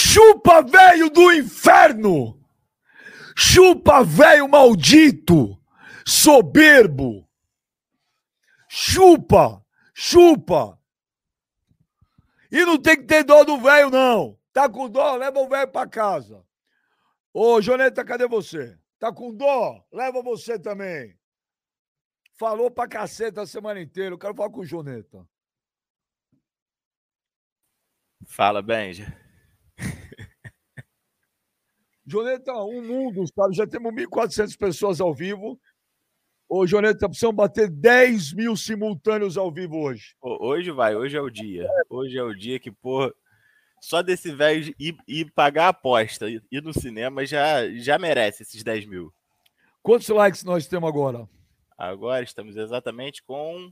Chupa, velho do inferno! Chupa, velho maldito! Soberbo! Chupa! Chupa! E não tem que ter dó do velho, não. Tá com dó? Leva o velho pra casa. Ô, Joneta, cadê você? Tá com dó? Leva você também. Falou pra caceta a semana inteira. Eu quero falar com o Joneta. Fala, Benja. Joneta, um mundo, sabe? Já temos 1.400 pessoas ao vivo. Ô, Joneta, precisamos bater 10 mil simultâneos ao vivo hoje. Hoje vai, hoje é o dia. Hoje é o dia que, porra, só desse velho ir, ir, pagar a aposta, ir no cinema, já, já merece esses 10 mil. Quantos likes nós temos agora? Agora estamos exatamente com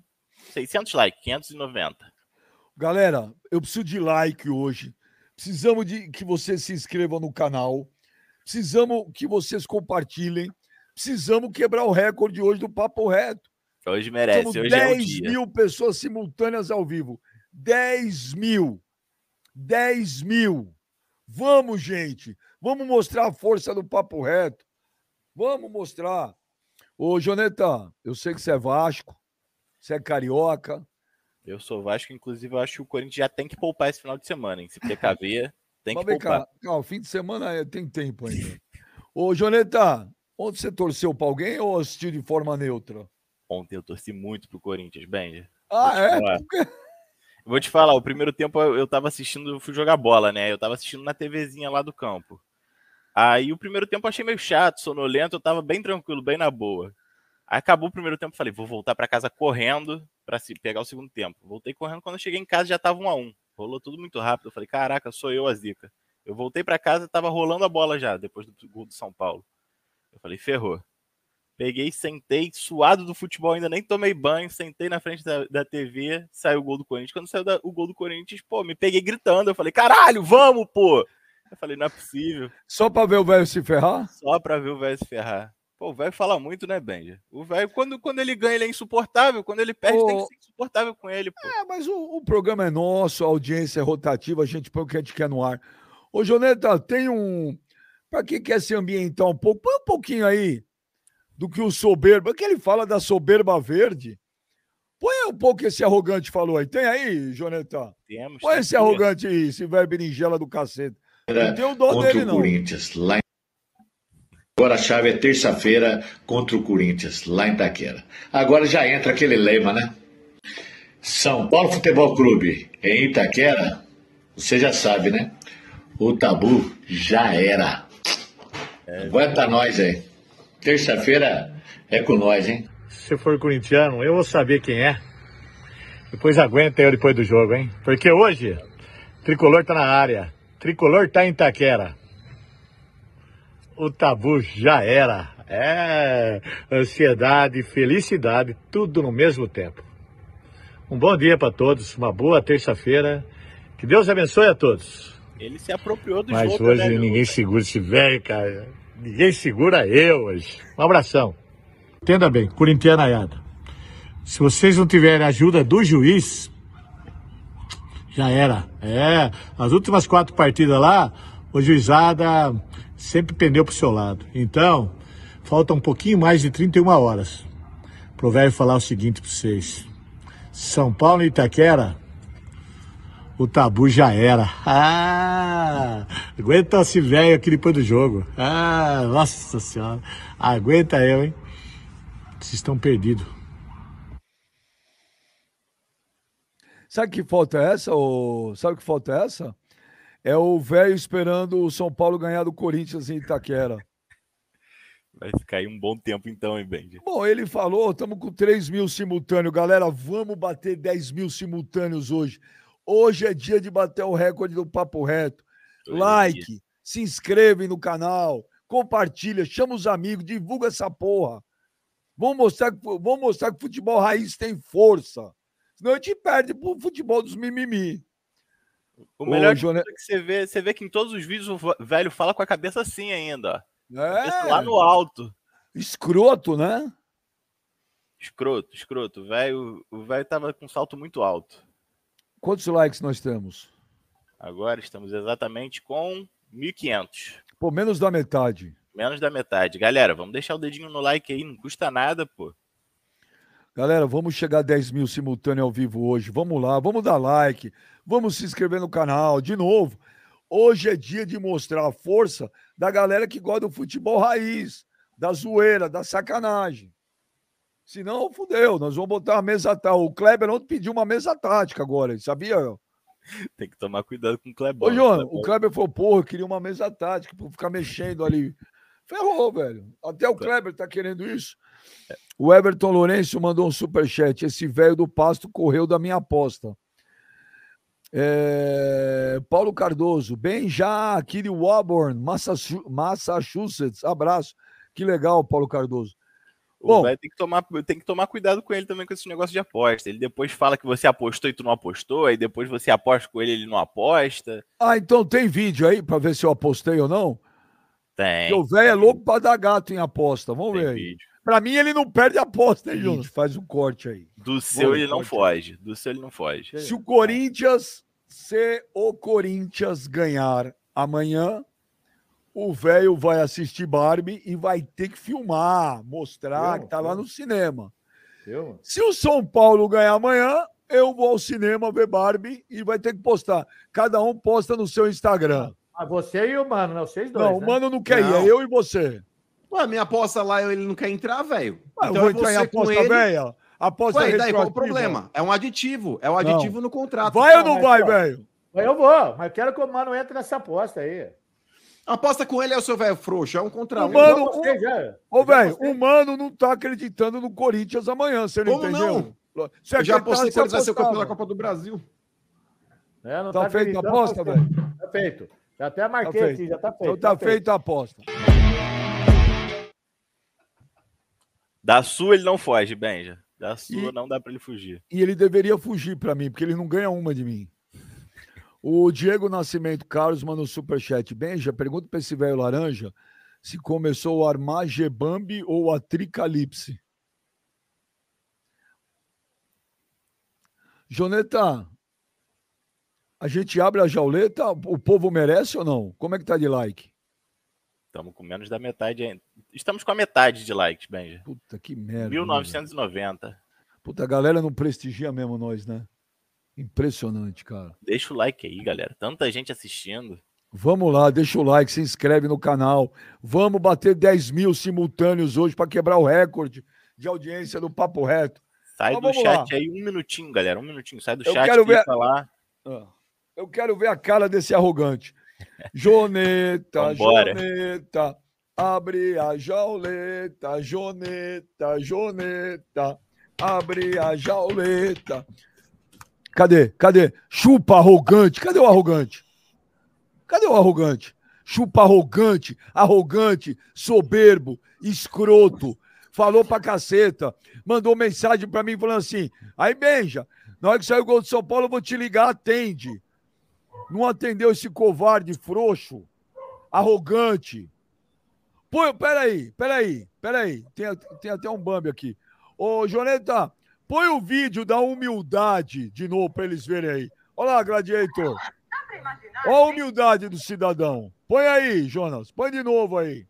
600 likes, 590. Galera, eu preciso de like hoje. Precisamos de que vocês se inscrevam no canal. Precisamos que vocês compartilhem. Precisamos quebrar o recorde hoje do Papo Reto. Hoje merece, Somos hoje 10 é mil pessoas simultâneas ao vivo. 10 mil. 10 mil. Vamos, gente. Vamos mostrar a força do Papo Reto. Vamos mostrar. Ô, Joneta, eu sei que você é Vasco, você é carioca. Eu sou Vasco, inclusive eu acho que o Corinthians já tem que poupar esse final de semana, hein? Se precaver, tem Mas que poupar. Cá, calma, fim de semana é, tem tempo ainda. Ô, Joneta, Ontem você torceu para alguém ou assistiu de forma neutra? Ontem eu torci muito pro Corinthians, Benja. Ah, é? Vou te falar, o primeiro tempo eu, eu tava assistindo, eu fui jogar bola, né? Eu tava assistindo na TVzinha lá do campo. Aí o primeiro tempo eu achei meio chato, sonolento, eu tava bem tranquilo, bem na boa. Aí acabou o primeiro tempo, falei, vou voltar para casa correndo para pegar o segundo tempo. Voltei correndo, quando eu cheguei em casa já tava um a um. Rolou tudo muito rápido. Eu falei, caraca, sou eu a zica. Eu voltei para casa, tava rolando a bola já, depois do gol do São Paulo. Eu falei, ferrou. Peguei, sentei, suado do futebol, ainda nem tomei banho, sentei na frente da, da TV, saiu o gol do Corinthians. Quando saiu da, o gol do Corinthians, pô, me peguei gritando. Eu falei, caralho, vamos, pô! Eu falei, não é possível. Só pra ver o velho se ferrar? Só pra ver o velho se ferrar. Pô, o velho fala muito, né, Benja? O velho, quando, quando ele ganha, ele é insuportável. Quando ele perde, tem que ser insuportável com ele, pô. É, mas o, o, programa é nosso, a audiência é rotativa, a gente põe o que a gente quer no ar. Ô, Joneta, tem um, para quem quer se ambientar um pouco, põe um pouquinho aí do que o soberba, que ele fala da soberba verde. Põe um pouco que esse arrogante falou aí. Tem aí, Jonetão? Temos. Põe esse arrogante aí, esse velho berinjela do cacete. Não tem o dó dele, o não. Corinthians, lá em... Agora a chave é terça-feira contra o Corinthians, lá em Itaquera. Agora já entra aquele lema, né? São Paulo Futebol Clube em Itaquera, você já sabe, né? O tabu já era. Aguenta nós aí. Terça-feira é com nós, hein? Se for corintiano, eu vou saber quem é. Depois aguenta eu depois do jogo, hein? Porque hoje, Tricolor tá na área. Tricolor tá em Itaquera. O tabu já era. É ansiedade, felicidade, tudo no mesmo tempo. Um bom dia para todos, uma boa terça-feira. Que Deus abençoe a todos. Ele se apropriou do Mas jogo. Mas hoje né, ninguém segura esse velho, cara. Ninguém segura eu hoje. Um abração. Entenda bem, corintianaiada. Se vocês não tiverem ajuda do juiz, já era. É, as últimas quatro partidas lá, o juizada sempre pendeu pro seu lado. Então, falta um pouquinho mais de 31 horas. Pro velho falar o seguinte pra vocês. São Paulo e Itaquera o tabu já era. Ah, aguenta esse velho aqui depois do jogo. Ah, nossa senhora. Aguenta eu, hein? Vocês estão perdidos. Sabe que falta é essa? Ou... Sabe que falta é essa? É o velho esperando o São Paulo ganhar do Corinthians em Itaquera. Vai ficar aí um bom tempo então, hein, Benji? Bom, ele falou, estamos com 3 mil simultâneos. Galera, vamos bater 10 mil simultâneos hoje. Hoje é dia de bater o recorde do Papo Reto. like, se inscreve no canal, compartilha, chama os amigos, divulga essa porra. Vamos mostrar, vamos mostrar que o futebol raiz tem força. Senão a gente perde pro futebol dos mimimi. O melhor Ô, Jone... é que você vê, você vê que em todos os vídeos o velho fala com a cabeça assim ainda. É. Lá no alto. Escroto, né? Escroto, escroto. O velho tava com um salto muito alto. Quantos likes nós temos? Agora estamos exatamente com 1.500. Pô, menos da metade. Menos da metade. Galera, vamos deixar o dedinho no like aí, não custa nada, pô. Galera, vamos chegar a 10 mil simultâneo ao vivo hoje. Vamos lá, vamos dar like, vamos se inscrever no canal. De novo, hoje é dia de mostrar a força da galera que gosta do futebol raiz, da zoeira, da sacanagem. Senão, fudeu, nós vamos botar uma mesa tática. O Kleber ontem pediu uma mesa tática agora, sabia? Tem que tomar cuidado com o Kleber. Ô, João, o Kleber falou, porra, queria uma mesa tática para ficar mexendo ali. Ferrou, velho. Até o Kleber tá querendo isso. O Everton Lourenço mandou um superchat. Esse velho do pasto correu da minha aposta. É... Paulo Cardoso, bem já aqui de Woburn, Massachusetts. Abraço. Que legal, Paulo Cardoso. Bom, ter que tomar, tem que tomar cuidado com ele também com esse negócio de aposta. Ele depois fala que você apostou e tu não apostou, aí depois você aposta com ele ele não aposta. Ah, então tem vídeo aí para ver se eu apostei ou não? Tem. Porque o velho é louco para dar gato em aposta. Vamos tem ver aí. Vídeo. Pra mim, ele não perde aposta, hein, Jonas? Faz um corte aí. Do seu, ele não foge. Do seu, ele não foge. Se o Corinthians, se o Corinthians ganhar amanhã, o velho vai assistir Barbie e vai ter que filmar, mostrar eu, que tá eu. lá no cinema. Eu. Se o São Paulo ganhar amanhã, eu vou ao cinema ver Barbie e vai ter que postar. Cada um posta no seu Instagram. Ah, você e o Mano, não, vocês dois. Não, né? o Mano não quer não. ir, é eu e você. Ué, minha aposta lá, ele não quer entrar, velho. Então eu vou entrar em aposta velha? Aposta Ué, daí qual o problema? É um aditivo. É um aditivo não. no contrato. Vai ou não vai, velho? Eu vou, mas quero que o Mano entre nessa aposta aí. Aposta com ele é o seu velho frouxo, é um contra um. Mano, o... Ô, velho, o Mano não tá acreditando no Corinthians amanhã, você não Como entendeu? não? Você eu já apostei que ele vai ser o campeão da Copa do Brasil. É, não tá, tá feito a aposta, velho? Tá feito. Já até marquei tá aqui, já tá feito. Então tá, tá feito. feito a aposta. Da sua ele não foge, Benja. Da sua e, não dá para ele fugir. E ele deveria fugir para mim, porque ele não ganha uma de mim. O Diego Nascimento Carlos manda um superchat. Benja, pergunta para esse velho laranja se começou o Armagebambi ou a Tricalipse. Joneta, a gente abre a jauleta, o povo merece ou não? Como é que tá de like? Estamos com menos da metade. Estamos com a metade de likes, Benja. Puta que merda. 1990. Né? Puta, a galera não prestigia mesmo nós, né? Impressionante, cara. Deixa o like aí, galera. Tanta gente assistindo. Vamos lá, deixa o like, se inscreve no canal. Vamos bater 10 mil simultâneos hoje para quebrar o recorde de audiência do Papo Reto. Sai então, do chat lá. aí um minutinho, galera. Um minutinho. Sai do Eu chat quero ver... lá. Ah, eu quero ver a cara desse arrogante. Joneta, Joneta, abre a jauleta, Joneta, Joneta, abre a jauleta. Cadê? Cadê? Chupa arrogante. Cadê o arrogante? Cadê o arrogante? Chupa arrogante, arrogante, soberbo, escroto. Falou pra caceta. Mandou mensagem pra mim falando assim: aí, Benja, na hora que sair o gol do São Paulo, eu vou te ligar, atende. Não atendeu esse covarde, frouxo, arrogante. Pô, peraí, peraí, peraí. Tem, tem até um Bambi aqui. Ô, Joneta, põe o vídeo da humildade de novo para eles verem aí. Olha lá, Gladiator. Olha a humildade do cidadão. Põe aí, Jonas. Põe de novo aí.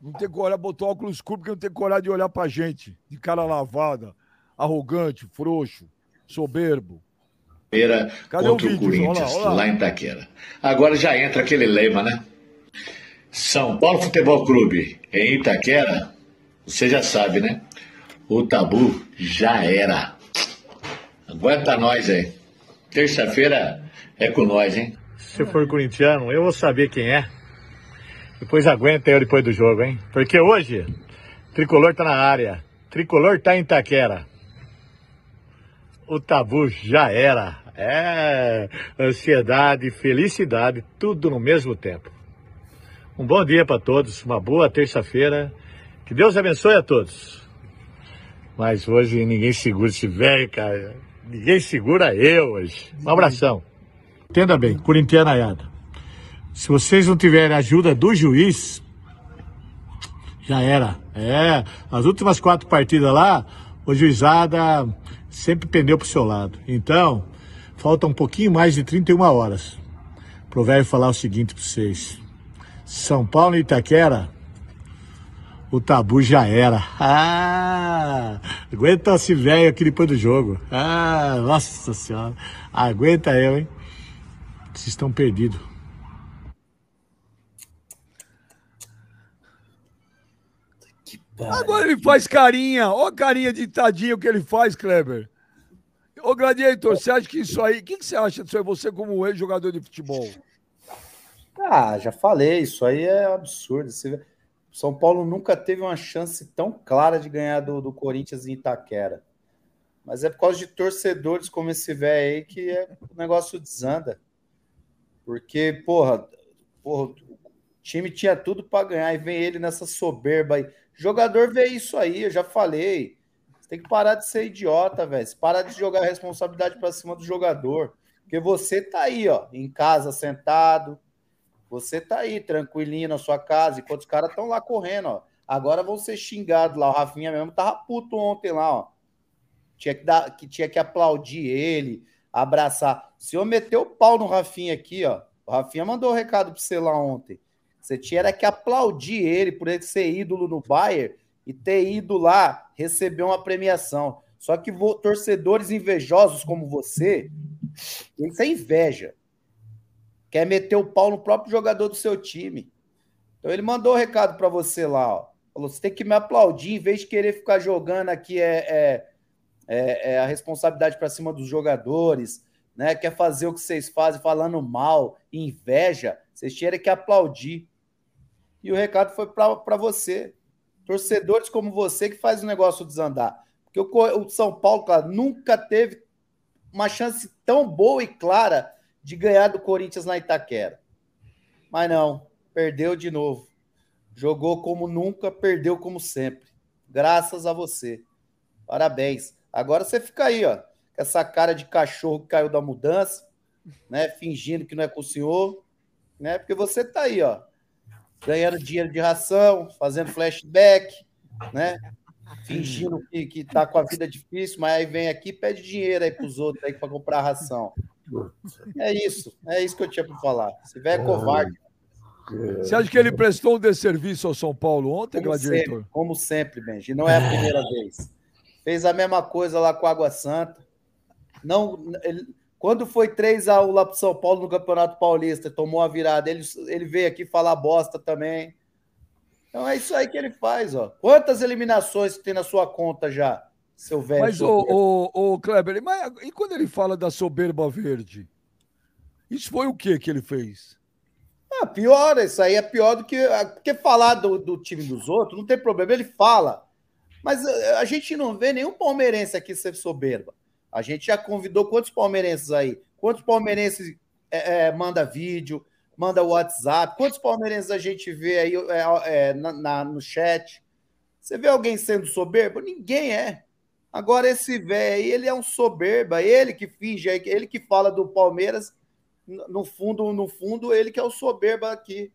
Não tem coragem, botou óculos escuro porque não tem coragem de olhar pra gente. De cara lavada, arrogante, frouxo, soberbo. Cadê contra o, o Corinthians, olá, olá. lá em Itaquera. Agora já entra aquele lema, né? São Paulo Futebol Clube em Itaquera, você já sabe, né? O tabu já era. Aguenta nós aí. Terça-feira é com nós, hein? Se for corintiano, eu vou saber quem é. Depois aguenta eu depois do jogo, hein? Porque hoje, Tricolor tá na área. Tricolor tá em Itaquera. O tabu já era. É, ansiedade, felicidade, tudo no mesmo tempo. Um bom dia para todos, uma boa terça-feira. Que Deus abençoe a todos. Mas hoje ninguém segura esse velho, cara. Ninguém segura eu hoje. Um abração. Entenda bem, corintianaiada. Se vocês não tiverem ajuda do juiz, já era. É, as últimas quatro partidas lá, o juizada sempre pendeu pro seu lado. Então, Falta um pouquinho mais de 31 horas. Pro velho falar o seguinte para vocês. São Paulo e Itaquera, o tabu já era. Ah, aguenta esse velho aqui depois do jogo. Ah, nossa senhora. Aguenta eu, hein? Vocês estão perdidos. Agora ele faz carinha. Ó a carinha de tadinho que ele faz, Kleber. Ô, Gladiator, você acha que isso aí. O que, que você acha disso aí, você como ex-jogador de futebol? Ah, já falei, isso aí é absurdo. São Paulo nunca teve uma chance tão clara de ganhar do, do Corinthians em Itaquera. Mas é por causa de torcedores como esse velho aí que é, o negócio desanda. Porque, porra, porra, o time tinha tudo para ganhar e vem ele nessa soberba aí. Jogador vê isso aí, eu já falei. Você tem que parar de ser idiota, velho. Parar de jogar a responsabilidade para cima do jogador. Porque você tá aí, ó, em casa sentado. Você tá aí tranquilinho na sua casa, enquanto os caras estão lá correndo, ó. Agora vão ser xingados lá. O Rafinha mesmo tava puto ontem lá, ó. Tinha que, dar, que tinha que aplaudir ele, abraçar. O senhor meteu o pau no Rafinha aqui, ó. O Rafinha mandou um recado para você lá ontem. Você tinha que aplaudir ele por ele ser ídolo no Bayern e ter ido lá receber uma premiação. Só que torcedores invejosos como você, isso é inveja. Quer meter o pau no próprio jogador do seu time. Então ele mandou um recado para você lá, ó. Falou: você tem que me aplaudir em vez de querer ficar jogando aqui é, é, é, é a responsabilidade para cima dos jogadores, né? Quer fazer o que vocês fazem falando mal, inveja. Vocês tinham que aplaudir. E o recado foi para você. Torcedores como você que faz o negócio desandar. Porque o, o São Paulo, cara, nunca teve uma chance tão boa e clara de ganhar do Corinthians na Itaquera. Mas não, perdeu de novo. Jogou como nunca, perdeu como sempre. Graças a você. Parabéns. Agora você fica aí, ó, com essa cara de cachorro que caiu da mudança, né? Fingindo que não é com o senhor, né? Porque você tá aí, ó, ganhando dinheiro de ração, fazendo flashback, né? Fingindo que, que tá com a vida difícil, mas aí vem aqui pede dinheiro aí pros outros aí para comprar ração. É isso, é isso que eu tinha para falar. Se vier é covarde. Você acha que ele prestou um desserviço ao São Paulo ontem, como Gladiator? Sempre, como sempre, Benji. Não é a primeira vez. Fez a mesma coisa lá com a Água Santa. Não, ele, quando foi 3 a 1 lá para São Paulo no Campeonato Paulista, tomou a virada, ele, ele veio aqui falar bosta também. Então é isso aí que ele faz, ó. Quantas eliminações tem na sua conta já, seu velho? Mas, o, o, Kleber, mas, e quando ele fala da soberba verde? Isso foi o que que ele fez? Ah, pior, isso aí é pior do que. Porque falar do, do time dos outros não tem problema, ele fala. Mas a, a gente não vê nenhum palmeirense aqui ser soberba. A gente já convidou quantos palmeirenses aí? Quantos palmeirenses é, é, manda vídeo, manda WhatsApp? Quantos palmeirenses a gente vê aí é, é, na, na, no chat? Você vê alguém sendo soberbo? Ninguém é. Agora, esse velho aí, ele é um soberba, ele que finge, ele que fala do Palmeiras, no fundo, no fundo, ele que é o soberba aqui.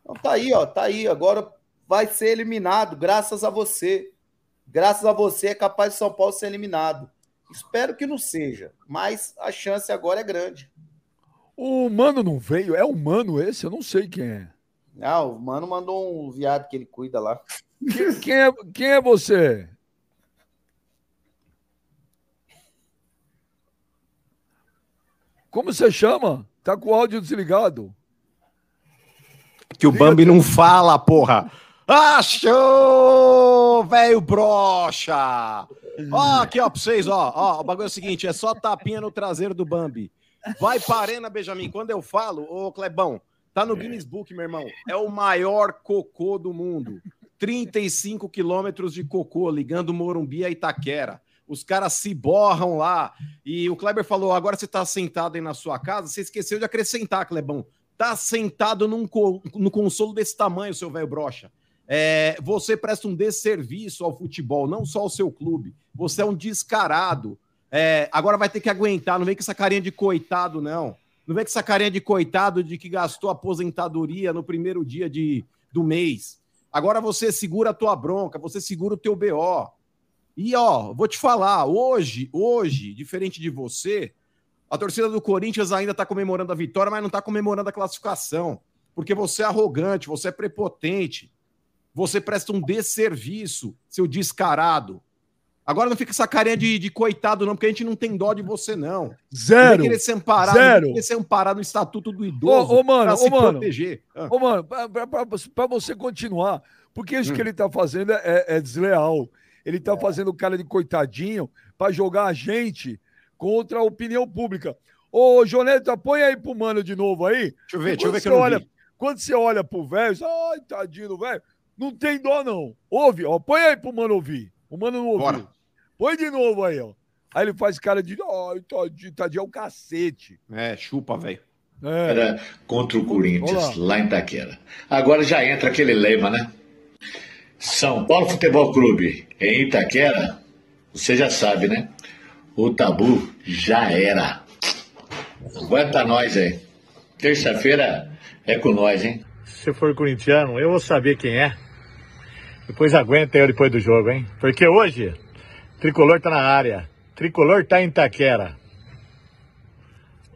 Então tá aí, ó, tá aí. Agora vai ser eliminado, graças a você. Graças a você é capaz de São Paulo ser eliminado. Espero que não seja, mas a chance agora é grande. O Mano não veio? É o Mano esse? Eu não sei quem é. Não, o Mano mandou um viado que ele cuida lá. Quem, quem é, quem é você? Como você chama? Tá com o áudio desligado. Que o Bambi não fala, porra. Achou, velho brocha! Ó, aqui, ó, pra vocês, ó, ó. O bagulho é o seguinte: é só tapinha no traseiro do Bambi. Vai pra Arena, Benjamin. Quando eu falo, ô Clebão, tá no Guinness Book, meu irmão. É o maior cocô do mundo. 35 quilômetros de cocô ligando Morumbi a Itaquera. Os caras se borram lá. E o Kleber falou: agora você tá sentado aí na sua casa, você esqueceu de acrescentar, Clebão. Tá sentado num co no consolo desse tamanho, seu velho brocha. É, você presta um desserviço ao futebol, não só ao seu clube. Você é um descarado. É, agora vai ter que aguentar. Não vem com essa carinha de coitado, não. Não vem com essa carinha de coitado de que gastou aposentadoria no primeiro dia de, do mês. Agora você segura a tua bronca, você segura o teu BO. E ó, vou te falar, hoje, hoje, diferente de você, A torcida do Corinthians ainda está comemorando a vitória, mas não está comemorando a classificação. Porque você é arrogante, você é prepotente, você presta um desserviço, seu descarado. Agora não fica essa carinha de, de, coitado, não, porque a gente não tem dó de você, não. Zero. Não querer amparado, Zero. querer amparado no estatuto do idoso. Ô, ô mano, se ô, mano. proteger. Ah. Ô, mano, para você continuar, porque isso hum. que ele tá fazendo é, é desleal. Ele tá é. fazendo o cara de coitadinho para jogar a gente contra a opinião pública. Ô, Joneta, põe aí pro mano de novo aí. Deixa eu ver, deixa eu ver que eu olha, vi. Quando você olha pro velho, ai, tadinho do velho, não tem dó, não. Ouve, ó, põe aí pro mano ouvir. O mano não ouviu. Bora. Põe de novo aí, ó. Aí ele faz cara de, ai, tadinho, tadinho é um cacete. É, chupa, velho. É. Era contra o Corinthians, lá em Itaquera. Agora já entra aquele lema, né? São Paulo Futebol Clube em Itaquera, você já sabe, né? O tabu já era. Aguenta nós aí. Terça-feira é com nós, hein? Se for corintiano, eu vou saber quem é. Depois aguenta eu depois do jogo, hein? Porque hoje, Tricolor tá na área. Tricolor tá em Itaquera.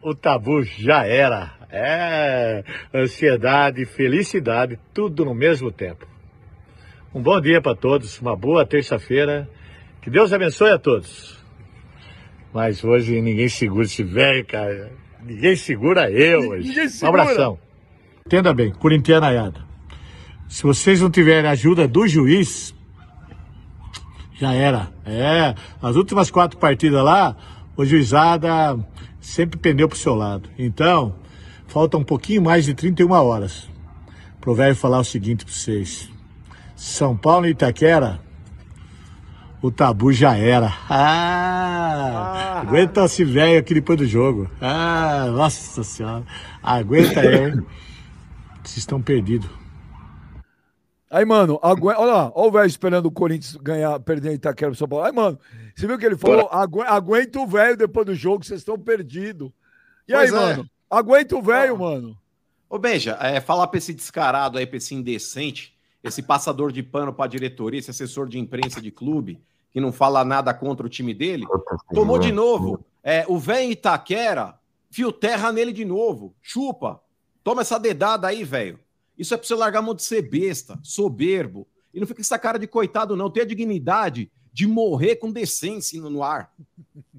O tabu já era. É ansiedade, felicidade, tudo no mesmo tempo. Um bom dia para todos, uma boa terça-feira. Que Deus abençoe a todos. Mas hoje ninguém segura esse velho, cara. Ninguém segura eu hoje. Um abração. Entenda bem, corintianaiada. Se vocês não tiverem ajuda do juiz, já era. É, as últimas quatro partidas lá, o juizada sempre pendeu pro seu lado. Então, falta um pouquinho mais de 31 horas. Pro velho falar o seguinte para vocês. São Paulo e Itaquera, o tabu já era. Ah, ah aguenta esse velho aqui depois do jogo. Ah, nossa senhora. Aguenta aí, hein? Vocês estão perdidos. Aí, mano, aguenta. Olha lá, olha o velho esperando o Corinthians ganhar, perder Itaquera pro São Paulo. Aí, mano, você viu que ele falou? Agu aguenta o velho depois do jogo, vocês estão perdidos. E aí, é. mano? Aguenta o velho, mano. Ô, Benja, é, falar pra esse descarado aí, pra esse indecente, esse passador de pano pra diretoria, esse assessor de imprensa de clube, que não fala nada contra o time dele, tomou de novo. É, o velho Itaquera, fio terra nele de novo. Chupa. Toma essa dedada aí, velho. Isso é pra você largar a mão de ser besta, soberbo. E não fica com essa cara de coitado, não. Tem a dignidade de morrer com decência no ar.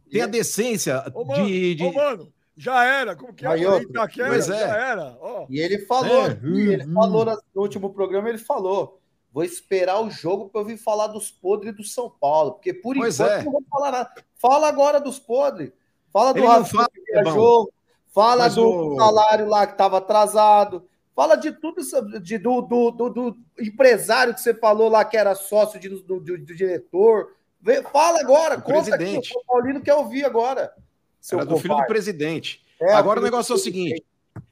Tem a decência ô, mano, de. de... Ô, mano, já era. Como que é? Itaquera, pois é. Já era. Oh. E ele falou, é. ele hum, falou hum. no último programa, ele falou. Vou esperar o jogo para eu vir falar dos podres do São Paulo, porque por pois enquanto é. não vou falar nada. Fala agora dos podres. Fala do Rafa que é jogo, fala Mas do o... salário lá que estava atrasado, Fala de tudo, de, do, do, do, do, empresário que você falou lá que era sócio de, do, do, do diretor. Fala agora, o conta presidente. Aqui, o Paulino quer ouvir agora. Seu era do filho do presidente. É, agora o negócio é o seguinte: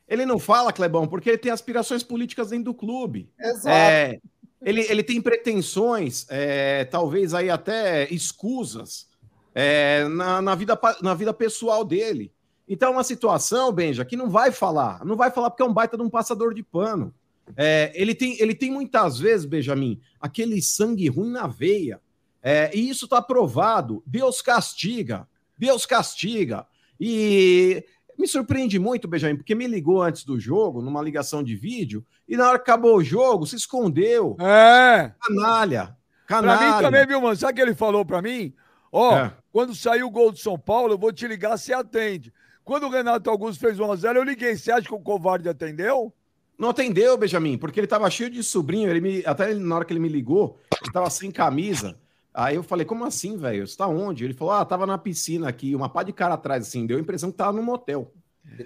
ele não fala, Clebão, porque ele tem aspirações políticas dentro do clube. Exato. É, ele, ele tem pretensões, é, talvez aí até escusas, é, na, na, vida, na vida pessoal dele. Então, é uma situação, Benja, que não vai falar. Não vai falar porque é um baita de um passador de pano. É, ele, tem, ele tem muitas vezes, Benjamin, aquele sangue ruim na veia. É, e isso está provado. Deus castiga. Deus castiga. E me surpreende muito, Benjamin, porque me ligou antes do jogo, numa ligação de vídeo, e na hora que acabou o jogo, se escondeu. É. Canalha. Canalha. Pra mim também, viu, mano? Sabe o que ele falou pra mim? Ó, oh, é. quando sair o gol do São Paulo, eu vou te ligar, se atende. Quando o Renato Augusto fez 1x0, eu liguei. Você acha que o covarde atendeu? Não atendeu, Benjamin, porque ele tava cheio de sobrinho. Ele me, até na hora que ele me ligou, ele tava sem camisa. Aí eu falei, como assim, velho? Você tá onde? Ele falou, ah, tava na piscina aqui, uma pá de cara atrás, assim. Deu a impressão que tava no motel.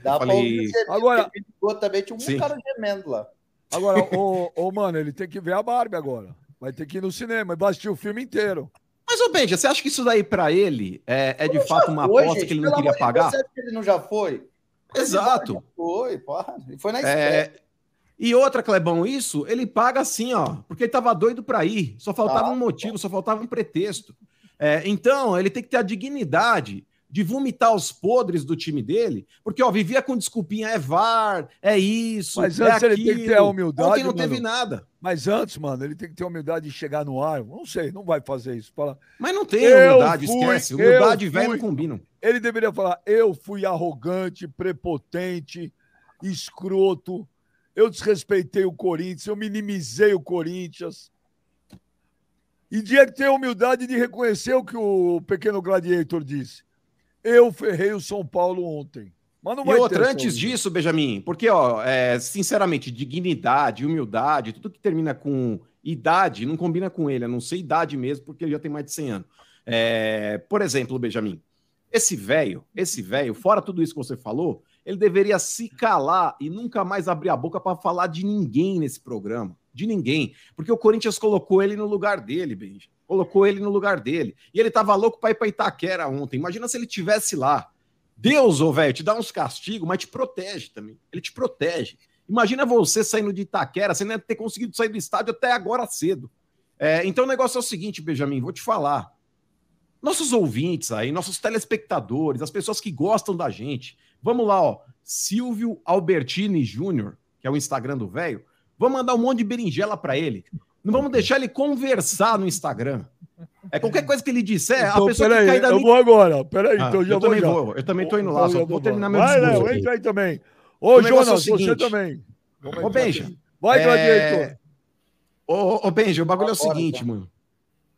Dá falei... Agora, ele também, tinha um Sim. cara gemendo lá. Agora, ô, ô, mano, ele tem que ver a Barbie agora. Vai ter que ir no cinema e assistir o filme inteiro. Mas, ô Benja, você acha que isso daí para ele é, é de fato uma foi, aposta gente, que ele não queria pagar? Você que ele não já foi? Exato. Foi, porra. Foi na é... E outra, Clebão, isso ele paga assim, ó, porque ele tava doido para ir. Só faltava ah, um motivo, só faltava um pretexto. É, então, ele tem que ter a dignidade de vomitar os podres do time dele, porque, ó, vivia com desculpinha, é VAR, é isso, Mas antes é ele tem que ter a humildade, Ontem não mano. teve nada. Mas antes, mano, ele tem que ter a humildade de chegar no ar. Não sei, não vai fazer isso. Fala, Mas não tem humildade, fui, esquece. Humildade velho não combinam. Ele deveria falar: eu fui arrogante, prepotente, escroto, eu desrespeitei o Corinthians, eu minimizei o Corinthians. E tinha que ter a humildade de reconhecer o que o pequeno gladiator disse. Eu ferrei o São Paulo ontem. Mas não vai e outra, antes disso, Benjamin, porque, ó, é, sinceramente, dignidade, humildade, tudo que termina com idade não combina com ele, a não ser idade mesmo, porque ele já tem mais de 100 anos. É, por exemplo, Benjamin, esse velho, esse velho, fora tudo isso que você falou, ele deveria se calar e nunca mais abrir a boca para falar de ninguém nesse programa. De ninguém. Porque o Corinthians colocou ele no lugar dele, Benjamin. Colocou ele no lugar dele. E ele tava louco para ir para Itaquera ontem. Imagina se ele tivesse lá. Deus, ô velho, te dá uns castigos, mas te protege também. Ele te protege. Imagina você saindo de Itaquera, você não ia ter conseguido sair do estádio até agora cedo. É, então o negócio é o seguinte, Benjamin, vou te falar. Nossos ouvintes aí, nossos telespectadores, as pessoas que gostam da gente, vamos lá, ó. Silvio Albertini Júnior, que é o Instagram do velho, vamos mandar um monte de berinjela para ele. Não vamos deixar ele conversar no Instagram. É qualquer coisa que ele disser, então, a pessoa que cai da Eu vou agora, peraí, ah, então já eu vou. Também vou. Eu também tô indo lá, então, só vou terminar meu Vai, Léo, entra aí também. Ô, Jonas, é você também. Ô, Benja. Vai, gladiator. É... Ô, ô, Benja, o bagulho é o seguinte, mano.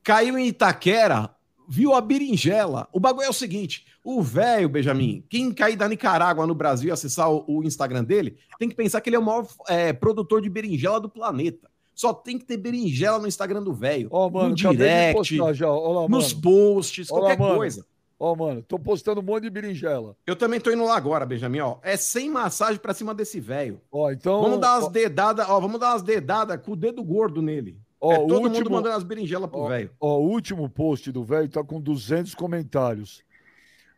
Caiu em Itaquera, viu a berinjela. O bagulho é o seguinte: o velho, Benjamin, quem cair da Nicarágua no Brasil e acessar o, o, Instagram dele, tem que pensar que ele é o maior é, produtor de berinjela do planeta. Só tem que ter berinjela no Instagram do velho. Oh, no direct, lá, nos posts, Olá, qualquer mano. coisa. Ó, oh, mano, tô postando um monte de berinjela. Eu também tô indo lá agora, Benjamin, ó. É sem massagem pra cima desse velho. Ó, então. Vamos dar umas dedadas, ó, vamos dar umas dedadas com o dedo gordo nele. Ó, é todo último, mundo mandando as berinjelas pro velho. Ó, o último post do velho tá com 200 comentários.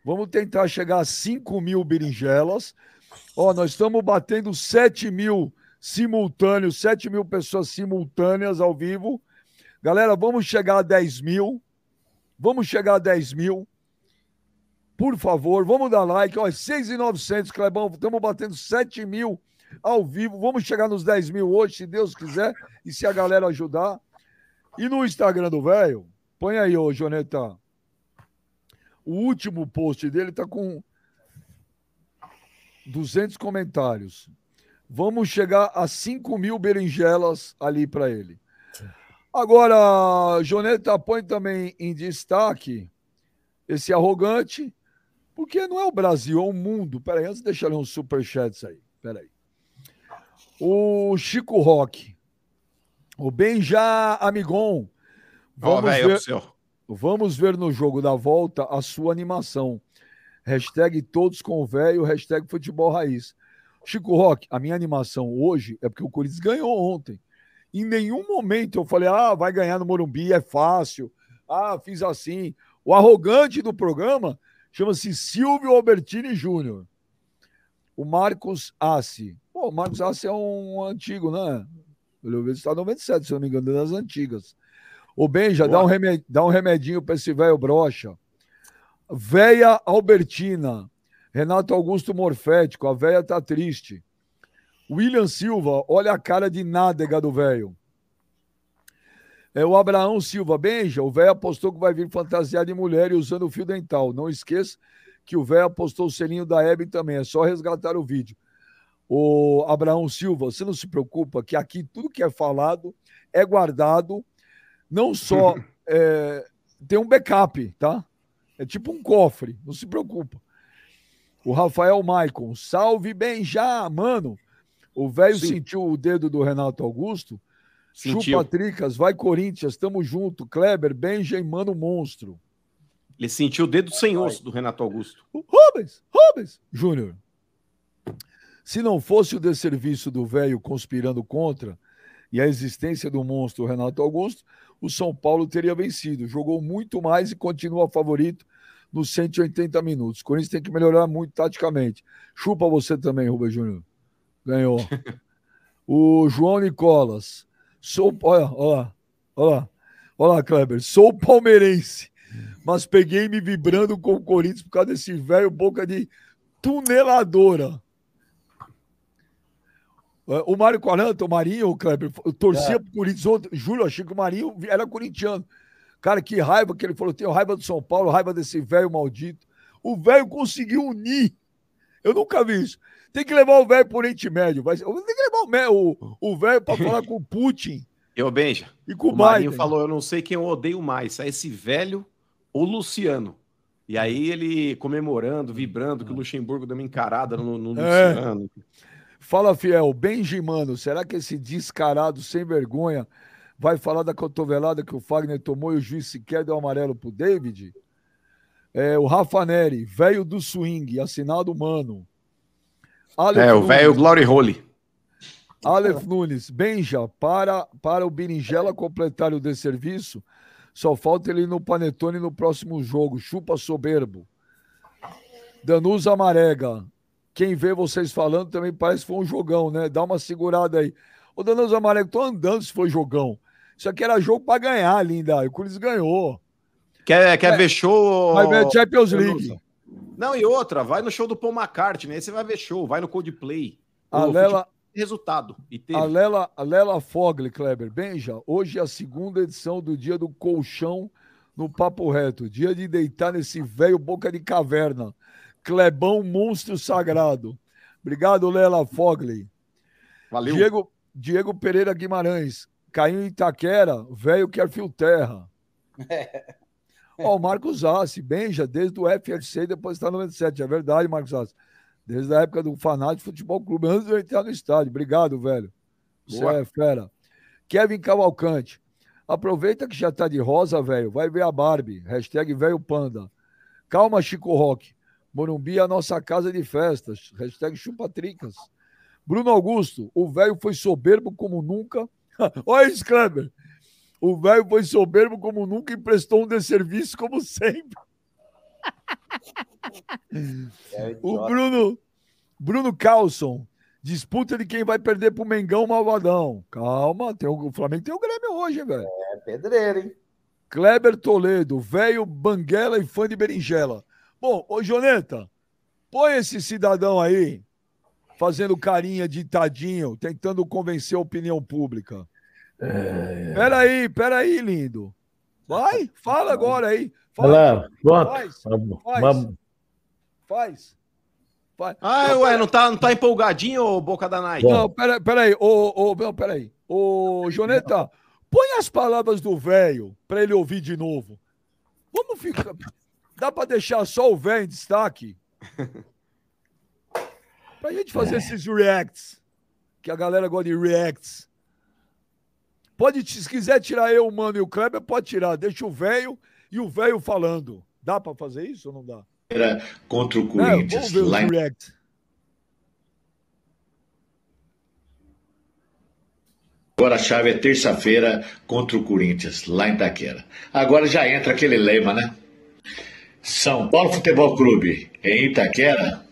Vamos tentar chegar a 5 mil berinjelas. Ó, nós estamos batendo 7 mil simultâneos, 7 mil pessoas simultâneas ao vivo. Galera, vamos chegar a 10 mil. Vamos chegar a 10 mil. Por favor, vamos dar like. Ó, 6,900, Clebão. Estamos batendo 7 mil ao vivo. Vamos chegar nos 10 mil hoje, se Deus quiser. E se a galera ajudar. E no Instagram do velho, põe aí, ô Joneta. O último post dele tá com 200 comentários. Vamos chegar a 5 mil berinjelas ali para ele. Agora, Joneta põe também em destaque esse arrogante, porque não é o Brasil, é o mundo. Peraí, antes de deixar uns superchats aí. Peraí. O Chico Roque. O Benja Amigon. Vamos, oh, ver, vamos ver no jogo da volta a sua animação. Hashtag todos com o velho, hashtag futebol raiz. Chico Roque, a minha animação hoje é porque o Corinthians ganhou ontem. Em nenhum momento eu falei, ah, vai ganhar no Morumbi, é fácil. Ah, fiz assim. O arrogante do programa chama-se Silvio Albertini Júnior. O Marcos Assi. Pô, o Marcos Assi é um antigo, né? Ele está 97, se não me engano, das antigas. O Benja, dá um, remed... dá um remedinho para esse velho brocha. Véia Albertina. Renato Augusto Morfético, a véia tá triste. William Silva, olha a cara de nádega do velho. É o Abraão Silva, Benja, o velho apostou que vai vir fantasiado de mulher e usando o fio dental. Não esqueça que o velho apostou o selinho da Hebe também. É só resgatar o vídeo. O Abraão Silva, você não se preocupa que aqui tudo que é falado é guardado, não só é, tem um backup, tá? É tipo um cofre, não se preocupa. O Rafael Maicon, salve bem já, mano. O velho sentiu o dedo do Renato Augusto. Sentiu. Chupa Tricas, vai Corinthians, tamo junto. Kleber, Benja Mano Monstro. Ele sentiu o dedo sem osso do Renato Augusto. Rubens, Rubens, Júnior. Se não fosse o desserviço do velho conspirando contra e a existência do monstro Renato Augusto, o São Paulo teria vencido. Jogou muito mais e continua favorito nos 180 minutos. O Corinthians tem que melhorar muito taticamente. Chupa você também, Rubens Júnior. Ganhou. o João Nicolas. Sou. Olha, olha, olha. Olha, Kleber. Sou palmeirense, mas peguei me vibrando com o Corinthians por causa desse velho boca de tuneladora. O Mário Quaranta, o Marinho, o Kleber, torcia é. pro Corinthians ontem. Júlio, achei que o Marinho era corintiano. Cara, que raiva que ele falou. Tenho raiva do São Paulo, raiva desse velho maldito. O velho conseguiu unir. Eu nunca vi isso. Tem que levar o velho por Oriente Médio. Vai... Tem que levar o velho para falar com o Putin. Eu, Benja. E com o, o Marinho falou: eu não sei quem eu odeio mais, é esse velho ou Luciano. E aí ele comemorando, vibrando que o Luxemburgo deu uma encarada no, no é. Luciano. Fala, Fiel, Benjimano, será que esse descarado sem vergonha vai falar da cotovelada que o Fagner tomou e o juiz sequer deu amarelo pro David? É, o Rafa Neri, velho do swing, assinado mano. Aleph é, o velho Glory Holy. Aleph Nunes, Benja, para, para o Berinjela completar o desserviço, só falta ele no Panetone no próximo jogo. Chupa soberbo. Danusa Marega. Quem vê vocês falando também parece que foi um jogão, né? Dá uma segurada aí. Ô, Danusa Marega, tô andando se foi jogão. Isso aqui era jogo para ganhar, linda. O Corinthians ganhou. Quer, quer é, ver show? Vai ver Champions League. Não, e outra, vai no show do Paul McCartney, aí você vai ver show, vai no Coldplay. A Lela, resultado. E teve. A Lela, a Lela Fogli, Kleber, Benja, hoje é a segunda edição do dia do colchão no Papo Reto. Dia de deitar nesse velho boca de caverna. Clebão monstro sagrado. Obrigado, Lela Fogli. Valeu. Diego, Diego Pereira Guimarães. Caiu em Itaquera, velho quer fio terra. É. Ó, o Marcos Assi, Benja, desde o FLC, depois está no 97. É verdade, Marcos Assi. Desde a época do Fanático Futebol Clube, antes de eu entrar no estádio. Obrigado, velho. Você é fera. Kevin Cavalcante. Aproveita que já tá de rosa, velho. Vai ver a Barbie. Hashtag velho panda. Calma, Chico Rock. Morumbi é a nossa casa de festas. Hashtag chupatricas. Bruno Augusto. O velho foi soberbo como nunca. Olha isso, Kleber. O velho foi soberbo como nunca e prestou um desserviço como sempre. É o Bruno, Bruno Carlson, disputa de quem vai perder pro Mengão Malvadão. Calma, tem o, o Flamengo tem o Grêmio hoje, velho. É pedreiro, hein? Kleber Toledo, velho banguela e fã de berinjela. Bom, ô Joneta, põe esse cidadão aí fazendo carinha de tadinho, tentando convencer a opinião pública. É... Peraí, peraí, lindo. Vai, fala agora aí. Fala, faz, faz, faz, faz. Ah, ué, não tá, não tá empolgadinho, ô Boca da Night? Não, peraí, peraí, ô, ô, não, peraí. Ô, Joneta, põe as palavras do velho pra ele ouvir de novo. Vamos ficar... Dá pra deixar só o velho em destaque? Pra gente fazer é. esses reacts, que a galera gosta de reacts. Pode, se quiser tirar eu, o Mano e o Kleber, pode tirar. Deixa o velho e o velho falando. Dá para fazer isso ou não dá? Era contra o Corinthians. É, lá em... Agora a chave é terça-feira contra o Corinthians, lá em Taquera. Agora já entra aquele lema, né? São Paulo Futebol Clube em Itaquera,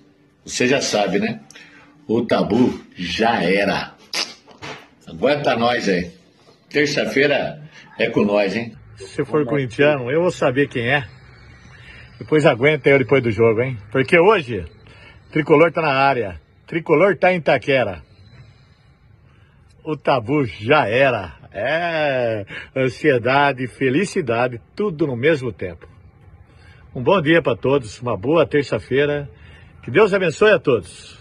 você já sabe, né? O tabu já era. Aguenta nós aí. Terça-feira é com nós, hein? Se for corintiano, eu vou saber quem é. Depois aguenta eu depois do jogo, hein? Porque hoje, Tricolor tá na área. Tricolor tá em Itaquera. O tabu já era. É ansiedade, felicidade, tudo no mesmo tempo. Um bom dia para todos, uma boa terça-feira. Que Deus abençoe a todos.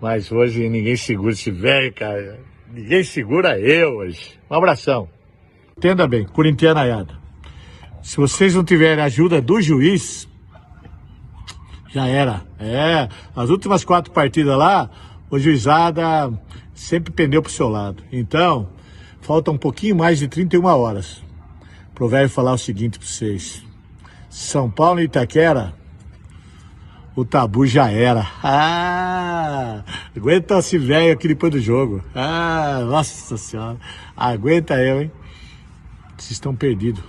Mas hoje ninguém segura esse velho, cara. Ninguém segura eu hoje. Um abração. Entenda bem, corintianaiada. Se vocês não tiverem ajuda do juiz, já era. É, as últimas quatro partidas lá, o juizada sempre pendeu pro seu lado. Então, falta um pouquinho mais de 31 horas. Pro velho falar o seguinte para vocês. São Paulo e Itaquera, o tabu já era. Ah, aguenta esse velho aqui depois do jogo. Ah, nossa senhora. Aguenta eu, hein? Vocês estão perdidos.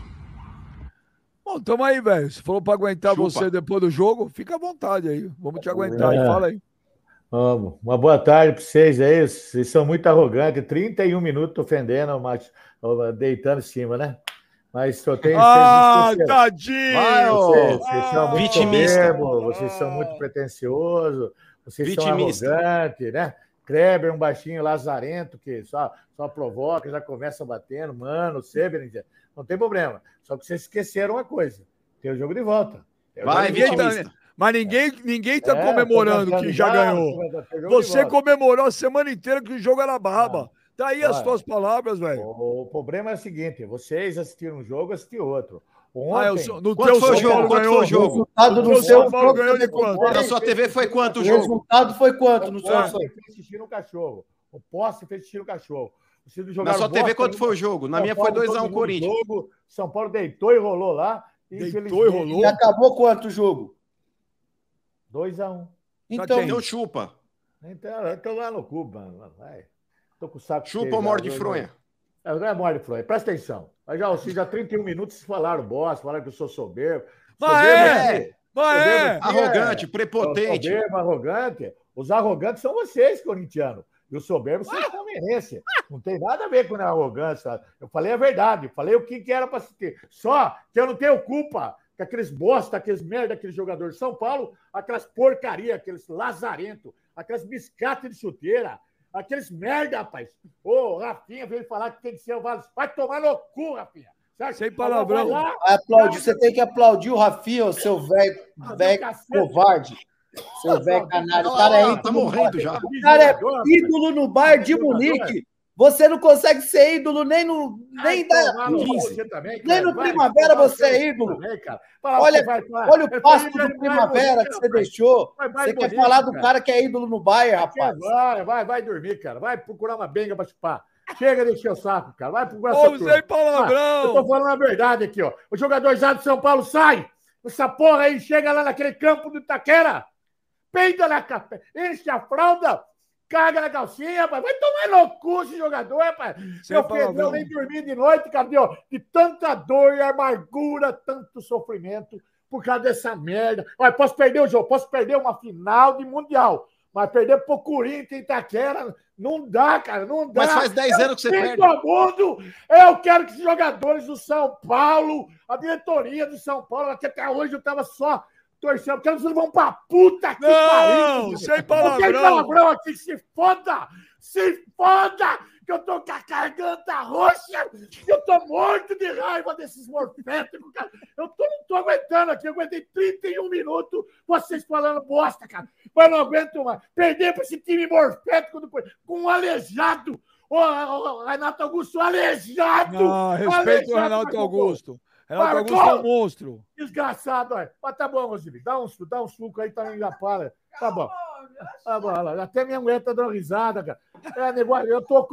Bom, tamo aí, velho. Se for para aguentar Chupa. você depois do jogo, fica à vontade aí. Vamos te aguentar. É. Fala aí. Vamos. Uma boa tarde para vocês aí. Vocês são muito arrogantes. 31 minutos ofendendo, mas deitando em cima, né? Mas só tem. Ah, tadinho! Vai, vocês, vocês são muito Vitimista. vocês são muito pretensiosos, vocês Vitimista. são arrogantes, né? Kleber, um baixinho lazarento que só, só provoca, já começa batendo, mano, Severin, não tem problema. Só que vocês esqueceram uma coisa: tem o jogo de volta. Vai, tá- vitimista. Mas ninguém, ninguém tá É, comemorando que já ganhou. de Você comemorou a semana inteira que o jogo era braba. Tá aí as Vai. tuas palavras, velho. O problema é o seguinte: vocês assistiram um jogo, eu assisti outro. Ah, eu Ontem, sou- no Quanto teu foi o São jogo? Paulo Quanto ganhou. foi o jogo? resultado O no teu seu São Paulo ganhou de quanto? Na sua TV foi quanto o O jogo? resultado foi quanto no seu o sonho? poste fez xixi no cachorro. O poste fez xixi no cachorro. Vocês não Na sua TV quanto foi o jogo? Na São minha foi Paulo 2x1 dominou o Corinthians. jogo, São Paulo deitou e rolou lá. Deitou e rolou? E acabou quanto o jogo? 2x1. Então, quem? Então chupa. Então, eu tô lá no cu, mano. Vai. Tô com o saco Chupa ou morde fronha? Não é morde de fronha. Presta atenção. Mas já, vocês já 31 minutos vocês falaram bosta, falaram que eu sou soberbo. Mas é! Mas é! Soberbo aqui Arrogante, é- prepotente. Soberbo, arrogante. Os arrogantes são vocês, corintianos. E os soberbos são os palmeirenses. Não tem nada a ver com a arrogância. Eu falei a verdade. Eu falei o que, que era para se ter. Só que eu não tenho culpa que aqueles bosta, aqueles merda, aqueles jogadores de São Paulo, aquelas porcaria, aqueles lazarento, aquelas biscatas de chuteira, aqueles merda, rapaz. Ô, Rafinha veio falar que tem que ser o Vale. Vai tomar no cu, Rafinha. Certo? Sem palavrão. Lá, aplaudir, você tem que aplaudir o Rafinha, o seu velho Ah, covarde. Seu velho canário. O Olha cara é lá, ídolo tá no morrendo Bayern. já. O cara é ídolo no Bayern de. Munique. Você não consegue ser ídolo nem no. Nem, Vai da, tomar no cu 15. você também, Nem no Vai Primavera tomar você é ídolo. também, Olha- vai- vai- Olha o passo do vai- vai Primavera que você deixou. Vai Você quer bonito, falar do cara. cara que é ídolo no Bayern, rapaz. Vai, vai, vai dormir, cara. Vai procurar uma benga pra chupar. Chega de encher o saco, cara. Vai procurar Ô, essa turma. sem Eu tô palavrão! falando a verdade aqui, ó. O jogador já do São Paulo sai. Essa porra aí chega lá naquele campo do Itaquera. Peida na capa, enche a fralda, caga na calcinha, rapaz. Vai tomar no cu esse jogador, rapaz. Sem Meu. Pedrão nem dormir de noite, cara, de, tanta dor e amargura, tanto sofrimento por causa dessa merda. Olha, posso perder o jogo, posso perder uma final de Mundial, mas perder pro Corinthians Itaquera não dá, cara, não dá. Mas faz 10 anos que você perde. do mundo, eu quero que os jogadores do São Paulo, a diretoria do São Paulo, que até hoje eu tava só torcendo, porque eles vão pra puta que Não, pariu. sem Não tem palavrão! palavrão aqui, se foda! Se foda! Que eu tô com a garganta roxa! Que eu tô morto de raiva desses morféticos, cara! Eu tô, não tô aguentando aqui, eu aguentei 31 minutos vocês falando bosta, cara! Mas não aguento mais! Perder pra esse time morfético do... com um aleijado! Ô, Renato Augusto, aleijado! Não, respeita o Aleijado, Renato. Augusto. Renato Marcos! Augusto é um monstro. Desgraçado, olha. Mas tá bom, Roseli. Dá um, dá um suco aí também já para. Tá bom. Tá bom, olha lá. Até minha mulher tá dando risada, cara. É, negócio, eu, tô,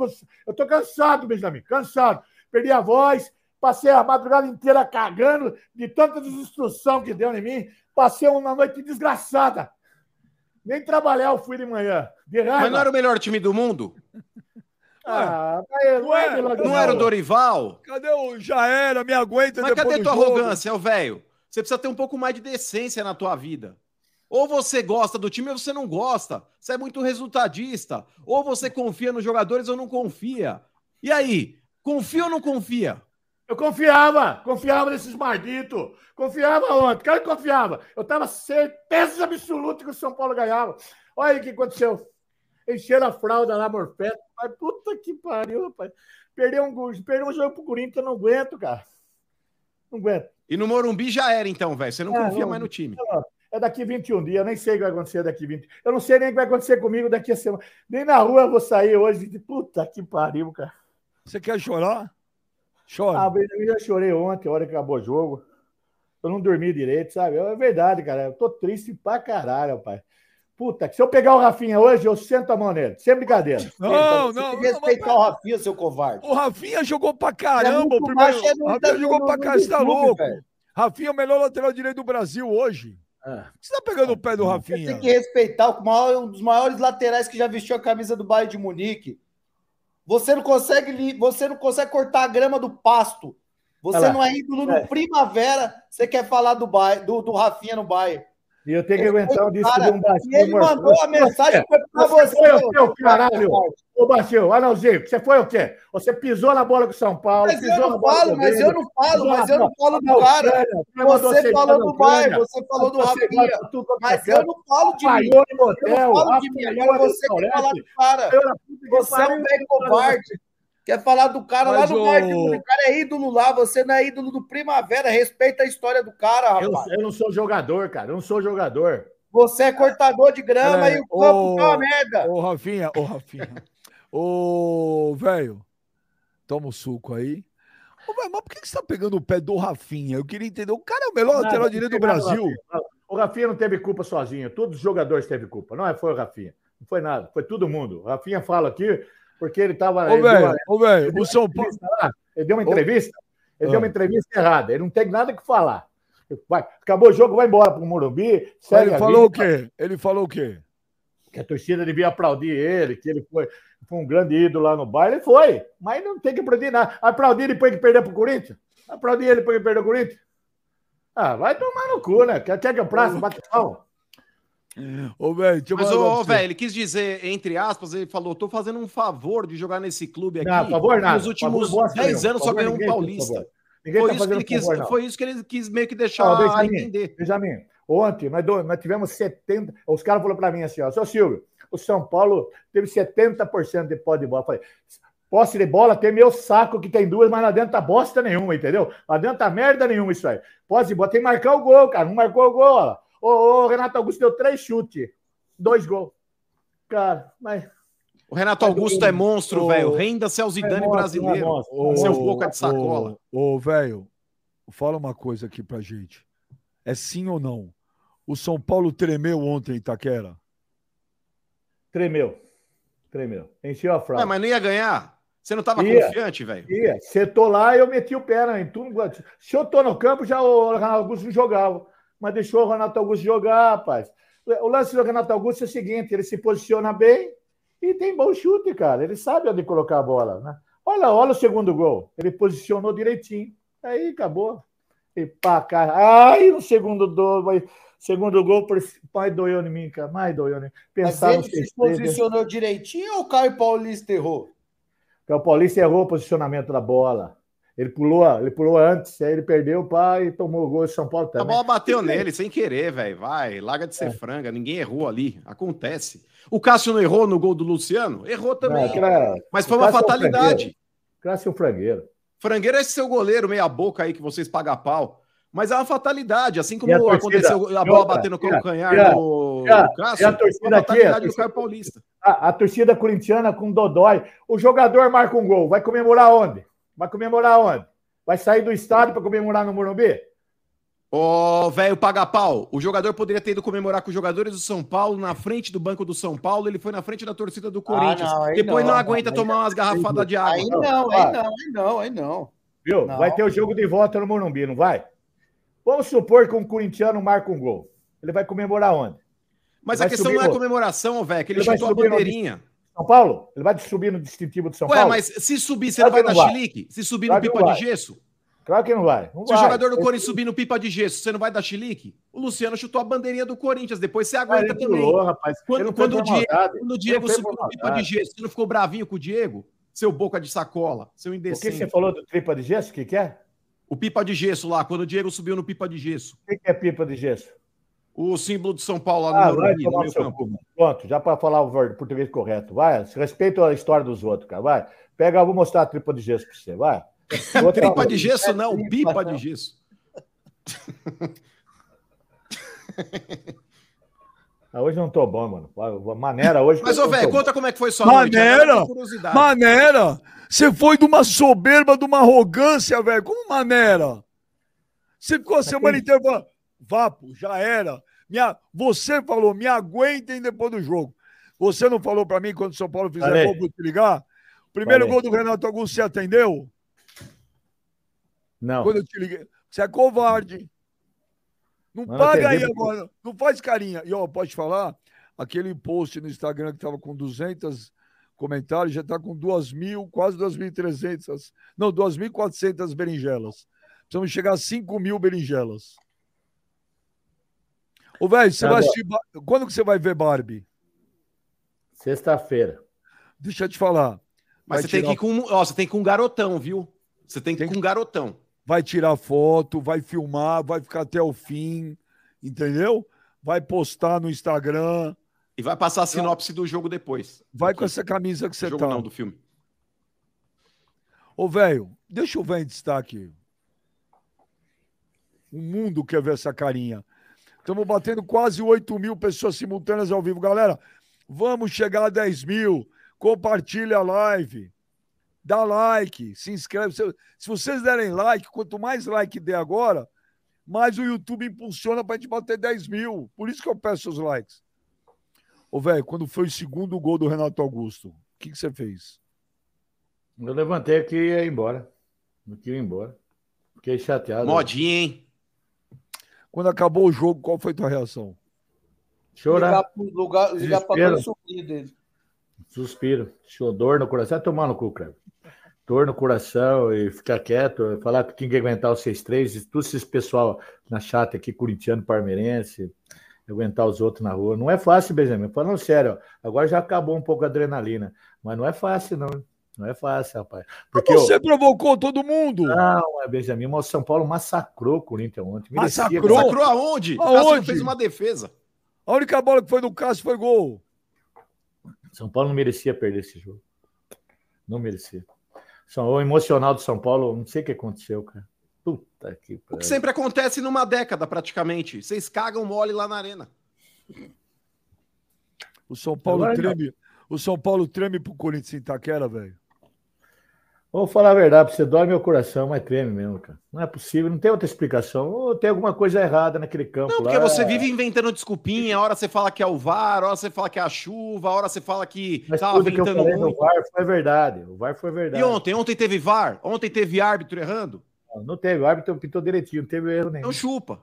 eu tô cansado, Benjamin. Cansado. Perdi a voz, passei a madrugada inteira cagando de tanta desinstrução que deu em mim. Passei uma noite desgraçada. Nem trabalhar eu fui de manhã. De. Mas não era o melhor time do mundo? Ah, não é Ué, melhor Não era o Dorival? Cadê o já era? Me aguenta Mas cadê tua jogo. arrogância, ô velho? Você precisa ter um pouco mais de decência na tua vida. Ou você gosta do time ou você não gosta. Você é muito resultadista. Ou você confia nos jogadores ou não confia. E aí? Confia ou não confia? Eu confiava, confiava nesses malditos. Confiava ontem, cara que confiava. Eu tava certeza absoluta que o São Paulo ganhava. Olha aí o que aconteceu. Encheram a fralda lá, Morfeto. Mas puta que pariu, rapaz. Perdeu um, perdeu um jogo pro Corinthians, eu não aguento, cara. Não aguento. E no Morumbi já era, então, velho. Você não Ah, confia não. mais no time. É daqui 21 dias, eu nem sei o que vai acontecer daqui 20. Eu não sei nem o que vai acontecer comigo daqui a semana. Nem na rua eu vou sair hoje. Puta que pariu, cara. Você quer chorar? Chora. Ah, eu já chorei ontem, a hora que acabou o jogo. Eu não dormi direito, sabe? É verdade, cara. Eu tô triste pra caralho, pai. Puta, que se eu pegar o Rafinha hoje, eu sento a mão nele. Sem brincadeira. não, Você não, tem que não, respeitar o Rafinha, seu covarde. O Rafinha jogou pra É caramba. muito o primeiro... baixo, é O Rafinha jogou no- pra caramba, você tá louco. velho. Rafinha é o melhor lateral direito do Brasil hoje. Ah. Você tá pegando o pé do Você Rafinha? tem que respeitar o maior- um dos maiores laterais que já vestiu a camisa do Bayern de Munique. Você não consegue, li- você não consegue cortar a grama do pasto. Você não é ídolo no É. primavera. Você quer falar do, Bayern, do, do Rafinha no Bayern. E eu tenho que aguentar um disco de um baixinho. Ele mandou a mensagem pra Você você. foi o quê, o caralho? Ô, Baixinho, Anãozinho, você foi o quê? Você pisou na bola com o São Paulo, Mas eu não falo, o mas eu não falo, mas eu não falo do cara. Você falou do Ucrânia. você falou do Rafinha. é Mas eu não falo de mim. Eu não falo de mim. Agora no você falar restaurante. do cara. Que Você é um velho covarde. Quer falar do cara Mas lá no o-. O cara é ídolo lá, você não é ídolo do Primavera. Respeita a história do cara, Eu, rapaz. eu não sou jogador, cara. Eu não sou jogador. Você é cortador de grama É, e o campo ô- tá uma merda. Ô, Rafinha, ô, Rafinha. Ô, velho, toma o suco aí. Ô, velho, mas por que que você tá pegando o pé do Rafinha? Eu queria entender. O cara é o melhor lateral direito do Brasil. Rafinha. O Rafinha não teve culpa sozinho. Todos os jogadores teve culpa. Não é, foi o Rafinha. Não foi nada. Foi todo mundo. O Rafinha fala aqui porque ele tava. Ô, velho, ô, velho, o São Paulo. lá, Ele deu uma entrevista. Ele deu Ah. uma entrevista errada. Ele não tem nada que falar. Vai, acabou o jogo, vai embora pro Morumbi. Ele falou o vida. quê? Ele falou o quê? que a torcida devia aplaudir ele, que ele foi, foi um grande ídolo lá no baile. Ele foi, mas não tem que aplaudir nada. Aplaudir depois que perdeu pro Corinthians? Aplaudir ele depois que perdeu pro Corinthians? Ah, vai tomar no cu, né? Quer, quer que eu praça, bate pau? Ô, velho, Mas, ô, velho, ele quis dizer, entre aspas, ele falou: tô fazendo um favor de jogar nesse clube aqui. Não, favor nada. Nos últimos Favor bosta 10 nenhuma. anos só ganhou um paulista. Foi tá isso, que ele quis, favor, foi isso que ele quis meio que deixar Ó, a Benjamin, entender. Benjamin, ontem nós, nós tivemos 70. Os caras falaram para mim assim: ó, seu Silvio, o São Paulo teve 70% de posse de bola. Eu falei, posse de bola tem meu saco que tem duas, mas não adianta bosta nenhuma, entendeu? Não adianta merda nenhuma isso aí. Posse de bola tem que marcar o gol, cara. Não marcou o gol, ó. Ô, ô, Renato Augusto deu três chutes, dois gols. Cara, mas. O Renato Augusto é monstro, velho. Renda-se ao é Zidane é brasileiro. monstro, Ô, Seu boca de sacola. Ô, velho, fala uma coisa aqui pra gente. É sim ou não? O São Paulo tremeu ontem em Itaquera? Tremeu. Tremeu. Encheu a fralda. É, mas não ia ganhar? Você não tava Ia. confiante, velho? Ia. Setou lá eu meti o pé né, em tudo. Se eu tô no campo, já o Renato Augusto não jogava. Mas deixou o Renato Augusto jogar, rapaz. O lance do Renato Augusto é o seguinte: ele se posiciona bem e tem bom chute, cara. Ele sabe onde colocar a bola, né? Olha, olha o segundo gol. Ele posicionou direitinho. Aí acabou. E pá, cara. Ai, o segundo gol, segundo gol, mais doeu em mim, cara. Mais doeu em mim. Mas ele se posicionou direitinho ou o Caio Paulista errou? Porque o Paulista errou o posicionamento da bola. Ele pulou, ele pulou antes, aí ele perdeu o pai e tomou o gol de São Paulo A também. bola bateu nele sem querer, velho. Vai, larga de É. ser franga. Ninguém errou ali. Acontece. O Cássio não errou no gol do Luciano? Errou também. Não, aquela- Mas foi uma é fatalidade. Cássio é um frangueiro. Frangueiro é esse seu goleiro meia boca aí que vocês pagam a pau. Mas é uma fatalidade, assim como E a torcida? aconteceu a E bola batendo com E a- o calcanhar e a- no, e a- no Cássio, e a torcida aqui, a fatalidade do torcida- Caio Paulista. A, a torcida corintiana com Dodói. O jogador marca um gol. Vai comemorar onde? Vai comemorar onde? Vai sair do estádio para comemorar no Morumbi? Ô, velho paga pau, o jogador poderia ter ido comemorar com os jogadores do São Paulo na frente do banco do São Paulo, ele foi na frente da torcida do Corinthians. não, aí Depois não, não, aguenta aí tomar umas garrafadas de água. Aí não, aí não, aí não, aí não. Viu? Não. Vai ter o jogo de volta no Morumbi, não vai? Vamos supor que um corintiano marca um gol. Ele vai comemorar onde? Mas Vai a questão não é no- comemoração, velho, que ele, Ele chutou a subir no- bandeirinha. São Paulo? Ele vai subir no distintivo de São Ué, Paulo? mas se subir, você Claro não vai dar vai. chilique? Se subir Claro no pipa de gesso? Claro que não vai. Não Se vai. o jogador do Corinthians subir no pipa de gesso, você não vai dar chilique? O Luciano chutou a bandeirinha do Corinthians, depois você aguenta ele também. pulou, rapaz. Quando, quando o Diego, quando o Diego subiu no pipa de gesso, você não ficou bravinho com o Diego? Seu boca de sacola, seu O que indecente. você falou do tripa de gesso? O que, que é? O pipa de gesso lá, quando o Diego subiu no pipa de gesso. O que, que é pipa de gesso? O símbolo de São Paulo lá no Ah, vai Morumbi, no meio no campo. cu. Pronto, já para falar o português correto. Vai, respeita a história dos outros, cara. Vai. Pega, eu vou mostrar a tripa de gesso para você. Vai. Tripa de gesso não, tripa, pipa não. de gesso. Ah, hoje não tô bom, mano. Maneira hoje. Mas, ô, velho, bom. conta como é que foi sua noite. Maneira! tenho curiosidade. Maneira! Você foi de uma soberba, de uma arrogância, velho. Como maneira? Você ficou a semana inteira falando, Vapo, já era. Minha... Você falou, me aguentem depois do jogo. Você não falou pra mim quando o São Paulo fizer Falei. gol, vou te ligar? Primeiro Falei. gol do Renato Augusto, você atendeu? Não. Quando eu te liguei. Você é covarde. Não Não paga aí agora. Não faz carinha. E, ó, pode falar? Aquele post no Instagram que tava com 200 comentários, já tá com 2 mil, quase 2.300. Não, 2.400 berinjelas. Precisamos chegar a 5 mil berinjelas. Ô, velho, você Tá vai assistir. Quando que você vai ver Barbie? Sexta-feira. Deixa eu te falar. Mas Vai você tem que tirar- ir com, ó, você tem que ir com um garotão, viu? Você tem que ir com um garotão. vai tirar foto, vai filmar, vai ficar até o fim, entendeu? Vai postar no Instagram, E vai passar a sinopse do jogo depois. vai com essa camisa que você jogo tá. não, do filme. Ô, velho, deixa eu ver em destaque. O mundo quer ver essa carinha. Estamos batendo quase 8 mil pessoas simultâneas ao vivo. Galera, vamos chegar a 10 mil. Compartilha a live. Dá like, se inscreve. Se vocês derem like, quanto mais like der agora, mais o YouTube impulsiona para a gente bater 10 mil. Por isso que eu peço os likes. Ô, velho, quando foi o segundo gol do Renato Augusto, o que, que você fez? Eu levantei aqui e ia embora. Não queria ir embora. Fiquei chateado. Modinha, hein? Quando acabou o jogo, qual foi a tua reação? Chorar. Ligar, ligar para o sobrinho dele. Suspiro. Dor no coração. Vai tomar no cu, cara. Dor no coração e ficar quieto. Falar que tinha que aguentar os 6-3. Tudo esse pessoal na chata aqui, corintiano, parmeirense. Aguentar os outros na rua. Não é fácil, Benjamin. Falando sério, ó, agora já acabou um pouco a adrenalina. Mas não é fácil, não. Não é fácil, rapaz. Porque você eu... provocou todo mundo. Não, é Benjamin, mas o São Paulo massacrou o Corinthians ontem. Merecia, massacrou? Massacrou aonde? Aonde? fez uma defesa. A única bola que foi do Cássio foi gol. São Paulo não merecia perder esse jogo. Não merecia. O emocional do São Paulo, não sei o que aconteceu, cara. Puta que O que sempre acontece numa década, praticamente. Vocês cagam mole lá na arena. O São Paulo Agora, treme. Não. O São Paulo treme pro Corinthians em Itaquera, velho. Vou falar a verdade, você dói meu coração, mas treme mesmo, cara. Não é possível, não tem outra explicação. Ou tem alguma coisa errada naquele campo não, porque você vive inventando desculpinha, a hora você fala que é o VAR, a hora você fala que é a chuva, a hora você fala que mas tava que eu falei muito. VAR foi verdade, o VAR foi verdade. E ontem? Ontem teve VAR? Ontem teve árbitro errando? Não, não teve, o árbitro pintou direitinho, não teve erro nenhum. Não chupa.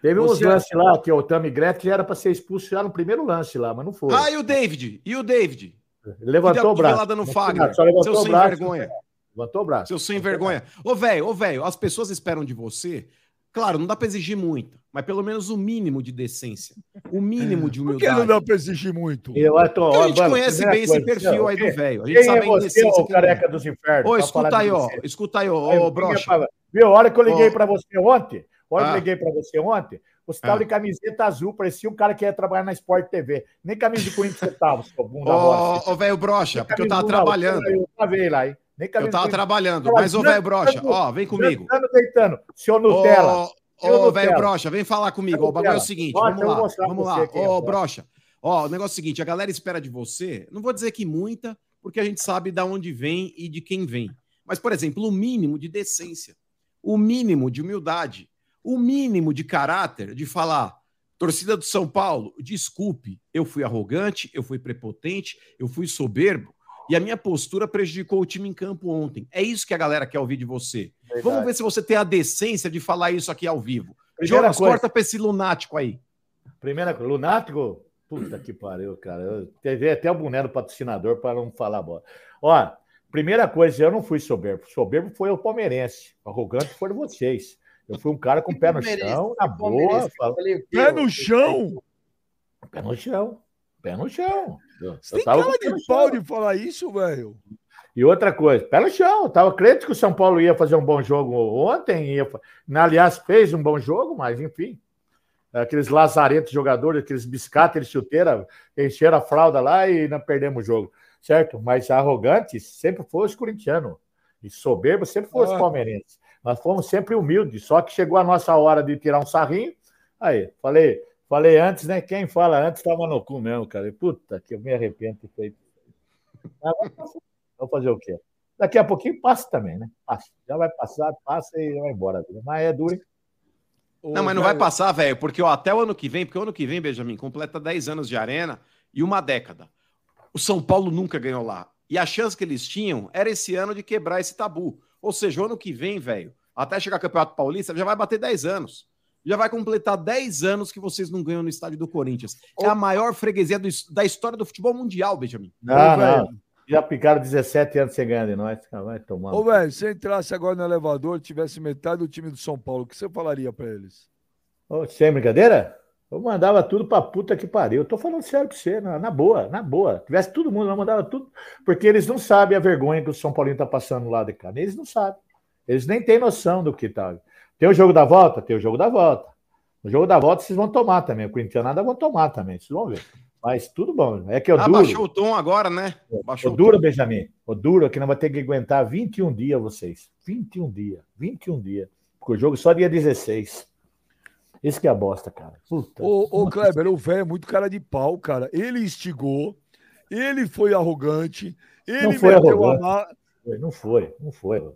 Teve uns você... lances lá que o Tami Gretchen era para ser expulso já no primeiro lance lá, mas não foi. Ah, e o David? E o David? Ele levantou o braço. no Fagner, seu sem braço, vergonha. Levantou o braço. Seu sem vergonha. Ô, velho, ô, velho, as pessoas esperam de você. Claro, não dá para exigir muito, mas pelo menos o mínimo de decência. O mínimo de humildade. Por que não dá para exigir muito? Eu, tô, Porque a gente mano, conhece bem esse perfil aí do velho. A gente quem sabe é você, o careca dos infernos? Ô, escuta aí, ó. Escuta aí, ó, brocha. Viu, a hora que eu liguei para você ontem, a hora que eu ah. liguei para você ontem, você estava ah. de camiseta azul, parecia um cara que ia trabalhar na Sport TV. Nem camisa de Corinthians você tava, seu bunda Ô, velho brocha, porque eu tava trabalhando. Eu tava lá, hein? Nem eu tava trabalhando, mas, ô, velho brocha, ó, vem comigo. Deitando, deitando. Senhor Nutella. Ô, velho brocha, vem falar comigo. o bagulho é o seguinte, vamos lá, vamos lá. Ô, brocha, ó, o negócio é o seguinte, a galera espera de você, não vou dizer que muita, porque a gente sabe de onde vem e de quem vem. Mas, por exemplo, o mínimo de decência, o mínimo de humildade, o mínimo de caráter de falar, torcida do São Paulo, desculpe, eu fui arrogante, eu fui prepotente, eu fui soberbo, e a minha postura prejudicou o time em campo ontem. É isso que a galera quer ouvir de você. Verdade. Vamos ver se você tem a decência de falar isso aqui ao vivo. Primeira Jonas, coisa. corta pra esse lunático aí. Primeira coisa, lunático? Puta que pariu, cara. Eu teve até o boné do patrocinador para não falar bola. Ó, primeira coisa, eu não fui soberbo. Soberbo foi o palmeirense. Arrogante foram vocês. Eu fui um cara com pé no chão, na boa. Pé no chão? Pé no chão. Pé no chão. Você tem cara de pau de falar isso, velho? E outra coisa, pé no chão. Tava crente que o São Paulo ia fazer um bom jogo ontem. Ia... Aliás, fez um bom jogo, mas enfim. Aqueles lazarentos jogadores, aqueles biscates, aqueles chuteiras, encheram a fralda lá e não perdemos o jogo. Certo? Mas arrogante sempre foi os corintianos. E soberbo sempre foi os ah. palmeirenses. Nós fomos sempre humildes, só que chegou a nossa hora de tirar um sarrinho. Aí, falei, Falei antes, né? Quem fala antes estava no cu mesmo, cara. Puta, que eu me arrependo de ter Vou fazer o quê? Daqui a pouquinho passa também, né? Passa. Já vai passar, passa e vai embora. Mas é duro. Não, mas não vai passar, velho, porque ó, até o ano que vem, porque o ano que vem, Benjamin, completa 10 anos de arena e uma década. O São Paulo nunca ganhou lá. E a chance que eles tinham era esse ano de quebrar esse tabu. Ou seja, o ano que vem, velho, até chegar ao Campeonato Paulista, já vai bater 10 anos já vai completar 10 anos que vocês não ganham no estádio do Corinthians. É a maior freguesia do, da história do futebol mundial, Benjamin. Não, não. Já picaram 17 anos sem ganhar de nós. Vai tomar. Ô, velho, se entrasse agora no elevador tivesse metade do time do São Paulo, o que você falaria para eles? Ô, sem brincadeira? Eu mandava tudo pra puta que pariu. Eu tô falando sério pra você, na, na boa, na boa. Tivesse todo mundo, eu mandava tudo. Porque eles não sabem a vergonha que o São Paulinho tá passando lá de cá. Eles não sabem. Eles nem têm noção do que tá. Tem o jogo da volta? Tem o jogo da volta. No jogo da volta vocês vão tomar também. O Corinthians nada vão tomar também, vocês vão ver. Mas tudo bom. É que eu ah, duro. baixou o tom agora, né? Baixou o duro, Benjamin. O duro é que não vai ter que aguentar 21 dias vocês. 21 dias. 21 dias. Porque o jogo só dia 16. Esse que é a bosta, cara. Puta. Ô, ô Kleber, o velho é muito cara de pau, cara. Ele instigou, ele foi arrogante, ele não foi arrogante. A... Não foi, não foi.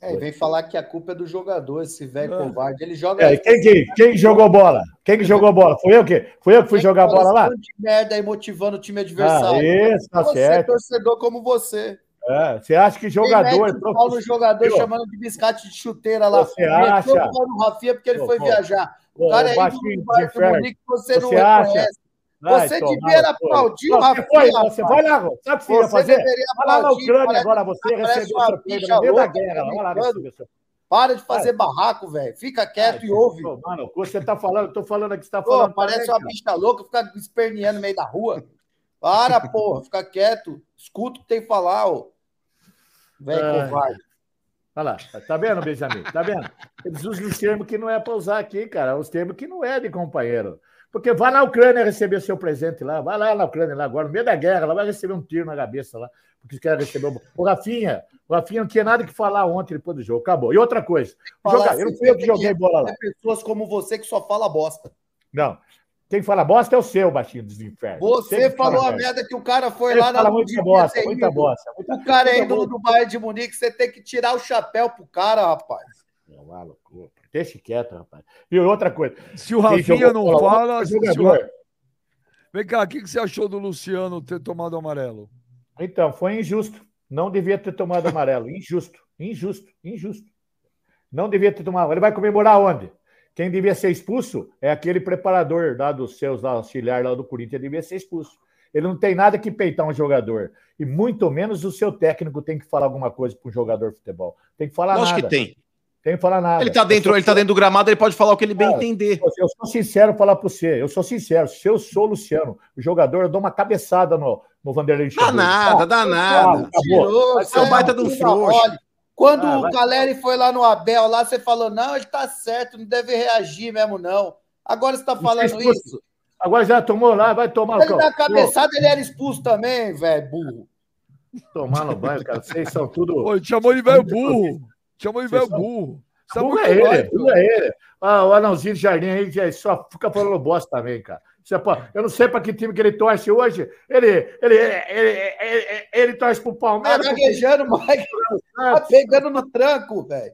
É, vem falar que a culpa é do jogador, esse velho é. covarde. Ele joga. É, quem, quem, quem, jogou bola? Quem que jogou bola? Foi eu que? Foi eu que fui quem jogar bola lá? de merda aí motivando o time adversário. Ah, isso, tá você certo. é torcedor como você. É, você acha que jogador. Quem mete o jogador chamando de biscate de chuteira lá. Você acha? o Rafinha porque ele foi pô, viajar. O cara aí do Bayern de Munique você, você não acha? reconhece. Você devia aplaudir o Rafinha. Você vai lá, sabe o que você ia fazer? Vai lá na Ucrânia agora, você recebeu o seu prêmio no meio da guerra. Vai lá receber para de fazer barraco, velho. Fica quieto Ai, e ouve. Mano, você tá falando, eu tô falando aqui, você tá falando. Pô, parece também, uma bicha louca, fica esperneando no meio da rua. Para, porra, fica quieto. Escuta o que tem que falar, ô. Velho covarde. Olha lá, tá vendo, Benjamin? Tá vendo? Eles usam os termos que não é para usar aqui, cara. Os termos que não é de companheiro. Porque vai na Ucrânia receber seu presente lá, vai lá na Ucrânia lá agora, no meio da guerra, lá vai receber um tiro na cabeça lá, porque quer receber o Rafinha. O Rafinha não tinha nada que falar ontem depois do jogo, acabou. E outra coisa, jogar, eu não fui eu que joguei bola lá. pessoas como você que só fala bosta. Não. Quem fala bosta é o seu, baixinho dos infernos. Você falou a merda que o cara foi Ele lá na. Fala muita bosta, muita bosta. Muita, o cara é ídolo do Bayern de Munique, você tem que tirar o chapéu pro cara, rapaz. É uma loucura. Deixa quieto, rapaz. E outra coisa. Se o Rafinha não fala. Jogador, Vem cá, o que você achou do Luciano ter tomado amarelo? Então, foi injusto. Não devia ter tomado amarelo. Injusto, injusto, injusto. Não devia ter tomado. Ele vai comemorar onde? Quem devia ser expulso é aquele preparador lá dos seus lá, auxiliar lá do Corinthians, devia ser expulso. Ele não tem nada que peitar um jogador. E muito menos o seu técnico tem que falar alguma coisa para um jogador de futebol. Tem que falar Lógico nada. que tem. Tem que falar nada. Ele tá dentro, ele tá dentro do gramado, ele pode falar o que ele bem é, entender. Eu sou sincero falar para você, eu sou sincero. Se eu sou o Luciano, o jogador, eu dou uma cabeçada no, no Vanderlei Dá nada, dá nada. Você é um baita de um frouxo. Olha, quando ah, o Caleri foi lá no Abel, lá você falou, não, ele tá certo, não deve reagir mesmo, não. Agora você tá falando isso. Agora já tomou lá, vai tomar Ele dá cabeçada, ele era expulso também, velho, burro. Tomar no banho, cara. Vocês são tudo. Oi, chamou de velho burro. Chamou de velho burro. Burro é ele, burro é ele. Ah, o Anãozinho de Jardim aí já só fica falando bosta também, cara. Eu não sei para que time que ele torce hoje. Ele, ele, ele, ele, ele, ele torce pro Palmeiras. Tá gaguejando, Mike. Tá pegando no tranco, velho.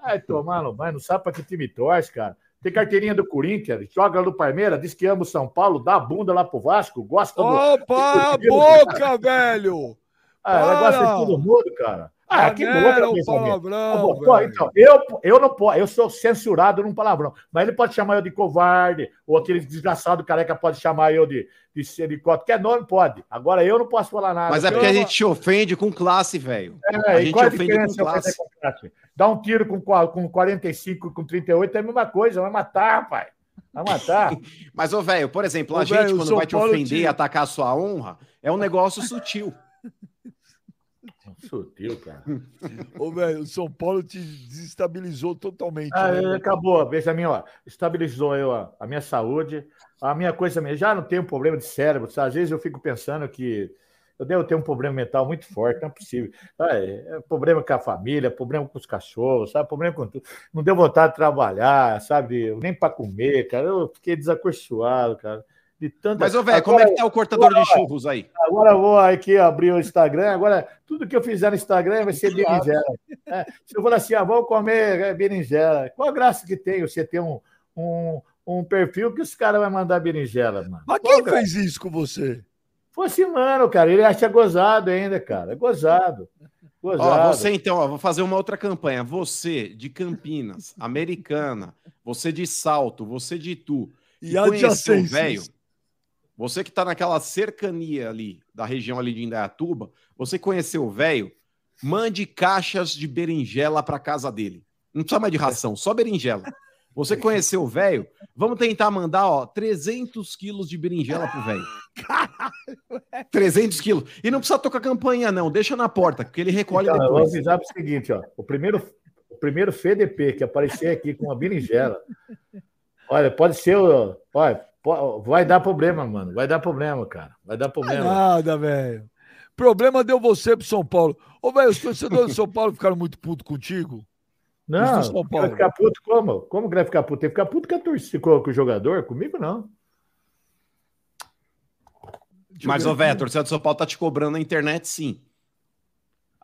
Vai tomar no banho, não sabe para que time torce, cara. Tem carteirinha do Corinthians, joga no Palmeiras, diz que ama o São Paulo, dá a bunda lá pro Vasco, gosta do. Opa, a boca, velho! Ah, ela gosta de todo mundo, cara. Ah, que boca, um palavrão, Pô, então, eu, eu não posso, eu sou censurado num palavrão, mas ele pode chamar eu de covarde, ou aquele desgraçado careca pode chamar eu de, de ser de qualquer nome, pode. Agora eu não posso falar nada. Mas é porque a gente te ofende com classe, velho. É, a gente ofende com classe. com classe. Dá um tiro com, com 45, com 38, é a mesma coisa, vai matar, pai. Vai matar. Mas, ô, velho, por exemplo, a ô, gente, véio, quando vai te ofender e atacar a sua honra, é um negócio sutil. Sutil, cara. Ô, velho, o São Paulo te desestabilizou totalmente. Ah, né? Acabou, Benjamin, ó. Estabilizou eu, ó, a minha saúde, a minha coisa mesmo. Já não tenho problema de cérebro, sabe? às vezes eu fico pensando que eu devo ter um problema mental muito forte, não é possível. É, é problema com a família, problema com os cachorros, sabe? Problema com tudo. Não deu vontade de trabalhar, sabe? Nem para comer, cara. Eu fiquei desacorçoado, cara de tanta. Mas, ô, velho, como é que tá o cortador agora, de churros aí? Agora eu vou aqui abrir o Instagram. Agora, tudo que eu fizer no Instagram vai ser berinjela. É, se eu falar assim, ah, vou comer é, berinjela, qual a graça que tem você ter um, um, um perfil que os caras vão mandar berinjela, mano? Mas quem qual fez isso com você? Fosse, mano, cara. Ele acha gozado ainda, cara. É gozado. Ó, você então, ó, vou fazer uma outra campanha. Você de Campinas, Americana, você de Salto, você de Tu, e conheceu o velho, você que está naquela cercania ali, da região ali de Indaiatuba, você conheceu o velho, mande caixas de berinjela para casa dele. Não precisa mais de ração, só berinjela. Você conheceu o velho? Vamos tentar mandar, ó, 300 quilos de berinjela pro velho. 300 quilos. E não precisa tocar campanha, não. Deixa na porta, porque ele recolhe então, depois. Eu vou avisar o seguinte, ó. O primeiro, o primeiro FDP que aparecer aqui com a berinjela, olha, pode ser, olha, Vai dar problema, mano. Vai dar problema, cara. Vai dar problema. nada, velho. Problema deu você pro São Paulo. Ô, velho, os torcedores do São Paulo ficaram muito putos contigo? Não, São Paulo. vai ficar puto como? Como que vai ficar puto? Tem que ficar puto com, a torcida, com, com o jogador? Comigo, não. Mas, ô, velho, a torcida do São Paulo tá te cobrando na internet, sim.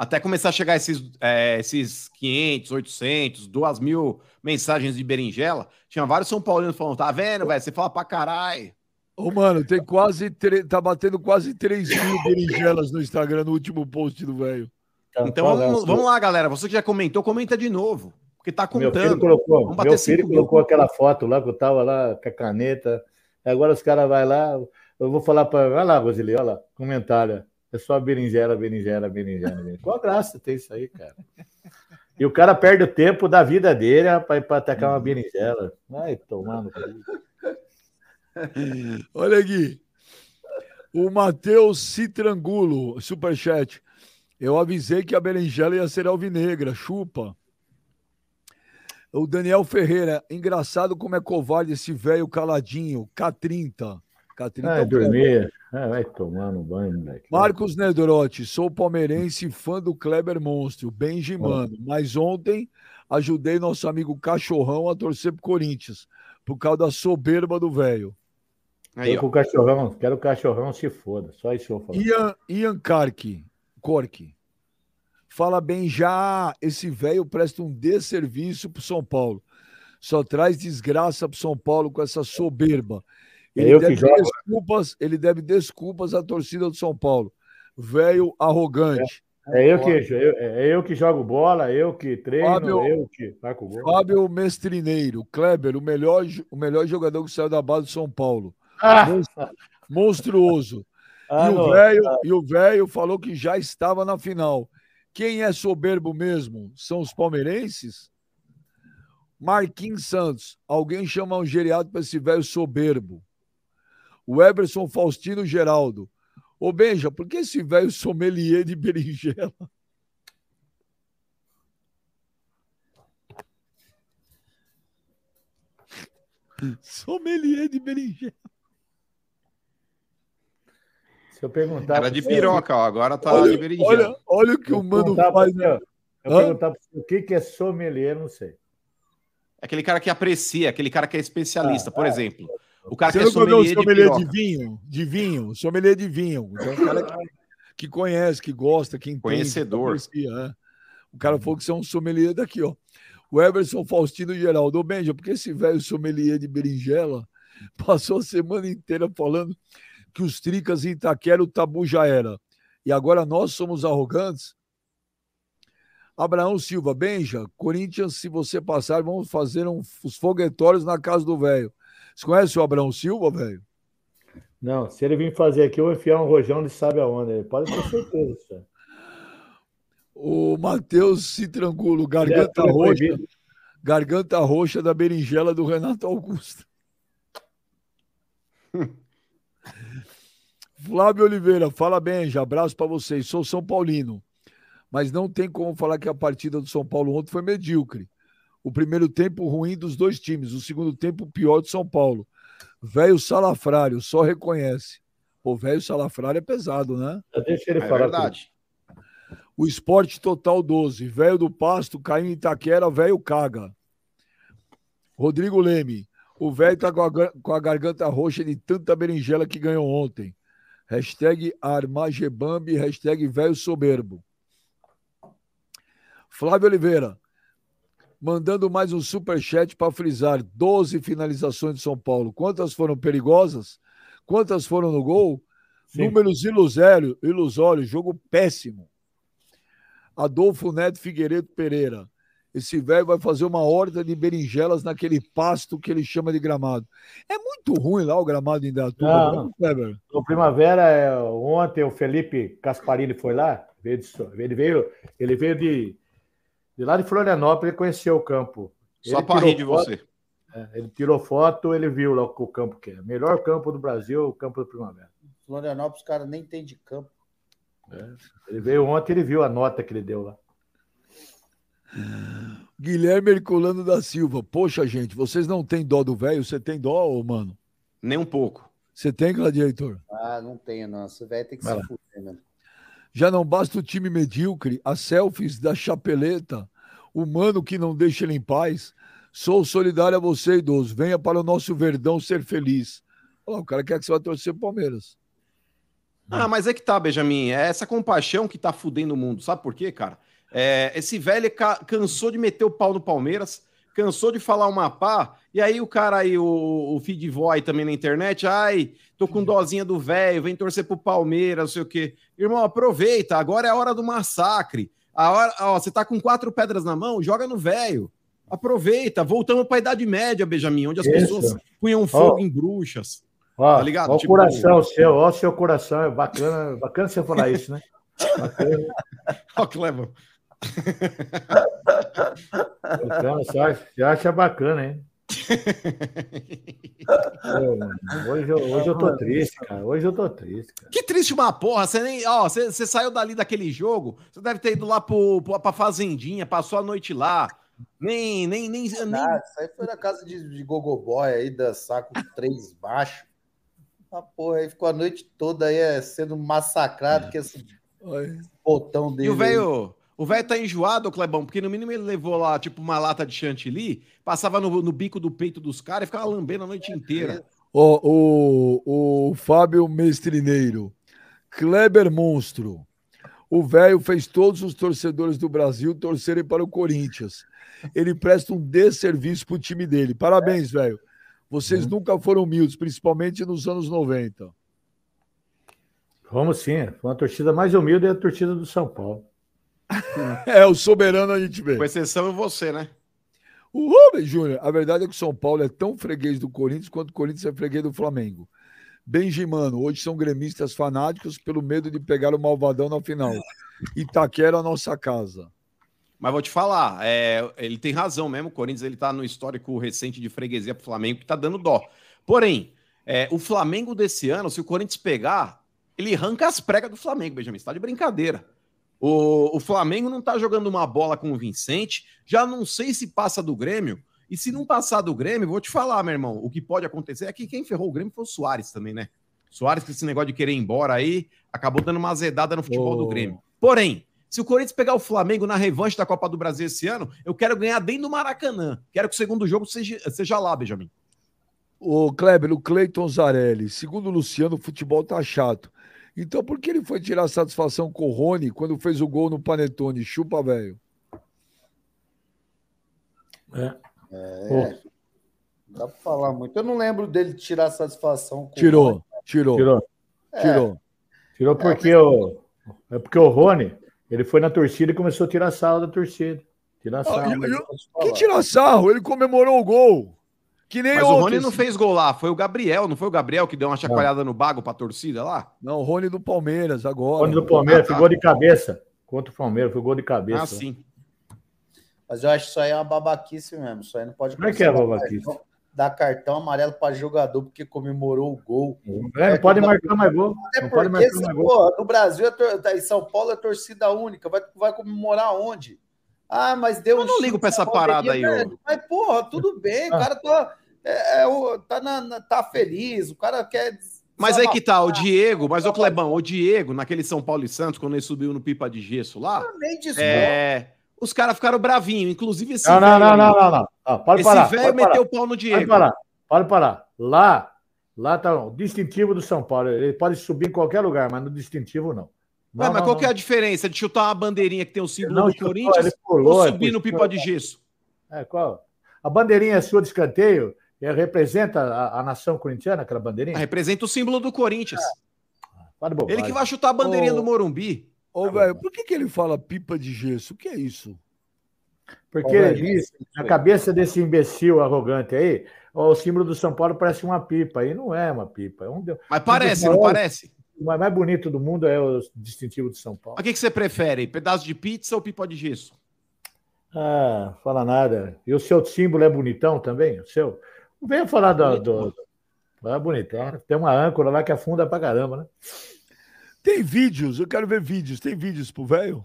Até começar a chegar esses, é, esses 500, 800, 2 mil mensagens de berinjela, tinha vários São Paulinos falando, tá vendo, velho? Você fala pra caralho. Ô, mano, tem quase. Tá batendo quase 3 mil berinjelas no Instagram no último post do velho. Então, vamos, vamos, lá, galera. Você que já comentou, comenta de novo. Porque tá contando. Meu filho colocou, meu filho colocou aquela foto lá que eu tava lá com a caneta. Agora os caras vão lá. Eu vou falar para. Vai lá, Roseli, olha lá, comentário. É só berinjela, berinjela, berinjela. berinjela. Qual graça tem isso aí, cara? E o cara perde o tempo da vida dele para atacar uma berinjela. Vai tomando. Olha aqui. O Matheus Citrangulo, superchat. Eu avisei que a berinjela ia ser alvinegra, chupa. O Daniel Ferreira, engraçado como é covarde esse velho caladinho, K30. K30 é, dormir. É, vai tomar no banho, moleque. Marcos Nedorotti, sou palmeirense fã do Kleber Monstro, Benjimano. Oh. Mas ontem ajudei nosso amigo Cachorrão a torcer pro Corinthians, por causa da soberba do velho. Aí, quero o cachorrão, quero o cachorrão se foda. Só isso eu vou falar. Ian, Ian Kark, Cork. Fala bem já, esse velho presta um desserviço pro São Paulo. Só traz desgraça pro São Paulo com essa soberba. É ele, é deve desculpas, ele deve desculpas à torcida do São Paulo. Velho arrogante. É, é eu que, eu, é eu que jogo bola, eu que treino, Fábio, eu que gol. Fábio Mestrineiro, Kleber, o melhor, o melhor jogador que saiu da base do São Paulo. Ah. Monstruoso. Ah, e o velho falou que já estava na final. Quem é soberbo mesmo? São os palmeirenses? Marquinhos Santos. Alguém chama um geriado para esse velho soberbo o Everson Faustino Geraldo. Ô, Benja, por que esse velho sommelier de berinjela? sommelier de berinjela. Se eu perguntar. Era de piroca, ó, agora tá olha, de berinjela. Olha, olha o que o mano faz. Você, eu perguntar o que é sommelier, não sei. É aquele cara que aprecia, aquele cara que é especialista, ah, por é. exemplo. O cara Você que é sommelier, sommelier de, de, vinho, de vinho, sommelier de vinho. Então, o cara que, que conhece, que gosta, que entende. Conhecedor. Que é. O cara falou que são um sommelier daqui, ó. O Everson Faustino Geraldo. Ô, Benja, porque esse velho sommelier de berinjela passou a semana inteira falando que os tricas em Itaquera o tabu já era. E agora nós somos arrogantes? Abraão Silva, Benja, Corinthians, se você passar, vamos fazer um, os foguetórios na casa do velho. Você conhece o Abraão Silva, velho? Não, se ele vir fazer aqui, eu vou enfiar um rojão de sabe aonde. Ele pode ter certeza, senhor. O Matheus Citrangulo, garganta é roxa. Garganta roxa da berinjela do Renato Augusto. Flávio Oliveira, fala bem, já abraço para vocês. Sou São Paulino, mas não tem como falar que a partida do São Paulo ontem foi medíocre. O primeiro tempo ruim dos dois times, o segundo tempo pior do São Paulo. Velho salafrário, só reconhece. O velho salafrário é pesado, né? Deixa ele é falar. verdade. O esporte total 12. Velho do pasto, caiu em Itaquera, velho caga. Rodrigo Leme. O velho tá com a, com a garganta roxa de tanta berinjela que ganhou ontem. Hashtag Armagebambi, hashtag velho soberbo. Flávio Oliveira mandando mais um super chat para frisar 12 finalizações de São Paulo. Quantas foram perigosas? Quantas foram no gol? Sim. Números ilusórios, ilusório, jogo péssimo. Adolfo Neto Figueiredo Pereira. Esse velho vai fazer uma horta de berinjelas naquele pasto que ele chama de gramado. É muito ruim lá o gramado em Datuba, né? No Primavera, é, ontem o Felipe Casparini foi lá, ele veio, ele veio de de lá de Florianópolis, ele conheceu o campo. Só para rir de foto, você. É, ele tirou foto, ele viu lá o campo que é. Melhor campo do Brasil, o campo do Primavera. Florianópolis, cara, nem tem de campo. É. Ele veio ontem, ele viu a nota que ele deu lá. Guilherme Herculano da Silva. Poxa, gente, vocês não têm dó do velho? Você tem dó, mano? Nem um pouco. Você tem, Gladiator? Ah, não tenho, não. Esse velho tem que Vai se fuder. Já não basta o time medíocre, as selfies da chapeleta, o mano que não deixa ele em paz. Sou solidário a você, idoso. Venha para o nosso Verdão ser feliz. Olha o cara quer que você vá torcer pro Palmeiras. Ah, mas é que tá, Benjamin. É essa compaixão que tá fudendo o mundo. Sabe por quê, cara? É, esse velho ca- cansou de meter o pau no Palmeiras, cansou de falar uma pá, e aí o cara aí, o, o feed boy também na internet, ai, tô com dozinha do velho, vem torcer pro Palmeiras, não sei o quê. Irmão, aproveita, agora é a hora do massacre. A hora, ó, você tá com quatro pedras na mão, joga no velho. Aproveita, voltamos pra Idade Média, Benjamin, onde as Isso. pessoas punham fogo Ó. em bruxas. Ó, Tá ligado? ó o Tipo- coração seu, ó o seu coração. É bacana, bacana você falar isso, né? Bacana, Ó, Clevão. Bacana. Você acha, você acha bacana, hein? Pô, hoje, eu, hoje eu tô triste, cara. Hoje eu tô triste, cara. Que triste uma porra. Você nem. Ó, você, você saiu dali daquele jogo. Você deve ter ido lá pro, pro, pra Fazendinha, passou a noite lá. Nem. nem, nem, nem... Nada, isso aí foi na casa de, de Gogoboy aí, dançar com três baixos. Ah, porra, aí ficou a noite toda aí é, sendo massacrado com esse botão dele. E o aí. velho. O velho tá enjoado, Clebão, porque no mínimo ele levou lá, tipo, uma lata de chantilly, passava no, no bico do peito dos caras e ficava lambendo a noite inteira. Ó, o, o Fábio Mestrineiro. Kleber Monstro. O velho fez todos os torcedores do Brasil torcerem para o Corinthians. Ele presta um desserviço pro time dele. Parabéns, velho. Vocês nunca foram humildes, principalmente nos anos 90. Vamos sim. Foi uma torcida mais humilde é a torcida do São Paulo. É, o soberano a gente vê. Com exceção é você, né? O Rubens Júnior, a verdade é que o São Paulo é tão freguês do Corinthians quanto o Corinthians é freguês do Flamengo. Benjimano, hoje são gremistas fanáticos pelo medo de pegar o Malvadão na final. Itaquera, a nossa casa. Mas vou te falar, é, ele tem razão mesmo. O Corinthians ele tá no histórico recente de freguesia pro Flamengo que tá dando dó. Porém, é, o Flamengo desse ano, se o Corinthians pegar, ele arranca as pregas do Flamengo, Benjamin. Você tá de brincadeira. O, o Flamengo não tá jogando uma bola com o Vicente. Já não sei se passa do Grêmio. E se não passar do Grêmio, vou te falar, meu irmão. O que pode acontecer é que quem ferrou o Grêmio foi o Soares também, né? Soares, com esse negócio de querer ir embora aí, acabou dando uma azedada no futebol do Ô. Grêmio. Porém, se o Corinthians pegar o Flamengo na revanche da Copa do Brasil esse ano, eu quero ganhar dentro do Maracanã. Quero que o segundo jogo seja, seja lá, Benjamin. O Kleber, o Cleiton Zarelli. Segundo o Luciano, o futebol tá chato. Então por que ele foi tirar satisfação com o Rony quando fez o gol no Panetone? Chupa, velho. É. É, não dá pra falar muito. Eu não lembro dele tirar satisfação. com Tirou, tirou, Tirou. É. tirou. Tirou porque o. É porque o Rony, ele foi na torcida e começou a tirar sarro da torcida. Tirar Ah, sarro. mas eu- eu Que falar. tira sarro, ele comemorou o gol. Que nem Mas o ontem. Rony não fez gol lá, foi o Gabriel, não foi o Gabriel que deu uma chacoalhada no bago pra torcida lá? Não, o Rony do Palmeiras agora. Rony do Palmeiras, Ah, tá. foi gol de cabeça. Contra o Palmeiras, foi gol de cabeça. Ah, sim. Mas eu acho que isso aí é uma babaquice mesmo. Isso aí não pode Como é que é babaquice? cartão- Dar cartão amarelo para jogador porque comemorou o gol. É, não pode marcar mais gol. Até Não pode marcar mais gol. porra, no Brasil, é tor- tá, em São Paulo é torcida única. Vai, vai comemorar onde? Ah, mas deu Eu não ligo pra essa bandeirinha, parada aí, ô. Mas, porra, tudo bem. O Ah. cara tá, é, é, o- tá, na- na- tá feliz. O cara quer. Mas aí que tá, o Diego, mas o Clebão, o Diego, naquele São Paulo e Santos, quando ele subiu no pipa de gesso lá, discordo. é, os caras ficaram bravinhos, inclusive esse Não, não, velho não, não, não, não. Ah, pode Esse parar. velho Pode parar. meteu o pau no Pode Diego. parar. Pode parar. Lá, lá tá o distintivo do São Paulo. Ele pode subir em qualquer lugar, mas no distintivo não. Não, mas não, qual não. que é a diferença de chutar uma bandeirinha que tem o símbolo Não do chutou, Corinthians pulou, ou é, subir no pipa de gesso? É, qual? A bandeirinha é sua de escanteio é, representa a, a nação corintiana, aquela bandeirinha? Ah, Representa o símbolo do Corinthians. Bobagem. Ele que vai chutar a bandeirinha Ô. do Morumbi. Ô, velho, por que, que ele fala pipa de gesso? O que é isso? Porque velho, diz, na cabeça desse imbecil arrogante aí, ó, o símbolo do São Paulo parece uma pipa. E não é uma pipa. É um, Mas parece, não maiores- parece? o mais bonito do mundo é o distintivo de São Paulo. O que, que você prefere? Pedaço de pizza ou pipa de gesso? Ah, fala nada. E o seu símbolo é bonitão também? O seu? Não venha falar do. do... É bonitão. Tem uma âncora lá que afunda pra caramba, né? Tem vídeos, eu quero ver vídeos. Tem vídeos pro velho?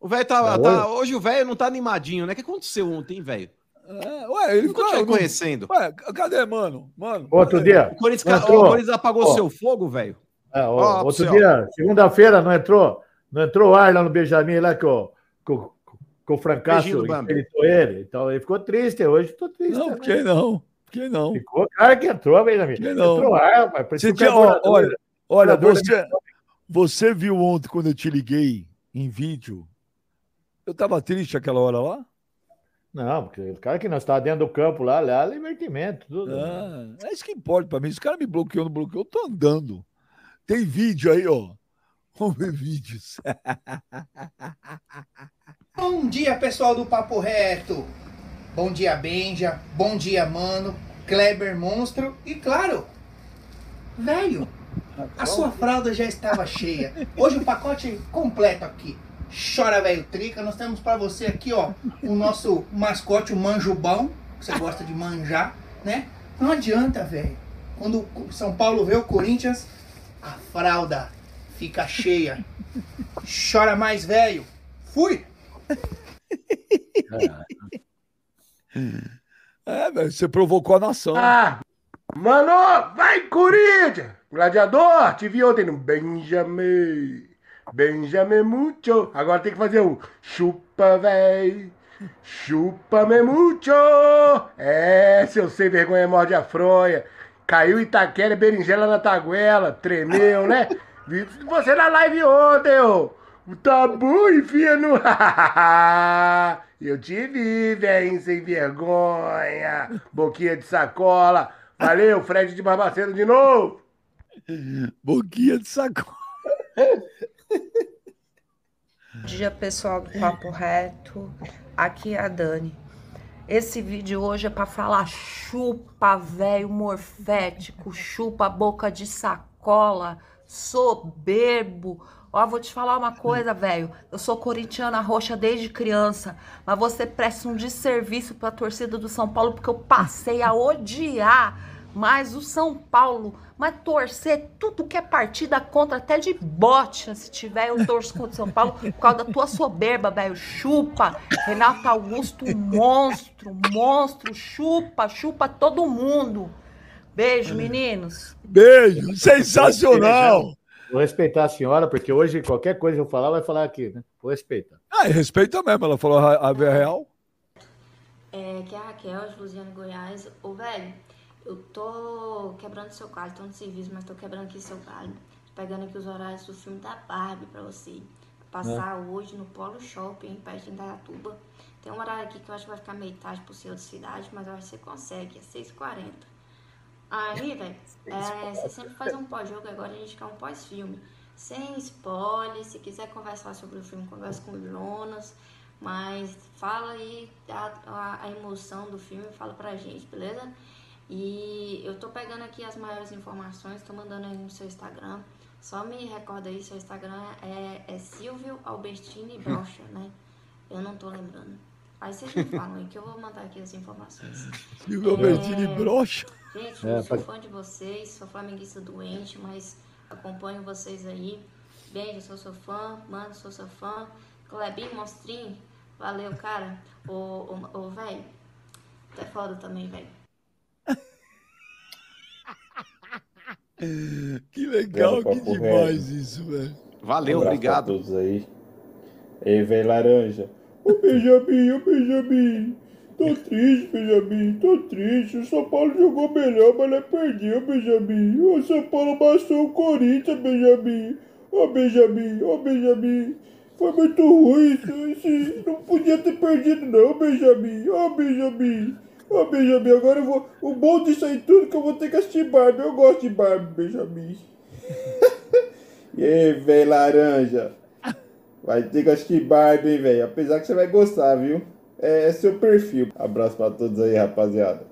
O velho tá, Tá tá- Hoje o velho não tá animadinho, né? O que aconteceu ontem, velho? É, ué, ele ficou te conhecendo. Ué, cadê, mano? Mano. Outro dia. O Corinthians, o Corinthians apagou ó, seu fogo, velho. É, ó, outro dia, segunda-feira, não entrou? Não entrou ar lá no Benjamin, lá que o, que o, que o ele. Então ele ficou triste. Hoje estou triste. Não, por que não? Que não? Ficou cara que entrou, Benjamin. Que não? Entrou ar, mas você tinha, olha, olha você, você viu ontem quando eu te liguei em vídeo? Eu tava triste aquela hora lá? Não, porque o cara que não está dentro do campo lá, lá é divertimento. Tudo. Ah, é isso que importa para mim. Se o cara me bloqueou, não bloqueou, eu tô andando. Tem vídeo aí, ó. Vamos ver vídeos. Bom dia, pessoal do Papo Reto. Bom dia, Benja. Bom dia, mano. Kleber Monstro. E claro, velho, a sua fralda já estava cheia. Hoje o pacote completo aqui. Chora, velho, trica. Nós temos para você aqui, ó, o nosso mascote, o manjubão, que você gosta de manjar, né? Não adianta, velho. Quando o São Paulo vê o Corinthians, a fralda fica cheia. Chora mais, velho. Fui! É, velho, você provocou a nação. Ah, mano, vai, Corinthians! Gladiador, te vi ontem no Benjamin. Benjamin Mucho. Agora tem que fazer um chupa, véi. Chupa-me mucho. É, seu sem vergonha morde a fronha. Caiu Itaquera, berinjela na taguela. Tremeu, né? Você na live ontem, ô. O tabu enfia no. Eu te vi, velho, sem vergonha. Boquinha de sacola. Valeu, Fred de Barbacena de novo. Boquinha de sacola. Bom dia, pessoal do Papo Reto. Aqui é a Dani. Esse vídeo hoje é para falar chupa, velho morfético, chupa boca de sacola, soberbo. Ó, vou te falar uma coisa, velho. Eu sou corintiana roxa desde criança, mas você presta um desserviço para a torcida do São Paulo porque eu passei a odiar mais o São Paulo mas torcer tudo que é partida contra, até de bote, se tiver, eu torço contra o São Paulo por causa da tua soberba, velho. Chupa. Renato Augusto, monstro, monstro. Chupa, chupa todo mundo. Beijo, meninos. Beijo, sensacional. Vou respeitar a senhora, porque hoje qualquer coisa que eu falar, vai falar aqui, né? Vou respeitar. Ah, respeita mesmo, ela falou a, a real. É, que é a Raquel, de Luziano Goiás. Ô, velho, eu tô quebrando seu galho, tô no serviço, mas tô quebrando aqui seu galho. Pegando aqui os horários do filme da Barbie pra você. Passar é. hoje no Polo Shopping, perto de Indaiatuba. Tem um horário aqui que eu acho que vai ficar meio tarde pro seu de cidade, mas eu acho que você consegue, é 6h40. Aí, velho, é, você sempre faz um pós-jogo, agora a gente quer um pós-filme. Sem spoiler, se quiser conversar sobre o filme, conversa com o Jonas. Mas fala aí a, a, emoção do filme, fala pra gente, beleza? E eu tô pegando aqui as maiores informações, tô mandando aí no seu Instagram. Só me recorda aí, seu Instagram é, é Silvio Albertini Brocha, né? Eu não tô lembrando. Aí vocês me falam aí que eu vou mandar aqui as informações. Silvio é... Albertini Brocha? Gente, eu é, sou fã de vocês, sou flamenguista doente, mas acompanho vocês aí. Beijo, sou seu fã, mano, sou seu fã. Clebinho, Mostrinho, valeu, cara. Ô, ô, ô velho, até foda também, velho. que legal, que demais isso, velho. Valeu, um obrigado. todos aí. Ei, velho laranja. Ô Benjamin, ô Benjamin. Tô triste, Benjamin, tô triste. O São Paulo jogou melhor, mas não perdeu, Benjamin. O São Paulo amassou o Corinthians, Benjamin. Ô Benjamin, ô Benjamin. Foi muito ruim isso. Não podia ter perdido, não, Benjamin. Ô Benjamin. Ô, Benjamin, agora eu vou. O bom disso aí tudo que eu vou ter que assistir Barbie. Eu gosto de Barbie, Benjamin. e aí, velho laranja? Vai ter que assistir Barbie, hein, velho? Apesar que você vai gostar, viu? É, é seu perfil. Abraço pra todos aí, rapaziada.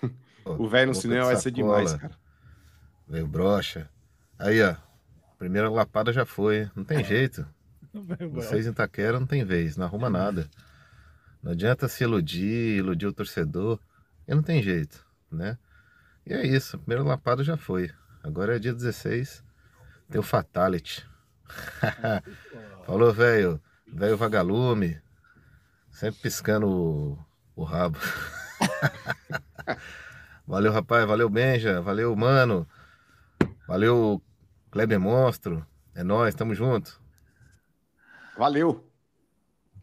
o velho no cinema vai ser demais, cara. Veio brocha. Aí, ó. Primeira lapada já foi. Não tem jeito. Vocês em Taquera não tem vez, não arruma nada. Não adianta se iludir, iludir o torcedor. E não tem jeito, né? E é isso. primeiro lapado já foi. Agora é dia 16. Tem o Fatality. Falou, velho. Velho vagalume. Sempre piscando o, o rabo. valeu, rapaz. Valeu, Benja. Valeu, mano. Valeu, Kleber Monstro. É nóis, tamo junto. Valeu.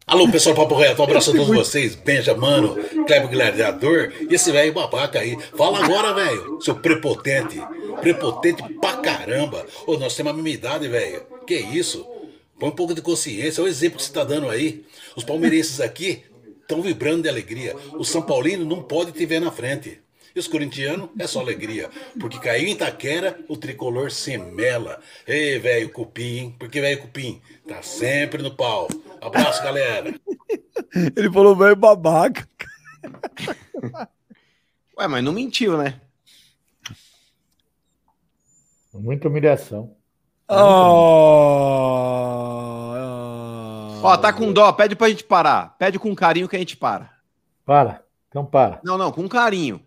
Alô, pessoal Papo Reto, um abraço a todos vocês. Benja, mano, Kleber Gladiador e esse velho babaca aí. Fala agora, velho, seu prepotente. Prepotente pra caramba. Ô, nós temos a mesma idade, velho. Que isso? Põe um pouco de consciência. Olha o exemplo que você tá dando aí. Os palmeirenses aqui estão vibrando de alegria. O São Paulino não pode te ver na frente. E os corintianos é só alegria. Porque caiu em Itaquera, o tricolor se mela. Ei, velho cupim, hein? Porque velho cupim tá sempre no pau. Abraço, galera. Ele falou velho babaca. Ué, mas não mentiu, né? Muita humilhação. Ah, Ó, tá com dó, pede pra gente parar. Pede com carinho que a gente para. Para. Então para. Não, não, com carinho.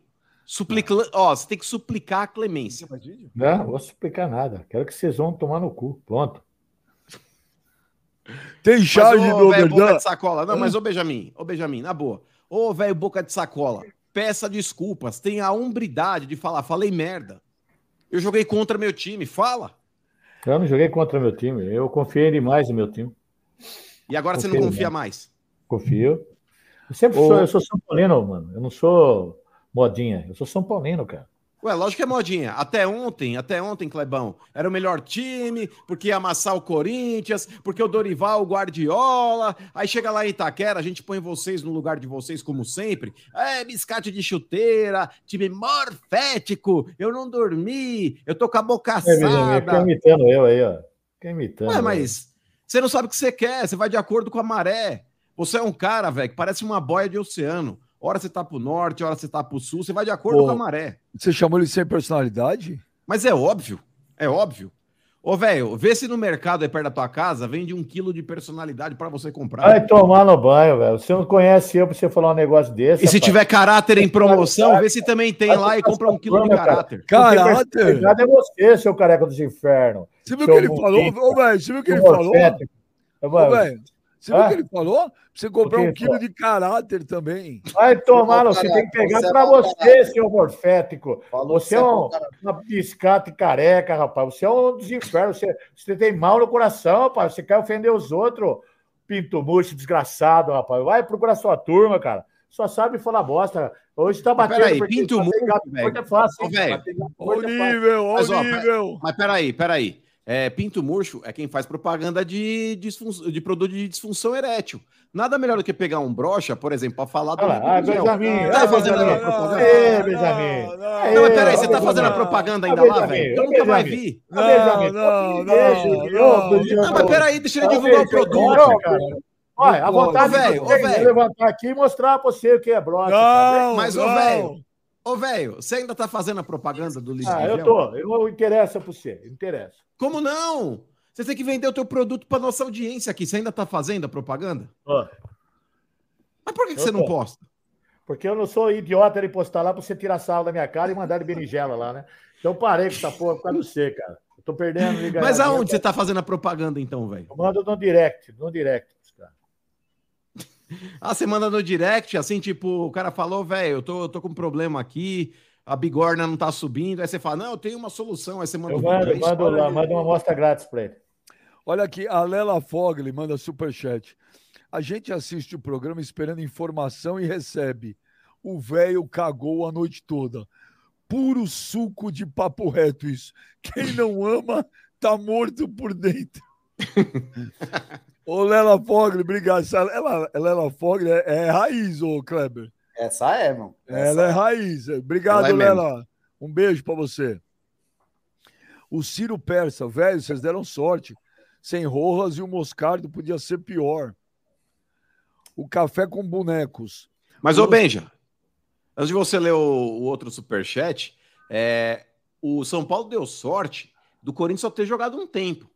Suplica... Ó, você tem que suplicar a clemência. Não, não vou explicar nada. Quero que vocês vão tomar no cu. Pronto. Tem charge do de sacola. Não, mas ô Benjamin, ô Benjamin, na boa. Ô, velho, boca de sacola, peça desculpas. Tenha a hombridade de falar, falei merda. Eu joguei contra meu time, fala. Eu não joguei contra meu time. Eu confiei demais no meu time. E agora você não confia mais. Confio. Eu sempre Ô- sou, eu sou São Paulino, mano. Eu não sou modinha. Eu sou São Paulino, cara. Ué, lógico que é modinha. Até ontem, até ontem, Clebão, era o melhor time, porque ia amassar o Corinthians, porque o Dorival, o Guardiola. Aí chega lá em Itaquera, a gente põe vocês no lugar de vocês, como sempre. É, biscate de chuteira, time morfético, eu não dormi, eu tô com a boca É, assada. fica imitando eu aí, ó. Fica imitando. Ué, mas você não sabe o que você quer, você vai de acordo com a maré. Você é um cara, velho, que parece uma boia de oceano. Hora você tá pro norte, hora você tá pro sul, você vai de acordo Ô, com a maré. Você chamou ele sem personalidade? Mas é óbvio, é óbvio. Ô, velho, vê se no mercado aí perto da tua casa vende um quilo de personalidade pra você comprar. Vai tomar no banho, velho. Você não conhece eu pra você falar um negócio desse. E se rapaz. tiver caráter em promoção, vê se também tem lá e compra um quilo de cara. caráter. Caráter? personalidade é você, seu careca dos infernos. Você viu o que ele falou? Ô, velho, você viu o que ele falou? Ô, velho, você viu o que ele falou? Pra você comprar um quilo de caráter também. Vai tomar, você tem que pegar você é pra mau você, seu morfético. Falou Você é é um, uma piscata e careca, rapaz. Você é um dos infernos. Você, você tem mal no coração, rapaz. Você quer ofender os outros. Pinto murcho, desgraçado, rapaz. Vai procurar sua turma, cara. Só sabe falar bosta. Hoje tá Mas batendo. peraí, porque pinto bater murcho, velho. forte é fácil, Ô, velho. Ó o é nível, Mas, o nível. Mas peraí, peraí. É, Pinto Murcho é quem faz propaganda de, disfun- de produto de disfunção erétil. Nada melhor do que pegar um brocha, por exemplo, pra falar do. Olha lá, ah. Benjamin. Tá fazendo a propaganda? Ê, Benjamin. Não, mas peraí, você tá fazendo a propaganda ainda lá, velho? Então nunca vai vir. Não, não, não, não. Não, mas peraí, deixa ele Não, divulgar o produto. cara. Olha, a vontade velho, de levantar aqui e mostrar pra você o que é brocha. cara. Não, Mas, ô, não. velho, ô, velho, você ainda tá fazendo a propaganda do Liz Ah, eu tô. Eu não interessa pra você. Interessa. Como não? Você tem que vender o teu produto pra nossa audiência aqui. Você ainda tá fazendo a propaganda? Ó, Mas por que, que você não posta? Porque eu não sou idiota de postar lá pra você tirar sal da minha cara e mandar de berinjela lá, né? Então eu parei com essa porra por causa de você, cara. Eu tô perdendo. Mas aonde você cara. tá fazendo a propaganda então, velho? Eu mando no direct, no direct. cara. Ah, você manda no direct, assim, tipo, o cara falou, velho, eu tô, eu tô com um problema aqui, a bigorna não tá subindo. Aí você fala, não, eu tenho uma solução. Aí você manda Eu um mando, aí mando lá, ele. mando uma amostra grátis pra ele. Olha aqui, a Lela Fogli manda superchat. A gente assiste o programa esperando informação e recebe. O velho cagou a noite toda. Puro suco de papo reto isso. Quem não ama, tá morto por dentro. Ô, Lela Fogli, obrigado. Essa Lela, Lela Fogli é, é raiz, ô Kleber. Essa é, irmão. Essa Ela é raiz. Obrigado, Ela é mesmo. Lela. Um beijo pra você. O Ciro Persa, velho, vocês deram sorte. Sem Rojas e o Moscardo podia ser pior. O café com bonecos. Mas, ô O- Benja, antes de você ler o, o outro superchat, é, o São Paulo deu sorte do Corinthians só ter jogado um tempo.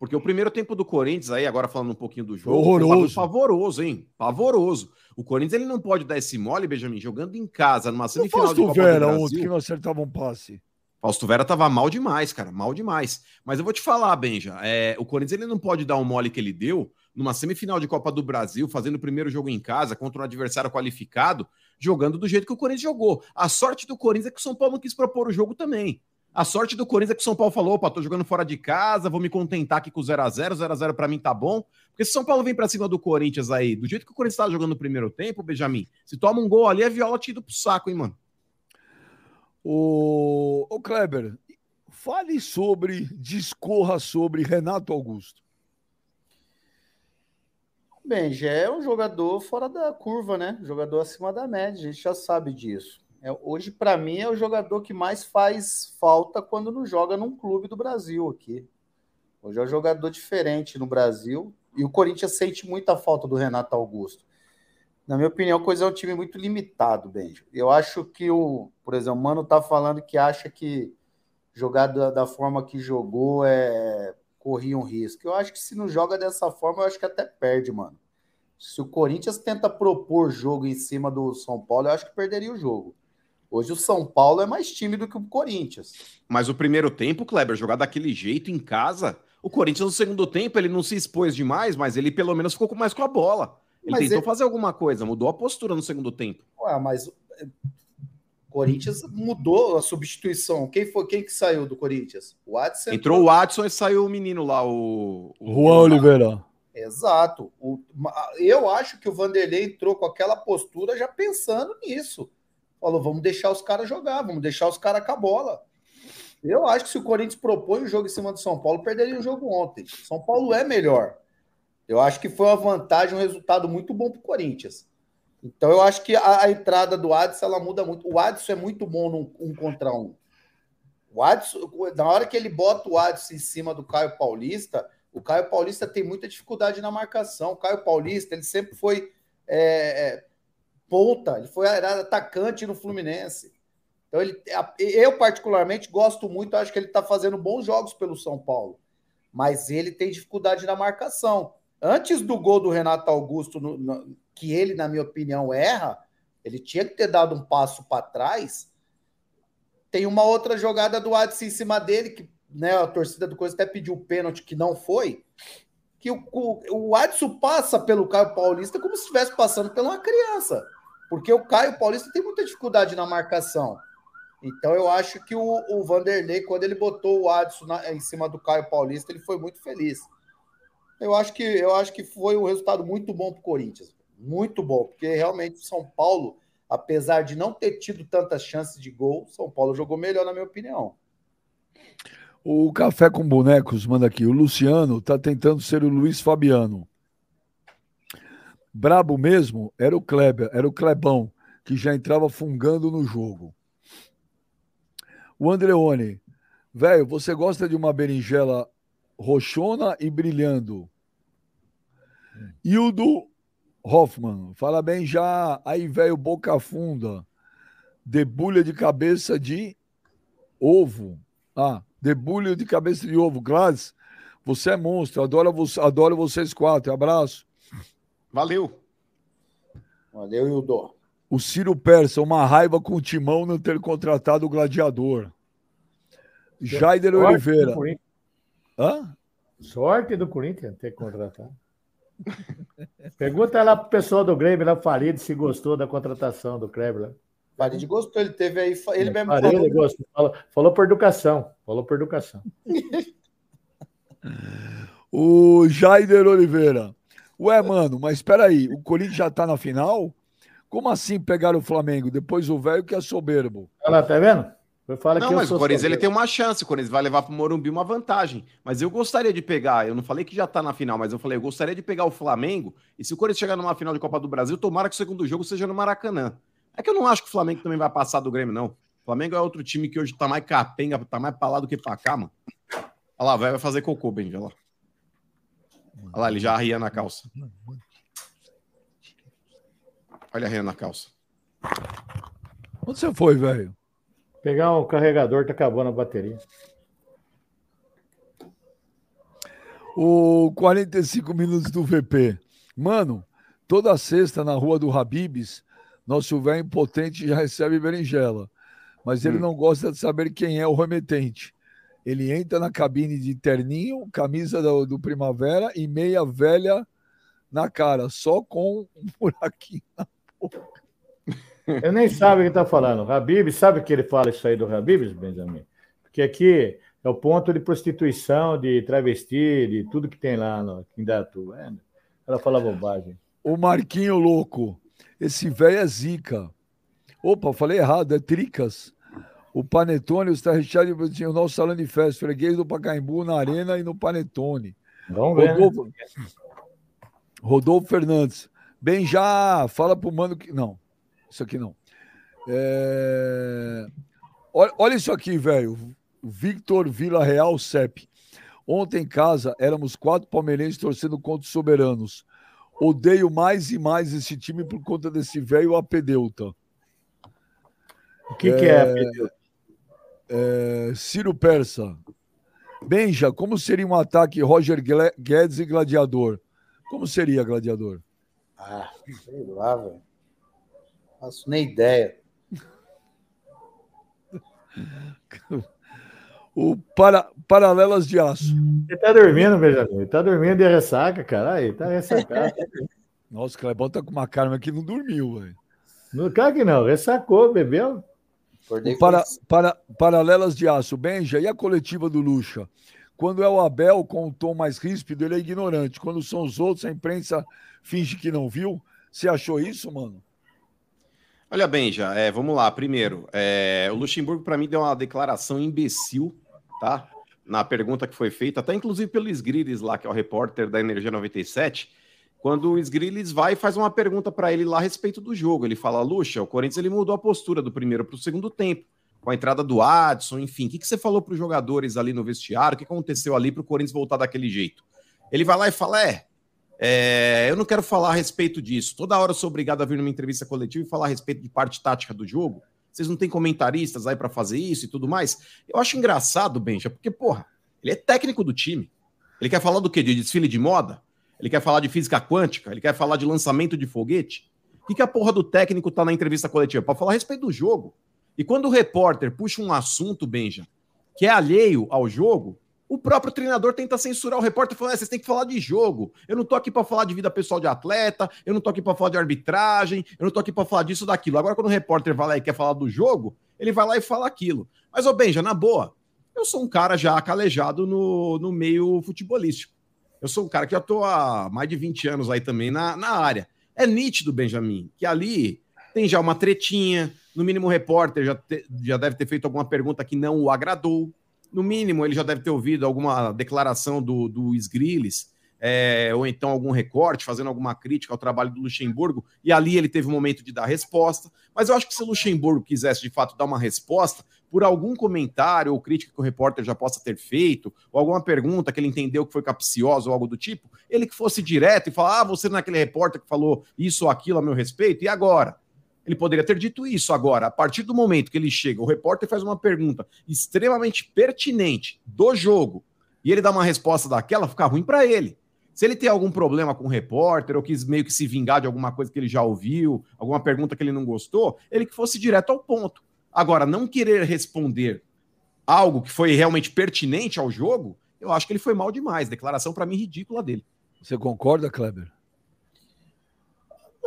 Porque o primeiro tempo do Corinthians, aí, agora falando um pouquinho do jogo, horroroso. pavoroso, hein? Pavoroso. O Corinthians ele não pode dar esse mole, Benjamin, jogando em casa, numa O semifinal de Copa do Vera Brasil. ontem que não acertava um passe. Fausto Vera tava mal demais, cara, mal demais. Mas eu vou te falar, Benja, é, o Corinthians ele não pode dar um mole que ele deu, numa semifinal de Copa do Brasil, fazendo o primeiro jogo em casa contra um adversário qualificado, jogando do jeito que o Corinthians jogou. A sorte do Corinthians é que o São Paulo não quis propor o jogo também. A sorte do Corinthians é que o São Paulo falou: opa, tô jogando fora de casa, vou me contentar aqui com 0x0, 0x0 para mim tá bom. Porque se o São Paulo vem para cima do Corinthians aí, do jeito que o Corinthians tá jogando no primeiro tempo, Benjamin, se toma um gol ali, é viola tido pro saco, hein, mano? O, o Kleber, fale sobre, discorra sobre Renato Augusto. Bem, já é um jogador fora da curva, né? Jogador acima da média, a gente já sabe disso. É, hoje, para mim, é o jogador que mais faz falta quando não joga num clube do Brasil aqui. Hoje é um jogador diferente no Brasil e o Corinthians sente muita falta do Renato Augusto. Na minha opinião, Coisa é um time muito limitado, Benjo. Eu acho que o, por exemplo, o Mano tá falando que acha que jogar da, da forma que jogou é corria um risco. Eu acho que se não joga dessa forma, eu acho que até perde, mano. Se o Corinthians tenta propor jogo em cima do São Paulo, eu acho que perderia o jogo. Hoje o São Paulo é mais tímido que o Corinthians. Mas o primeiro tempo, Kleber, jogar daquele jeito em casa, o Corinthians no segundo tempo ele não se expôs demais, mas ele pelo menos ficou mais com a bola. Ele mas tentou ele... fazer alguma coisa, mudou a postura no segundo tempo. Ué, mas o Corinthians mudou a substituição. Quem foi quem que saiu do Corinthians? O Adson. Entrou o Adson e saiu o menino lá, o, o... Juan Oliveira. Exato. O... Eu acho que o Vanderlei entrou com aquela postura já pensando nisso falou: vamos deixar os caras jogar, vamos deixar os caras com a bola. Eu acho que se o Corinthians propõe o jogo em cima do São Paulo, perderia o jogo ontem. São Paulo é melhor. Eu acho que foi uma vantagem, um resultado muito bom para o Corinthians. Então eu acho que a, a, entrada do Adson ela muda muito. O Adson é muito bom no um contra um. O Adson, na hora que ele bota o Adson em cima do Caio Paulista, o Caio Paulista tem muita dificuldade na marcação. O Caio Paulista ele sempre foi é, é ponta, ele foi era atacante no Fluminense. Então, ele, eu, particularmente, gosto muito, acho que ele está fazendo bons jogos pelo São Paulo. Mas ele tem dificuldade na marcação. Antes do gol do Renato Augusto, no, no, que ele, na minha opinião, erra, ele tinha que ter dado um passo para trás. Tem uma outra jogada do Adson em cima dele, que né, a torcida do Coisa até pediu o pênalti, que não foi. Que o, o, o Adson passa pelo Caio Paulista como se estivesse passando por uma criança. Porque o Caio Paulista tem muita dificuldade na marcação. Então eu acho que o, o Vanderlei, quando ele botou o Adson na, em cima do Caio Paulista, ele foi muito feliz. Eu acho que, eu acho que foi um resultado muito bom para o Corinthians. Muito bom, porque realmente o São Paulo, apesar de não ter tido tantas chances de gol, São Paulo jogou melhor, na minha opinião. O Café com Bonecos manda aqui. O Luciano está tentando ser o Luiz Fabiano. Brabo mesmo era o Kleber, era o Clebão, que já entrava fungando no jogo. O Andreone, velho, você gosta de uma berinjela roxona e brilhando? E o do Hoffman, fala bem já, aí, velho, boca funda, debulha de cabeça de ovo. Ah, debulha de cabeça de ovo. Glass, você é monstro, adoro, adoro vocês quatro, abraço. Valeu. Valeu, Hildo. O Ciro Persa, uma raiva com o Timão não ter contratado o gladiador. Jaider Oliveira. Hã? Sorte do Corinthians ter contratado. Pergunta lá pro pessoal do Grêmio, lá, Farid, se gostou da contratação do Kleber. Farid gostou, ele teve aí. Ele mesmo Farid falou. Gostou, falou. Falou por educação. Falou por educação. o Jaider Oliveira. Ué, mano, mas espera aí, o Corinthians já tá na final? Como assim pegar o Flamengo? Depois o velho que é soberbo. Olha lá, tá vendo? Fala não, mas o Corinthians ele tem uma chance, o Corinthians vai levar para o Morumbi uma vantagem. Mas eu gostaria de pegar, eu não falei que já está na final, mas eu falei, eu gostaria de pegar o Flamengo, e se o Corinthians chegar numa final de Copa do Brasil, tomara que o segundo jogo seja no Maracanã. É que eu não acho que o Flamengo também vai passar do Grêmio, não. O Flamengo é outro time que hoje tá mais capenga, tá mais pra lá do que pra cá, mano. Olha lá, vai fazer cocô, bem, olha lá. Olha lá, ele já arria na calça. Olha a arria na calça. Onde você foi, velho? Pegar um carregador, tá acabando a bateria. O 45 minutos do VP. Mano, toda sexta na rua do Habibs, nosso velho impotente já recebe berinjela. Mas ele hum. não gosta de saber quem é o remetente. Ele entra na cabine de terninho, camisa do, do Primavera e meia velha na cara, só com um buraquinho na boca. Eu nem sabe o que está falando. Habib, sabe que ele fala isso aí do Habib, Benjamin? Porque aqui é o ponto de prostituição, de travesti, de tudo que tem lá no Indatu. É, ela fala bobagem. O Marquinho louco. Esse velho é zica. Opa, falei errado, é Tricas. O Panetone está recheado de o nosso salão de festa, freguês do Pacaembu, na Arena e no Panetone. Vamos ver. Rodolfo, né? Rodolfo Fernandes. Bem já, fala pro mano que. Não, isso aqui não. É... Olha, olha isso aqui, velho. Victor Vila Real CEP. Ontem em casa éramos quatro palmeirenses torcendo contra os soberanos. Odeio mais e mais esse time por conta desse velho apedeuta. O que, é, que é apedeuta? É, Ciro Persa. Benja, como seria um ataque Roger Guedes e Gladiador? Como seria Gladiador? Ah, sei lá, velho. Faço nem ideia. o para, Paralelas de Aço. Ele tá dormindo, Benjamin. Ele tá dormindo de ressaca, cara. Aí, tá ressacado. Nossa, o Clebão tá com uma cara que não dormiu, velho. No cara que não, ressacou, bebeu. Para, para, paralelas de aço, Benja, e a coletiva do Lucha? Quando é o Abel com o tom mais ríspido, ele é ignorante. Quando são os outros, a imprensa finge que não viu. Você achou isso, mano? Olha, Benja, é, vamos lá. Primeiro, é, o Luxemburgo, para mim, deu uma declaração imbecil, tá? Na pergunta que foi feita, até inclusive pelo Sgrilles lá, que é o repórter da Energia 97 quando o Sgrillis vai e faz uma pergunta para ele lá a respeito do jogo. Ele fala, Luxa, o Corinthians ele mudou a postura do primeiro para o segundo tempo, com a entrada do Adson, enfim. O que, que você falou para os jogadores ali no vestiário? O que aconteceu ali para o Corinthians voltar daquele jeito? Ele vai lá e fala, é, é, eu não quero falar a respeito disso. Toda hora eu sou obrigado a vir numa entrevista coletiva e falar a respeito de parte tática do jogo. Vocês não têm comentaristas aí para fazer isso e tudo mais? Eu acho engraçado, Benja, porque, porra, ele é técnico do time. Ele quer falar do quê? De desfile de moda? Ele quer falar de física quântica? Ele quer falar de lançamento de foguete? O que, que a porra do técnico tá na entrevista coletiva? Para falar a respeito do jogo. E quando o repórter puxa um assunto, Benja, que é alheio ao jogo, o próprio treinador tenta censurar o repórter falando: é, vocês têm que falar de jogo. Eu não tô aqui para falar de vida pessoal de atleta, eu não tô aqui para falar de arbitragem, eu não tô aqui para falar disso daquilo. Agora, quando o repórter vai lá e quer falar do jogo, ele vai lá e fala aquilo. Mas, ô Benja, na boa, eu sou um cara já calejado no, no meio futebolístico. Eu sou um cara que já estou há mais de 20 anos aí também na, na área. É nítido, Benjamin, que ali tem já uma tretinha. No mínimo, o repórter já, te, já deve ter feito alguma pergunta que não o agradou. No mínimo, ele já deve ter ouvido alguma declaração do, do Sgrilles, é, ou então algum recorte, fazendo alguma crítica ao trabalho do Luxemburgo, e ali ele teve um momento de dar resposta. Mas eu acho que se o Luxemburgo quisesse de fato dar uma resposta, por algum comentário ou crítica que o repórter já possa ter feito, ou alguma pergunta que ele entendeu que foi capciosa ou algo do tipo, ele que fosse direto e falar: ah, você não é repórter que falou isso ou aquilo a meu respeito, e agora? Ele poderia ter dito isso agora. A partir do momento que ele chega, o repórter faz uma pergunta extremamente pertinente do jogo e ele dá uma resposta daquela, fica ruim para ele. Se ele tem algum problema com o repórter ou quis meio que se vingar de alguma coisa que ele já ouviu, alguma pergunta que ele não gostou, ele que fosse direto ao ponto. Agora, não querer responder algo que foi realmente pertinente ao jogo, eu acho que ele foi mal demais. Declaração para mim ridícula dele. Você concorda, Kleber?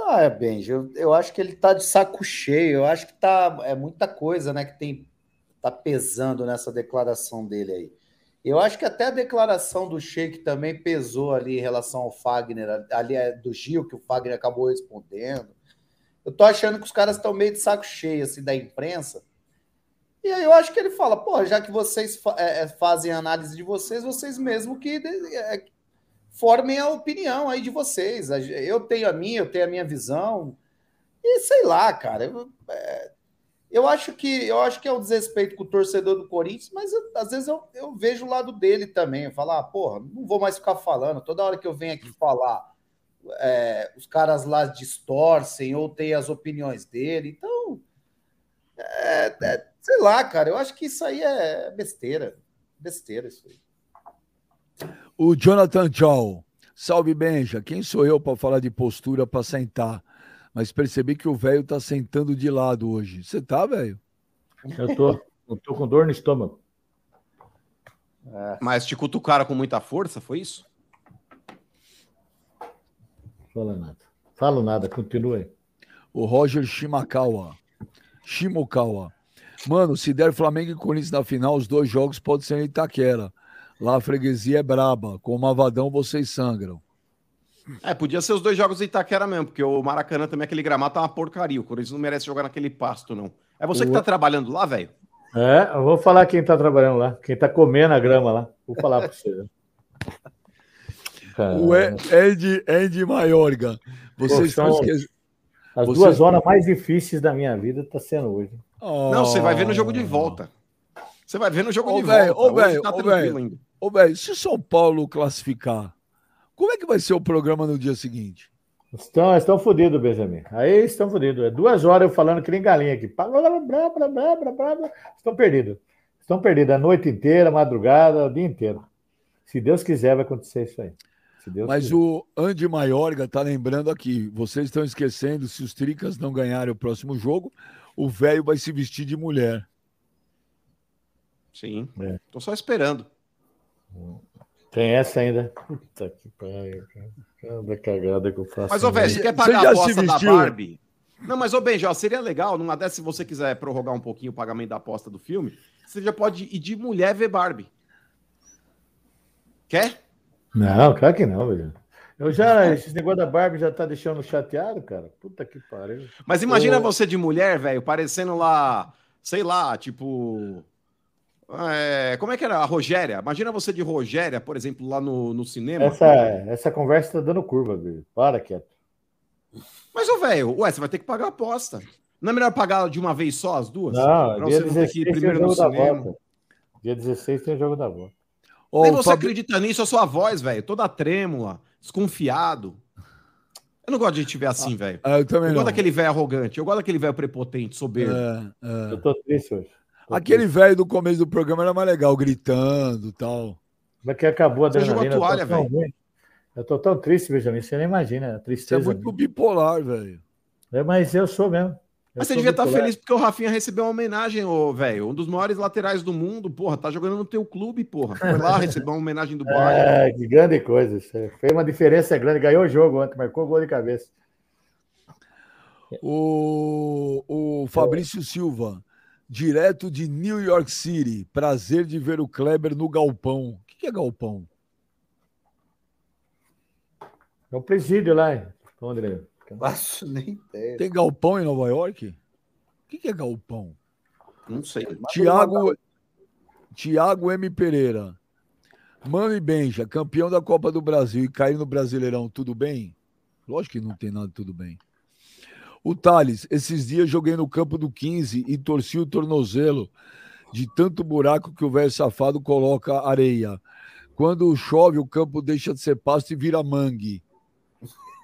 Ah, é, Benji, eu, eu acho que ele tá de saco cheio. Eu acho que tá é muita coisa, né, que tem tá pesando nessa declaração dele aí. Eu acho que até a declaração do Sheik também pesou ali em relação ao Fagner, ali é do Gil, que o Fagner acabou respondendo. Eu tô achando que os caras estão meio de saco cheio assim, da imprensa. E aí eu acho que ele fala, pô, já que vocês é, é, fazem análise de vocês, vocês mesmo que é, formem a opinião aí de vocês. Eu tenho a minha, eu tenho a minha visão. E sei lá, cara. Eu, é, eu acho que eu acho que é um desrespeito com o torcedor do Corinthians, mas eu, às vezes eu, eu vejo o lado dele também. Falo, ah, porra, não vou mais ficar falando. Toda hora que eu venho aqui falar é, os caras lá distorcem ou tem as opiniões dele. Então, é, é, sei lá, cara, eu acho que isso aí é besteira. Besteira isso aí. O Jonathan Chow. Salve, Benja. Quem sou eu para falar de postura para sentar? Mas percebi que o velho tá sentando de lado hoje. Você tá, velho? Eu tô. Eu tô com dor no estômago. É. Mas te cutucaram com muita força, foi isso? Fala nada. Falo nada, continue. O Roger Shimakawa. Shimokawa. Mano, se der Flamengo e Corinthians na final, os dois jogos podem ser em Itaquera. Lá a freguesia é braba. Com o Mavadão vocês sangram. É, podia ser os dois jogos em Itaquera mesmo, porque o Maracanã também, aquele gramado tá uma porcaria. O Corinthians não merece jogar naquele pasto, não. É você que tá trabalhando lá, velho? É, eu vou falar quem tá trabalhando lá, quem tá comendo a grama lá. Vou falar pra você. O Ed, Ed Maiorga. Vocês esquecendo. As Vocês- duas horas mais difíceis da minha vida tá sendo hoje. Não, você vai ver no jogo de volta. Você vai ver no jogo Ô, de velho, volta. ô, velho, tá ô, tranquilo velho. se o São Paulo classificar, como é que vai ser o programa no dia seguinte? Estão, estão fodidos, Benjamin. Aí estão fodidos. É duas horas eu falando que nem galinha aqui. Blá, blá, blá, blá, blá, blá, blá, blá. Estão perdidos. Estão perdidos a noite inteira, a madrugada, o dia inteiro. Se Deus quiser, vai acontecer isso aí. Mas quiser. o Andy Maiorga tá lembrando aqui, vocês estão esquecendo, se os Tricas não ganharem o próximo jogo, o velho vai se vestir de mulher. Sim. É. Tô só esperando. Tem essa ainda. Puta que pariu, cara. Cada cagada que eu faço. Mas, ô, velho, você quer pagar a aposta da Barbie? Não, mas, ô, Benjo, ó, seria legal, numa dessas, se você quiser prorrogar um pouquinho o pagamento da aposta do filme, você já pode ir de mulher ver Barbie. Quer? Não, claro que não, velho. Eu já, esse negócio da Barbie já tá deixando chateado, cara. Puta que pariu. Mas imagina você de mulher, velho, parecendo lá, sei lá, tipo. é, como é que era? A Rogéria. Imagina você de Rogéria, por exemplo, lá no, no cinema. Essa, essa conversa tá dando curva, velho. Para quieto. Mas, ô, velho, ué, você vai ter que pagar a aposta. Não é melhor pagar de uma vez só as duas? Não, pra dia você não ter que 16 ir primeiro no cinema. Dia 16 tem o jogo da volta. Nem você acredita nisso, a sua voz, velho, toda trêmula, desconfiado. Eu não gosto de te ver assim, velho. Ah, eu também eu não. gosto daquele velho arrogante, eu gosto daquele velho prepotente, soberbo. É, é. Eu tô triste hoje. Aquele velho do começo do programa era mais legal, gritando e tal. Mas que acabou a Você jogou adrenalina. toalha, eu tô tão velho. Eu tô tão triste, Benjamin. Você nem imagina a Você é tristeza. muito bipolar, velho. É, mas eu sou mesmo. Mas você devia estar bipolar. feliz porque o Rafinha recebeu uma homenagem, ô, velho. Um dos maiores laterais do mundo, porra. Tá jogando no teu clube, porra. Foi lá receber uma homenagem do Bayern. É, que grande coisa. isso. Fez uma diferença grande. Ganhou o jogo ontem, marcou gol de cabeça. O, o Fabrício Silva, direto de New York City. Prazer de ver o Kleber no galpão. O que é galpão? É um presídio lá. Onde ele... Faço nem ideia. Tem galpão em Nova York? O que que é galpão? Não sei. Tiago, Tiago M. Pereira. Mano e Benja, campeão da Copa do Brasil e cair no Brasileirão, tudo bem? Lógico que não tem nada tudo bem. O Thales, esses dias joguei no campo do 15 e torci o tornozelo de tanto buraco que o velho safado coloca areia. Quando chove, o campo deixa de ser pasto e vira mangue.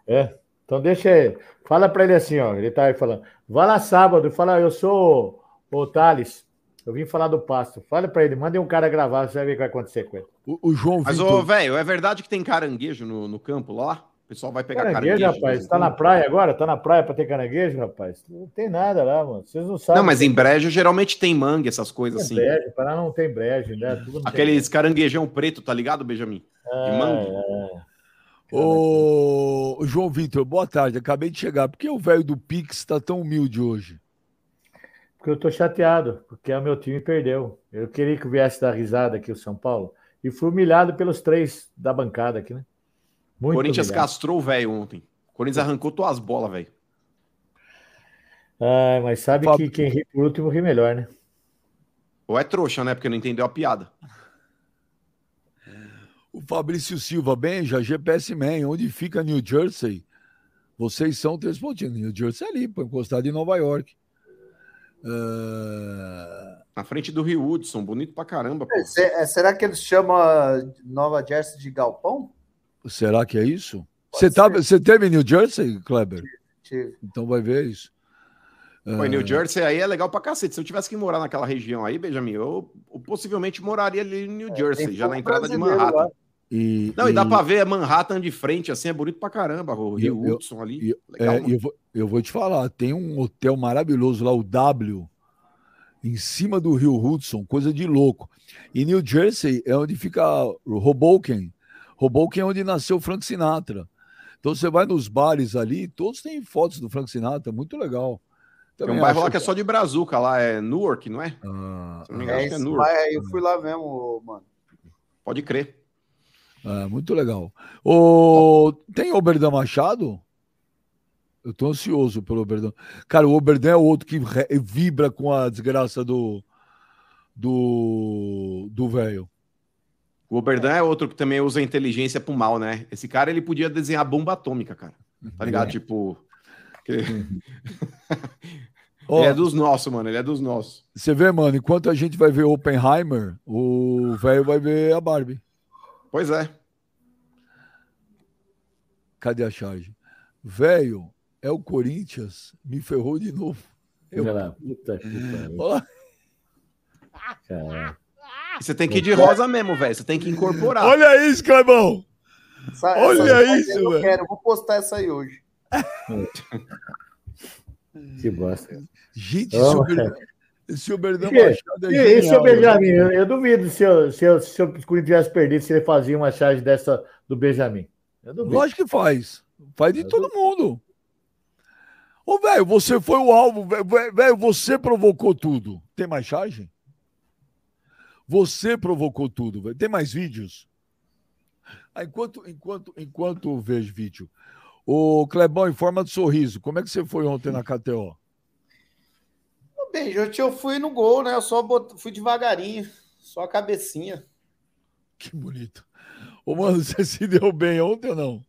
É. Então deixa ele. Fala pra ele assim, ó. Ele tá aí falando. Vai lá sábado, fala, eu sou o Thales. Eu vim falar do pasto. Fala pra ele, manda um cara gravar, você vai ver o que vai acontecer com ele. O, João Mas, ô, velho, é verdade que tem caranguejo no, no campo lá? O pessoal vai pegar Caranguejo, caranguejo. rapaz. Tá na praia agora? Tá na praia pra ter caranguejo, rapaz? Não tem nada lá, mano. Vocês não sabem. Não, mas em brejo geralmente tem mangue, essas coisas assim. Tem brejo, Pará não tem brejo, né? Tudo não tem Aqueles caranguejão preto, tá ligado, Benjamin? De mangue. É, Ô, ô, João Vitor, boa tarde. Acabei de chegar. Por que o velho do Pix tá tão humilde hoje? Porque eu tô chateado, porque o meu time perdeu. Eu queria que viesse dar risada aqui o São Paulo. E fui humilhado pelos três da bancada aqui, né? Muito Corinthians humilhado. castrou o velho ontem. Corinthians arrancou tuas bolas, velho. Ai, mas sabe que quem ri por último ri melhor, né? Ou é trouxa, né? Porque não entendeu a piada. O Fabrício Silva, Benja, GPS Man, onde fica New Jersey? Vocês são três pontinhos. New Jersey é ali, pô, encostado em Nova York. É, Na frente do Rio Hudson, bonito pra caramba, pô. Se- é, será que eles chamam Nova Jersey de galpão? Será que é isso? Você, tá, você teve em New Jersey, Kleber? Tive. Então vai ver isso. Pô, É, New Jersey aí é legal pra cacete. Se eu tivesse que morar naquela região aí, Benjamin, eu, eu possivelmente moraria ali em New Jersey, tem já na entrada de Manhattan. lá. E, Não, e dá pra ver Manhattan de frente, assim, é bonito pra caramba, o Rio eu- Hudson ali. E- Legal, é, eu, vou, eu vou te falar, tem um hotel maravilhoso lá, o W, em cima do Rio Hudson, coisa de louco. E New Jersey é onde fica o Hoboken. Hoboken é onde nasceu o Frank Sinatra. Então você vai nos bares ali, todos têm fotos do Frank Sinatra, muito legal. Tem um bairro acho lá que é só de Brazuca, lá é Newark, não é? Ah, Se não me engano, É, que é esse Newark. bairro aí eu fui lá mesmo, mano. Pode crer. É, muito legal. O... Tem Oberdan Machado? Eu tô ansioso pelo Oberdan. Cara, o Oberdan é outro que re- vibra com a desgraça do do do velho. O Oberdan é outro que também usa inteligência pro mal, né? Esse cara, ele podia desenhar bomba atômica, cara. Tá ligado? É. Tipo... que- Ó, ele é dos nossos, mano. Ele é dos nossos. Você vê, mano, enquanto a gente vai ver Oppenheimer, o velho vai ver a Barbie. Pois é. Cadê a charge? Velho, é o Corinthians, me ferrou de novo. Eu... Puta que pariu. Caralho. Você tem que ir de rosa mesmo, velho. Você tem que incorporar. Olha isso, Clebão! Essa- Olha essa isso, Eu velho. quero, eu vou postar essa aí hoje. Que bosta. Gente, esse Oberdan Que- Machado é E genial, o Benjamin, eu, eu duvido se, eu, se, eu, se o Corinthians tivesse perdido, se ele fazia uma charge dessa do Benjamin. Eu duvido. Lógico que faz. Faz de todo mundo. Ô, velho, você foi o alvo. velho, você provocou tudo. Tem mais charge? Você provocou tudo, velho. Tem mais vídeos? Ah, enquanto, enquanto, enquanto eu vejo vídeo. Ô, Clebão, em forma de sorriso, como é que você foi ontem na KTO? Bem, gente, eu fui no gol, né? Eu só bot- fui devagarinho, só a cabecinha. Que bonito. Ô, mano, você se deu bem ontem ou não?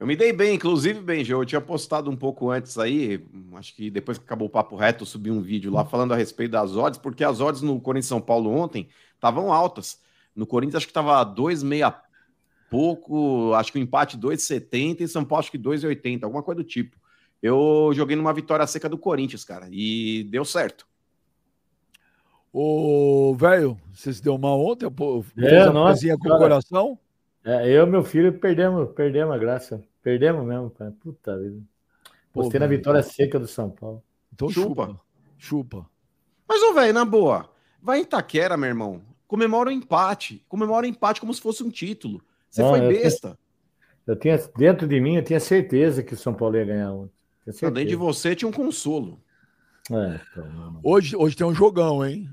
Eu me dei bem, inclusive, bem, eu tinha postado um pouco antes aí, acho que depois que acabou o papo reto, eu subi um vídeo lá falando a respeito das odds, porque as odds no Corinthians São Paulo ontem estavam altas. No Corinthians acho que tava 2,6 pouco, acho que o empate 2,70 e São Paulo acho que 2,80, alguma coisa do tipo. Eu joguei numa vitória seca do Corinthians, cara, e deu certo. Ô, velho, você se deu mal ontem? Pô, É, nossa, com o coração? É, eu e meu filho perdemos, perdemos a graça. Perdemos mesmo, cara. Puta vida. Postei na vitória seca do São Paulo. Então Chupa. chupa. Chupa. Mas, ô, velho, na boa, vai em Taquera, meu irmão. Comemora o empate. Comemora o empate como se fosse um título. Você Não, foi eu besta. Eu tinha, dentro de mim, eu tinha certeza que o São Paulo ia ganhar ontem. Dentro de você tinha um consolo. É, então. Hoje, hoje tem um jogão, hein?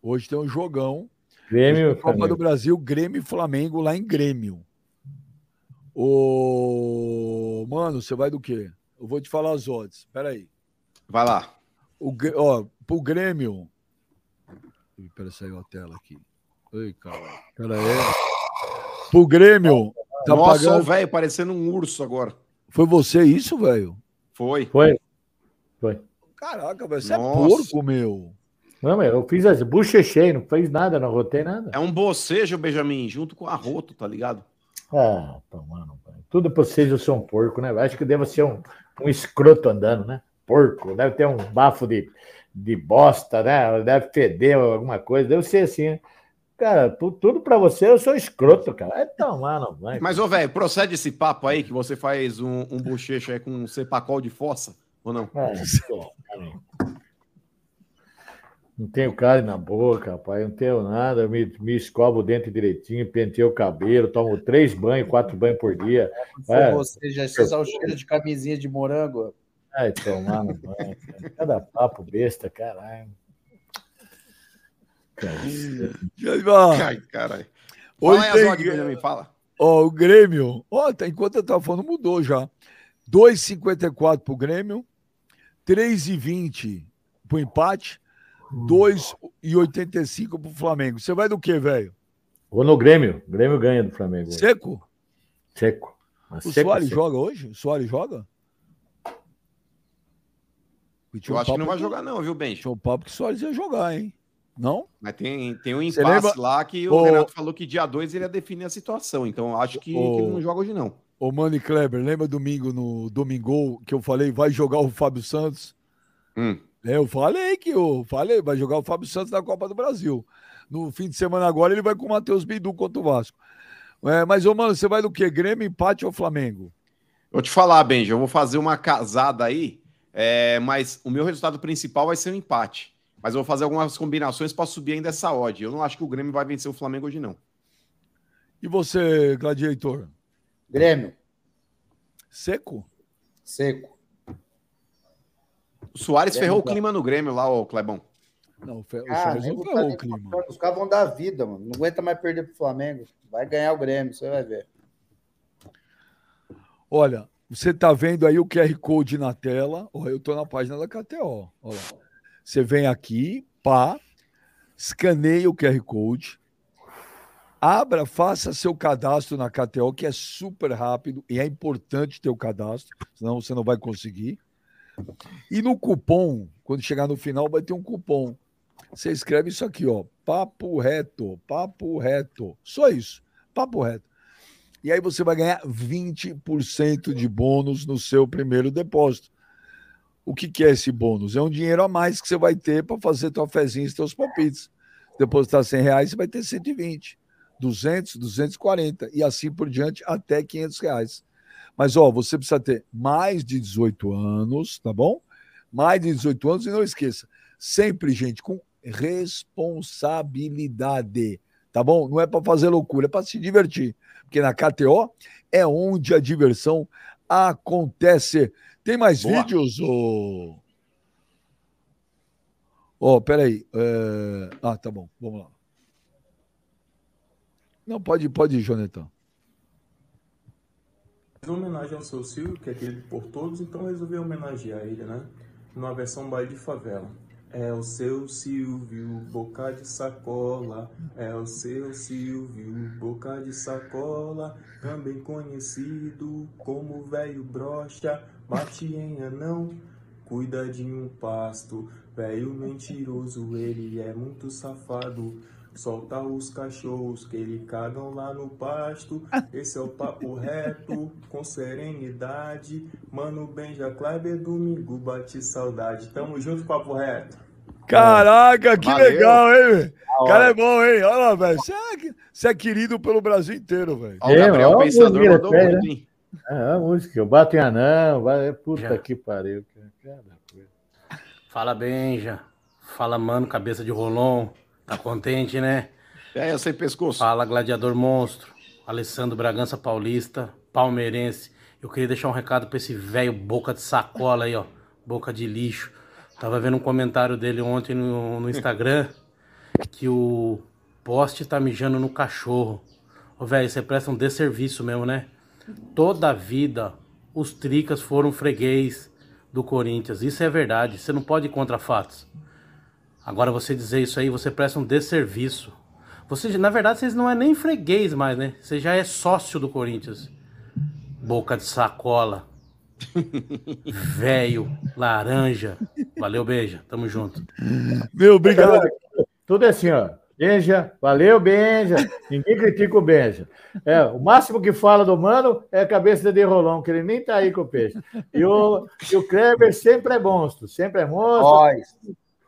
Hoje tem um jogão. Grêmio, Copa Flamengo. do Brasil, Grêmio e Flamengo lá em Grêmio. Ô, mano, você vai do quê? Eu vou te falar as odds. Pera aí. Vai lá. O, ó, pro Grêmio. Ih, Pera, saiu a tela aqui. Ei, cara. Pera aí. Pro Grêmio. Tá Nossa, o pagando... velho parecendo um urso agora. Foi você isso, velho? Foi. Foi. Foi. Caraca, velho. Você é Nossa. porco, meu. Não, mas eu fiz as buchechei, não fez nada, não rotei nada. É um bocejo, Benjamin, junto com arroto, tá ligado? Ah, tomando. Tudo pra vocês eu sou um porco, né? Acho que eu devo ser um, um escroto andando, né? Porco. Deve ter um bafo de, de bosta, né? Deve feder alguma coisa. Deve ser assim, né? Cara, tu- tudo pra você eu sou escroto, cara. É tomar, não vai. Mas, ô, velho, procede esse papo aí que você faz um, um bochecho aí com um cepacol de fossa, ou não? É, pô, cara. Não tenho cárie na boca, rapaz. Não tenho nada. Eu me, me escovo o dente direitinho, penteio o cabelo, tomo três banhos, quatro banhos por dia. Foi É, você, já só o cheiro de camisinha de morango. Ai, tomar no banho. cara. Cada papo besta, caralho. Ai, caralho. Hoje Fala aí tem- Benjamin, fala. Ó, o Grêmio, ó, tá- enquanto eu tava falando, mudou já. 2,54 pro Grêmio, 3,20 pro empate, 2,85 pro Flamengo. Você vai do que, velho? Vou no Grêmio. O Grêmio ganha do Flamengo. hoje. Seco? Seco. Mas O seco, Soares seco. joga hoje? O Soares joga? Eu acho que não vai jogar, não, viu, Benji? Tinha um papo que o Soares ia jogar, hein? Não? Mas tem, tem um impasse lá que o Ô- Renato falou que dia 2 ele ia definir a situação. Então acho que, que Ô- ele não joga hoje, não. Ô, Mano e Kleber, lembra domingo no Domingol que eu falei vai jogar o Fábio Santos? Hum. É, eu falei que eu falei, vai jogar o Fábio Santos na Copa do Brasil. No fim de semana agora ele vai com o Matheus Bidu contra o Vasco. É, mas, ô, mano, você vai do quê? Grêmio, empate ou Flamengo? Vou te falar, Benji, eu vou fazer uma casada aí, é, mas o meu resultado principal vai ser um empate. Mas eu vou fazer algumas combinações para subir ainda essa odd. Eu não acho que o Grêmio vai vencer o Flamengo hoje, não. E você, Gladiator? Grêmio. Seco? Seco. O Soares É, ferrou o então. clima no Grêmio lá, ô Clebão. Não, o, Fe- o Ah, Soares não tá ferrou o clima. Os caras vão dar vida, mano. Não aguenta mais perder pro Flamengo. Vai ganhar o Grêmio, você vai ver. Olha, você tá vendo aí o QR Code na tela. Ó, eu tô na página da KTO. Olha lá. Você vem aqui, pá, escaneia o QR Code, abra, faça seu cadastro na KTO, que é super rápido e é importante ter o cadastro, senão você não vai conseguir. E no cupom, quando chegar no final, vai ter um cupom. Você escreve isso aqui, ó, papo reto, papo reto. Só isso, papo reto. E aí você vai ganhar 20% de bônus no seu primeiro depósito. O que, que é esse bônus? É um dinheiro a mais que você vai ter para fazer tua fezinha e teus palpites. Depositar 100 reais, você vai ter 120, 200, 240 e assim por diante até 500 reais. Mas, ó, você precisa ter mais de 18 anos, tá bom? Mais de 18 anos e não esqueça, sempre, gente, com responsabilidade, tá bom? Não é para fazer loucura, é para se divertir. Porque na KTO é onde a diversão acontece. Tem mais Boa. vídeos, ô? Ó, peraí. é, Ah, tá bom, vamos lá. Não, pode, pode ir, Jonathan. Em homenagem ao seu Silvio, que é querido por todos, então resolvi homenagear ele, né? Numa versão baile de favela. É o seu Silvio, boca de sacola. É o seu Silvio, boca de sacola. Também conhecido como velho brocha. Bate em anão, cuida de um pasto. Velho mentiroso, ele é muito safado. Solta os cachorros que ele cagam lá no pasto. Esse é o papo reto, com serenidade. Mano Benja Kleber, domingo bate saudade. Tamo junto, papo reto. Caraca, que Valeu. legal, hein, velho? O cara é bom, hein? Olha lá, velho. Você é, você é querido pelo Brasil inteiro, velho. O Gabriel ó, Pensador música, mandou pera. muito, hein? Ah, a música. Eu bato em anão. vai- Puta Já. que pariu. Fala, Benja. Fala, mano, cabeça de rolon. Tá contente, né? É, eu sei pescoço. Fala, gladiador monstro. Alessandro Bragança Paulista, palmeirense. Eu queria deixar um recado pra esse velho boca de sacola aí, ó. Boca de lixo. Tava vendo um comentário dele ontem no, no Instagram que o poste tá mijando no cachorro. Ô, velho, você presta um desserviço mesmo, né? Toda a vida os tricas foram freguês do Corinthians. Isso é verdade. Você não pode ir contra fatos. Agora você dizer isso aí, você presta um desserviço. Você, na verdade, vocês não é nem freguês mais, né? Você já é sócio do Corinthians. Boca de sacola. Velho, laranja. Valeu, beija. Tamo junto. Meu, obrigado. Tudo é assim, ó. Benja, valeu, Benja. Ninguém critica o Benja. É, o máximo que fala do mano é a cabeça de Rolão, que ele nem tá aí com o peixe. E o, e o Kleber sempre é monstro, sempre é monstro. Nós.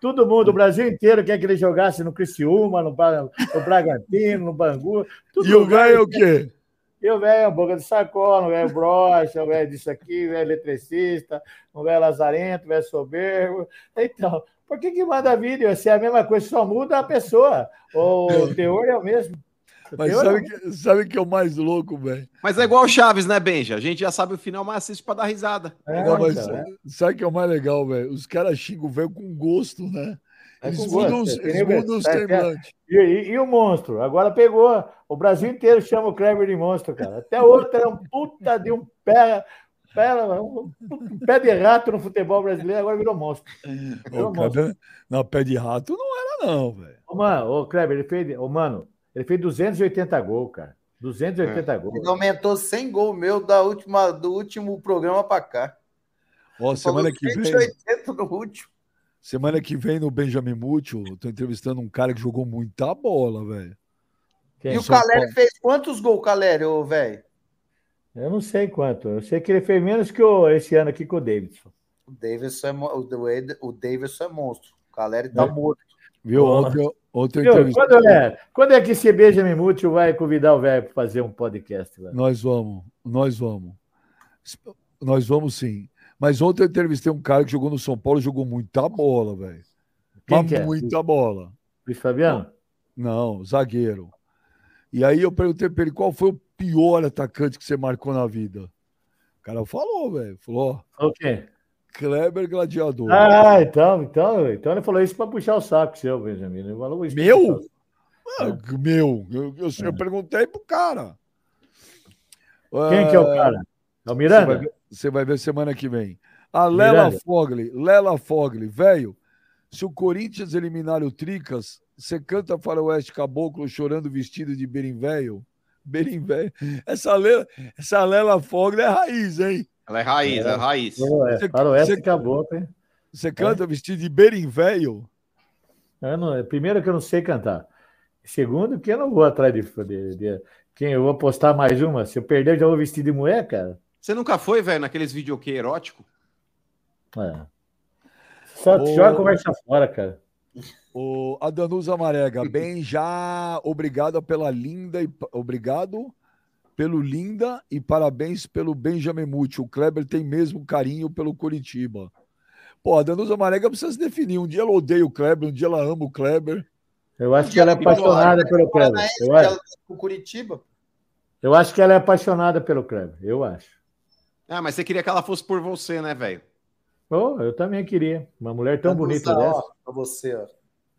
Todo mundo, o Brasil inteiro quer que ele jogasse no Criciúma, no, no Bragantino, no Bangu. E o velho é o quê? E o velho é um boca de sacola, um velho broxa, um velho disso aqui, um velho eletricista, um velho lazarento, um velho soberbo. Então, por que que manda vídeo? Se é a mesma coisa, só muda a pessoa. O teor é o mesmo. O Mas é o sabe que, sabe que é o mais louco, velho? Mas é igual o Chaves, né, Benja? A gente já sabe o final, mas assiste pra dar risada. Não, mas sabe o que é o mais legal, velho? Os caras xingam o velho com gosto, né? É gosto, os- é o- é, é. semblantes. E, e- e o monstro? Agora pegou. O Brasil inteiro chama o Kleber de monstro, cara. Até o outro era um puta de um pé, pé, um, um pé de rato no futebol brasileiro, agora virou monstro. Virou Ô, monstro. cara, não, pé de rato não era, não, velho. Ô, mano, o Kleber, ele fez. Ô, mano, ele fez 280 gols, cara. 280 gols. Ele aumentou 100 gols meu da última, do último programa pra cá. Ó, semana que vem. 180 no último. Semana que vem no Benjamin Mútil, eu tô entrevistando um cara que jogou muita bola, velho. E o Caleri fez quantos gols, Caleri, ô, velho? Eu não sei quanto. Eu sei que ele fez menos que o, esse ano aqui com o Davidson. O Davidson é, o o Davidson é monstro. O Caleri tá É. morto. Viu? Ontem, ontem eu Viu? entrevistei. Quando é, quando é que esse Benjamin Mútil vai convidar o velho para fazer um podcast? Velho? Nós vamos, nós vamos. Nós vamos sim. Mas ontem eu entrevistei um cara que jogou no São Paulo e jogou muita bola, velho. É? Muita bola. Luiz Fabiano? Não, zagueiro. E aí eu perguntei pra ele qual foi o pior atacante que você marcou na vida. cara falou, velho. Falou. O quê? Kleber Gladiador. Ah, então, então, então ele falou isso para puxar o saco seu, Benjamin. Ele falou isso Meu? o. Ah, Meu, eu, eu, eu perguntei pro cara. Quem que é o cara? É o Miranda? Você vai, ver, semana que vem. A Lela Miranda. Fogli, Lela Fogli, velho. Se o Corinthians eliminar o Tricas, você canta Faroeste Caboclo chorando vestido de? Berim velho. Essa Lela, essa Lela Fogli é raiz, hein? Ela é raiz, é, raiz. É, faroeste caboclo, hein? Você canta vestido de? Eu não- primeiro que eu não sei cantar. Segundo que eu não vou atrás de, de- de- quem eu vou postar mais uma. Se eu perder, eu já vou vestir de mulher, cara. Você nunca foi, velho, naqueles videokê erótico? É. Só Ô- joga a conversa fora, cara. O, a Danusa Marega, bem já, obrigado pela linda e obrigado pelo linda e parabéns pelo Benjamin Muti. O Kleber tem mesmo carinho pelo Curitiba. Pô, a Danusa Marega precisa se definir. Um dia ela odeia o Kleber, um dia ela ama o Kleber. Eu acho que ela é apaixonada pelo Kleber. Eu acho, O Curitiba. eu acho que ela é apaixonada pelo Kleber. Eu acho. Ah, mas você queria que ela fosse por você, né, velho? Oh, eu também queria. Uma mulher tão bonita Ó, dessa. Pra você, ó.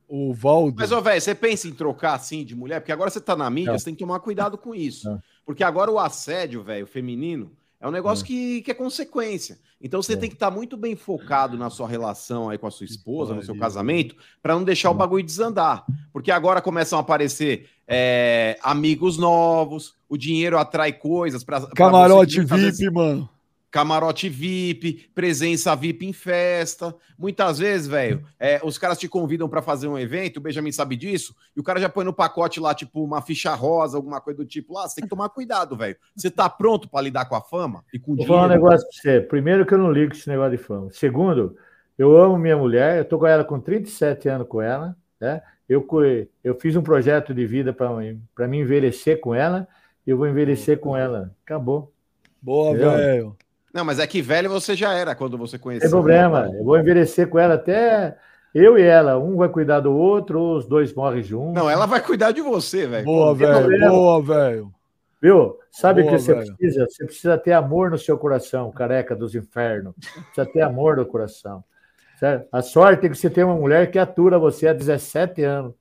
O Valdo. Mas, ô, velho, você pensa em trocar assim de mulher? Porque agora você tá na mídia, Não. você tem que tomar cuidado com isso. Não. Porque agora o assédio, velho, feminino, é um negócio que, que é consequência. Então você tem que estar muito bem focado na sua relação aí com a sua esposa, no seu casamento, para não deixar o bagulho desandar. Porque agora começam a aparecer é, amigos novos, o dinheiro atrai coisas para Camarote VIP, mano. Camarote VIP, presença VIP em festa. Muitas vezes, velho, é, os caras te convidam pra fazer um evento, o Benjamin sabe disso, e o cara já põe no pacote lá, tipo, uma ficha rosa, alguma coisa do tipo. Lá, você tem que tomar cuidado, velho. Você tá pronto pra lidar com a fama e com o Vou falar um negócio pra você. Primeiro, que eu não ligo com esse negócio de fama. Segundo, eu amo minha mulher. Eu tô com ela com 37 anos com ela. Né? Eu, eu fiz um projeto de vida para me envelhecer com ela. e Eu vou envelhecer com ela. Acabou. Boa, velho. Não, mas é que velho você já era quando você Não conheceu. tem problema. Eu vou envelhecer com ela até eu e ela. Um vai cuidar do outro, ou os dois morrem juntos. Não, ela vai cuidar de você, velho. Boa, velho. Boa, velho. Viu? Sabe o que você velho. precisa? Você precisa ter amor no seu coração, careca dos infernos. Precisa ter amor no coração. Certo? A sorte é que você tem uma mulher que atura você há 17 anos.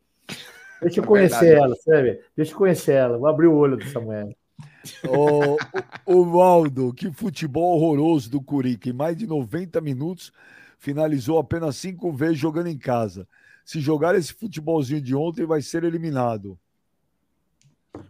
Deixa eu É conhecer verdade. ela, sabe? Deixa eu conhecer ela. Vou abrir o olho dessa mulher. O, o Valdo, que futebol horroroso do Curica. Em mais de 90 minutos, finalizou apenas cinco vezes jogando em casa. Se jogar esse futebolzinho de ontem, vai ser eliminado.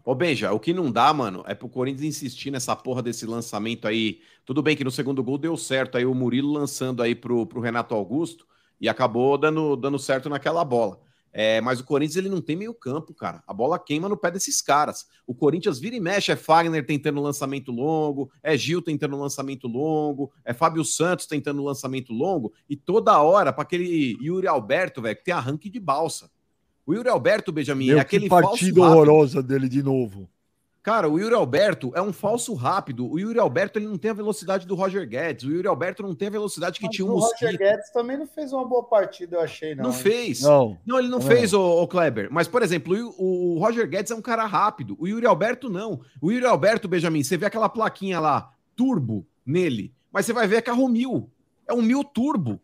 Ô, Benja, o que não dá, mano, é pro Corinthians insistir nessa porra desse lançamento aí. Tudo bem que no segundo gol deu certo aí o Murilo lançando aí pro, pro Renato Augusto e acabou dando, dando certo naquela bola. É, mas o Corinthians ele não tem meio campo, cara. A bola queima no pé desses caras. O Corinthians vira e mexe, é Fagner tentando lançamento longo, é Gil tentando lançamento longo, é Fábio Santos tentando lançamento longo, e toda hora para aquele Yuri Alberto, velho, que tem arranque de balsa. O Yuri Alberto, Benjamin, Meu, é aquele que partida horrorosa dele de novo. Cara, o Yuri Alberto é um falso rápido. O Yuri Alberto ele não tem a velocidade do Roger Guedes. O Yuri Alberto não tem a velocidade que tinha o o Roger Mosquito. Guedes também não fez uma boa partida, eu achei, não. Não hein? fez. Não. ele não Não. fez, o, o Kleber. Mas, por exemplo, o, o Roger Guedes é um cara rápido. O Yuri Alberto não. O Yuri Alberto, Benjamin, você vê aquela plaquinha lá, turbo, nele. Mas você vai ver é carro mil. É um mil turbo.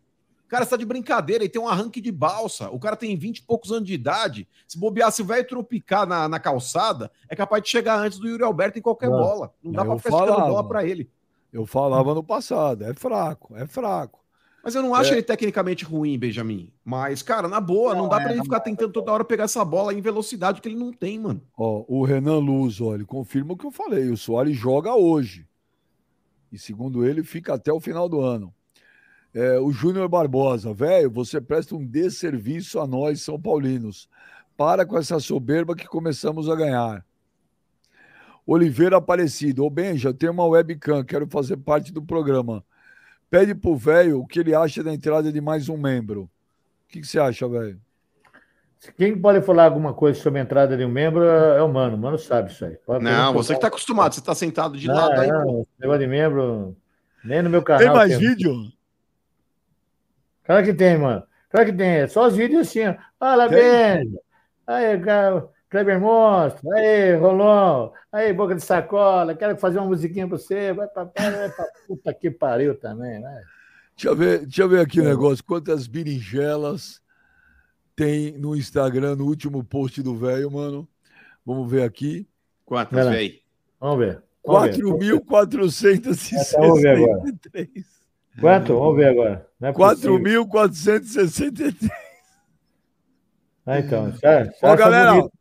O cara está de brincadeira, ele tem um arranque de balsa. O cara tem 20 e poucos anos de idade. Se bobear, se o velho tropicar na, na calçada, é capaz de chegar antes do Yuri Alberto em qualquer Não. bola. Não dá pra ficar chegando falava. bola pra ele. Eu falava no passado, é fraco, é fraco. Mas eu não acho É. ele tecnicamente ruim, Benjamin. Mas, cara, na boa, não, dá pra é, ele ficar tentando toda hora pegar essa bola em velocidade que ele não tem, mano. Ó, o Renan Luz, olha, ele confirma o que eu falei. O Soares joga hoje. E segundo ele, fica até o final do ano. É, o Júnior Barbosa, velho, você presta um desserviço a nós, São Paulinos. Para com essa soberba que começamos a ganhar. Oliveira Aparecido, ô Benja, tenho uma webcam, quero fazer parte do programa. Pede pro velho o que ele acha da entrada de mais um membro. O que, que você acha, velho? Quem pode falar alguma coisa sobre a entrada de um membro é o Mano. O Mano sabe isso aí. Pode Não, você que tá acostumado, você tá sentado de Não, lado aí. não, pô. de membro, nem no meu canal. Tem mais vídeo? Claro que tem, mano. Claro que tem. É só os vídeos assim, ó. Fala? Benja. Aí, Kleber Monstro, aí, Rolon, aí, boca de sacola, quero fazer uma musiquinha pra você, vai pra, vai pra puta que pariu também, né? Deixa eu ver, deixa eu ver aqui o um negócio. Quantas berinjelas tem no Instagram, no último post do velho, mano? Vamos ver aqui. Quantas, velho? Vamos ver. 4.463. Quanto? Vamos ver agora. É 4.463. Ah, então. Já, já Ó, galera, bonito.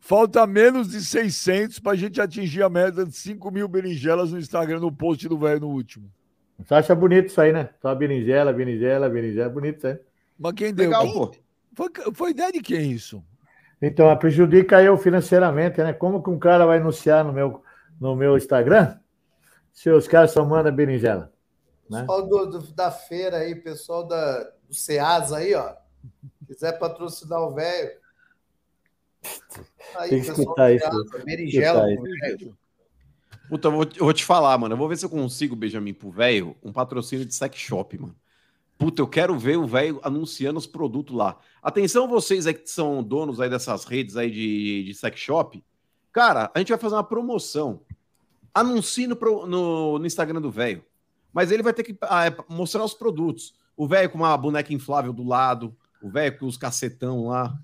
falta menos de 600 para a gente atingir a meta de 5 mil berinjelas no Instagram, no post do velho no último. Você acha bonito isso aí, né? Só berinjela, berinjela, berinjela. Bonito isso aí. Mas quem deu? Legal, pô. Foi, foi ideia de quem isso? Então, prejudica eu financeiramente, né? Como que um cara vai anunciar no meu, no meu Instagram se os caras só mandam berinjela? Né? Pessoal do, do, da feira aí, pessoal da, do Ceasa aí, ó. Quiser patrocinar o velho. Tem que escutar isso. Ceasa, berinjela. Puta, eu vou, eu vou te falar, mano. Eu vou ver se eu consigo, Benjamin, pro velho, um patrocínio de sex shop, mano. Puta, eu quero ver o velho anunciando os produtos lá. Atenção, vocês aí que são donos aí dessas redes aí de, de sex shop. Cara, a gente vai fazer uma promoção. Anuncie no, no, no Instagram do velho. Mas ele vai ter que ah, mostrar os produtos. O velho com uma boneca inflável do lado, o velho com os cacetão lá.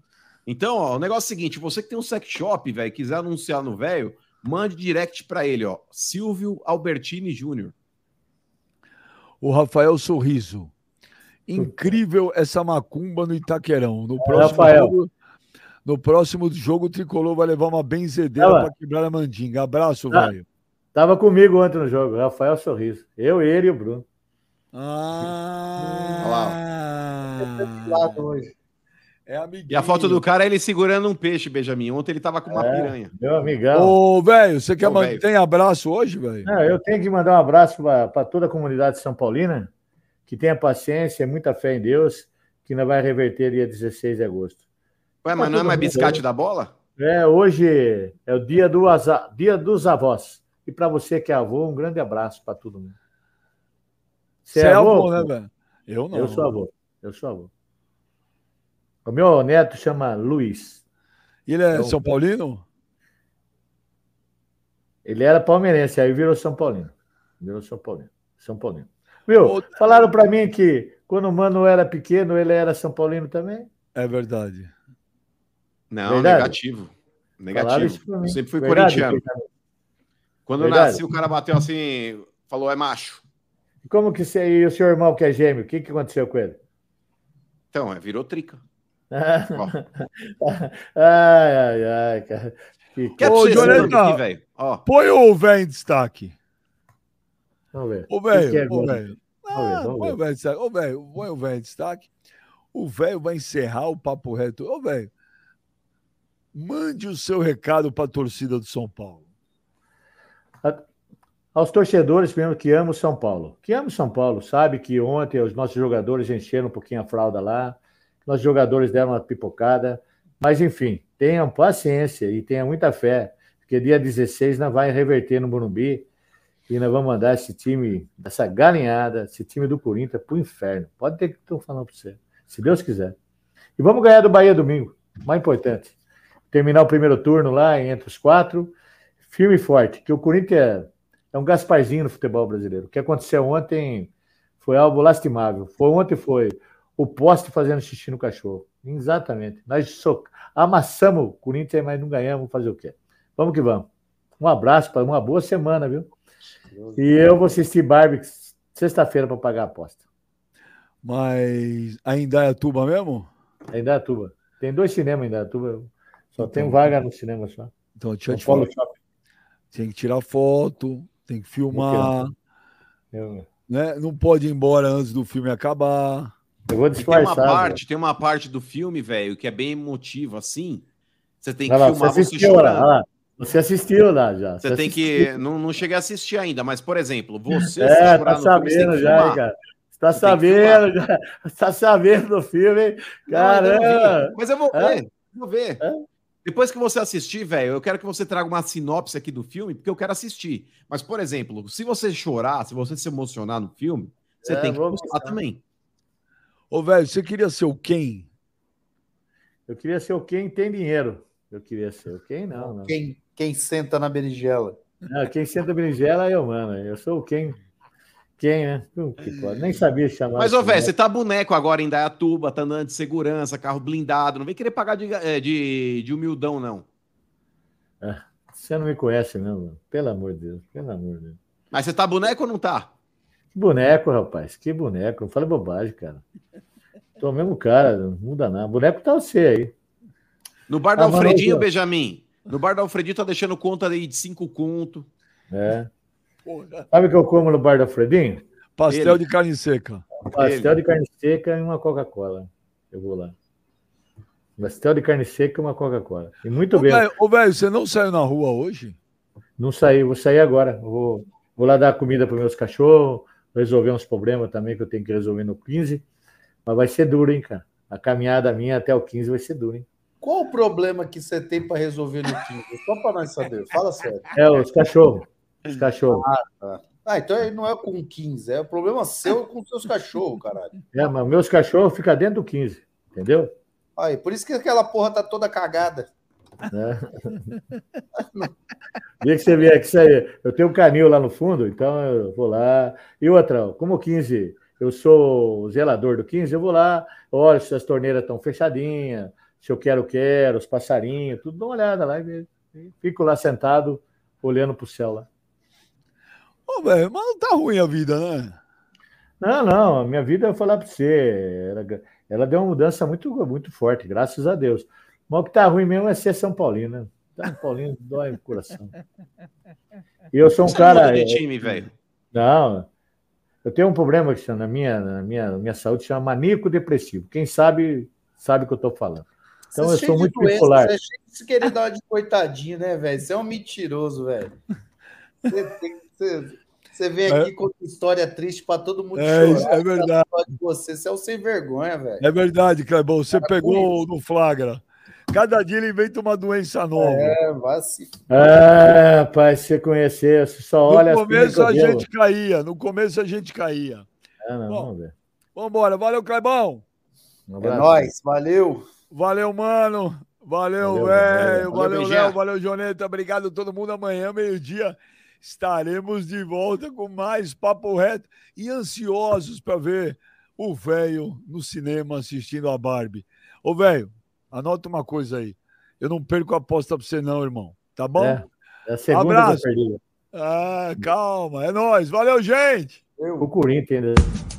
Então, ó, o negócio é o seguinte: você que tem um sex shop, velho, quiser anunciar no velho, mande direct para ele, ó. Silvio Albertini Júnior. O Rafael Sorriso. Incrível essa macumba no Itaquerão. No próximo, Rafael. jogo, no próximo jogo, o Tricolor vai levar uma benzedeira para quebrar a mandinga. Abraço, Tá. velho. Tava comigo ontem no jogo, Rafael Sorriso. Eu, ele e o Bruno. Ah, hoje. é amiguinho. E a foto do cara é ele segurando um peixe, Benjamin. Ontem ele tava com uma É. piranha. Meu amigão. Ô, velho, você quer mandar tem abraço hoje, velho? Não, eu tenho que mandar um abraço para toda a comunidade São Paulina, que tenha paciência, muita fé em Deus, que ainda vai reverter dia 16 de agosto. Ué, mas Tá não é mais biscate da bola? É, hoje é o dia, do aza- dia dos avós. E para você que é avô, um grande abraço para todo mundo. Você é avô, né, velho? Eu não. Eu sou avô. Eu sou avô. O meu neto chama Luiz. Ele é Então, São Paulino? Ele era palmeirense, aí virou São Paulino. Virou São Paulino. São Paulino. Viu? Falaram para mim que quando o Mano era pequeno, ele era São Paulino também. É verdade. Não, Verdade? negativo. Negativo. Eu sempre fui Verdade, corintiano. Fernando? Quando eu Verdade. nasci, o cara bateu assim, falou, é macho. E Como que você e o seu irmão que é gêmeo? O que, que aconteceu com ele? Então, é, virou trica. ai, ai, ai, cara. Que Quer Ô, Jonathan, velho? Ó, Põe o velho em destaque. Vamos ver. Ô, O que que é velho, ô, agora? velho. Vamos ver, Ah, põe o velho em destaque. Ô, velho, põe o velho em destaque. O velho vai encerrar o papo reto. Ô, velho, mande o seu recado para a torcida do São Paulo. Aos torcedores mesmo que amam São Paulo. Que amam São Paulo, sabe que ontem os nossos jogadores encheram um pouquinho a fralda lá, nossos jogadores deram uma pipocada, mas enfim, tenham paciência e tenham muita fé, porque dia 16 nós vai reverter no Morumbi e nós vamos mandar esse time, essa galinhada, esse time do Corinthians pro inferno. Pode ter que estou falando para você, se Deus quiser. E vamos ganhar do Bahia domingo, mais importante. Terminar o primeiro turno lá entre os quatro, firme e forte, que o Corinthians é um Gasparzinho no futebol brasileiro. O que aconteceu ontem foi algo lastimável. Foi ontem foi o poste fazendo xixi no cachorro. Exatamente. Nós amassamos o Corinthians, mas não ganhamos. Vamos fazer o quê? Vamos que vamos. Um abraço para uma boa semana, viu? E eu vou assistir Barbie sexta-feira para pagar a aposta. Mas ainda é tuba mesmo? Em Indaiatuba. Tem dois cinemas em Indaiatuba. Só tem vaga no cinema só. Então, deixa eu te falar. Tem que tirar foto, tem que filmar, Eu, né? Não pode ir embora antes do filme acabar. eu vou e tem uma disfarçar. parte, tem uma parte do filme, velho, que é bem emotiva, assim. Você tem que lá, filmar você você, assistiu lá, chorando. lá. Você assistiu lá já. Você tem que. Não, não cheguei a assistir ainda, mas, por exemplo, você É, tá filme, você sabendo já, filmar. cara. Você tá Você sabendo, já. Você tá sabendo do filme, hein? Não, ainda não Caramba! vi, Mas eu vou ver, vou ver. Depois que você assistir, velho, eu quero que você traga uma sinopse aqui do filme, porque eu quero assistir. Mas, por exemplo, se você chorar, se você se emocionar no filme, você É, tem que gostar. também. Ô, velho, você queria ser o quem? Eu queria ser o quem tem dinheiro. Eu queria ser o quem, não. não. Quem, quem senta na berinjela? Não, quem senta na berinjela é eu, mano. Eu sou o quem. Quem, né? Nem sabia chamar. Mas, ô, assim, velho, né? você tá boneco agora em Dayatuba, tá andando de segurança, carro blindado. Não vem querer pagar de, é, de, de humildão, não. Ah, Você não me conhece mesmo, mano. pelo amor de Deus, pelo amor de Deus. Mas você tá boneco ou não tá? Que boneco, rapaz, que boneco. Não fala bobagem, cara. Tô mesmo cara, não muda nada. Boneco tá você aí. No bar da Ah, Alfredinho, não- Benjamin. No bar da Alfredinho tá deixando conta aí de cinco conto. É. Sabe o que eu como no bar da Fredinho? Pastel de carne seca. Pastel de carne seca e uma Coca-Cola. Eu vou lá. Pastel de carne seca e uma Coca-Cola. E muito Ô, bem. velho, Ô, velho, você não saiu na rua hoje? Não saí, vou sair agora. Vou, vou lá dar comida para meus cachorros, resolver uns problemas também que eu tenho que resolver no 15. Mas vai ser duro, hein, cara? A caminhada minha até o 15 vai ser dura, hein? Qual o problema que você tem para resolver no 15? Só para nós saber. Fala sério. É, os cachorros. Os cachorros. Ah, tá. Ah, então aí não é com 15, é o problema seu com seus cachorros, caralho. É, mas meus cachorros ficam dentro do 15, entendeu? Aí, por isso que aquela porra tá toda cagada. Né? Vê que você vê aqui, isso aí. Eu tenho um canil lá no fundo, então eu vou lá. E outra, como o 15, eu sou o zelador do 15, eu vou lá, olho se as torneiras estão fechadinhas, se eu quero, quero, os passarinhos, tudo, dou uma olhada lá e fico lá sentado, olhando pro céu lá. Ô, velho, mas não tá ruim a vida, né? Não, não, a minha vida, eu vou falar para você, ela, ela deu uma mudança muito, muito forte, graças a Deus. Mas o que tá ruim mesmo é ser São Paulino, né? São Paulino dói o coração. E eu sou um Você cara. muda de time, velho. Não, eu tenho um problema que chama- na minha, na minha, na minha saúde chama maníaco depressivo. Quem sabe, sabe o que eu estou falando. Então Você é eu sou muito doença, bipolar. Você é cheio de se querer dar uma de coitadinho, né, velho? Você é um mentiroso, velho. Você, tem- você- você vem aqui com história triste para todo mundo É, chorar. isso é verdade. Você, você é um sem vergonha, velho. É verdade, Clebão. Você Para pegou no flagra. Cada dia ele inventa uma doença nova. É, vai se. Ah, rapaz, se você conhecer, você só olha no começo a gente caía. No começo a gente caía. Ah, não, Bom, vamos ver. Vambora. Valeu, Clebão. Um É nóis, valeu. Valeu, mano. Valeu, Valeu, velho. valeu. Valeu, Valeu, Léo. Benjinha. Valeu, Joneta. Obrigado a todo mundo. Amanhã, meio-dia, estaremos de volta com mais Papo Reto e ansiosos para ver o velho no cinema assistindo a Barbie. Ô, velho, anota uma coisa aí. Eu não perco a aposta pra você, não, irmão. Tá bom? É, é a segunda que eu Abraço. Ah, calma. É nóis. Valeu, gente. O Corinthians ainda.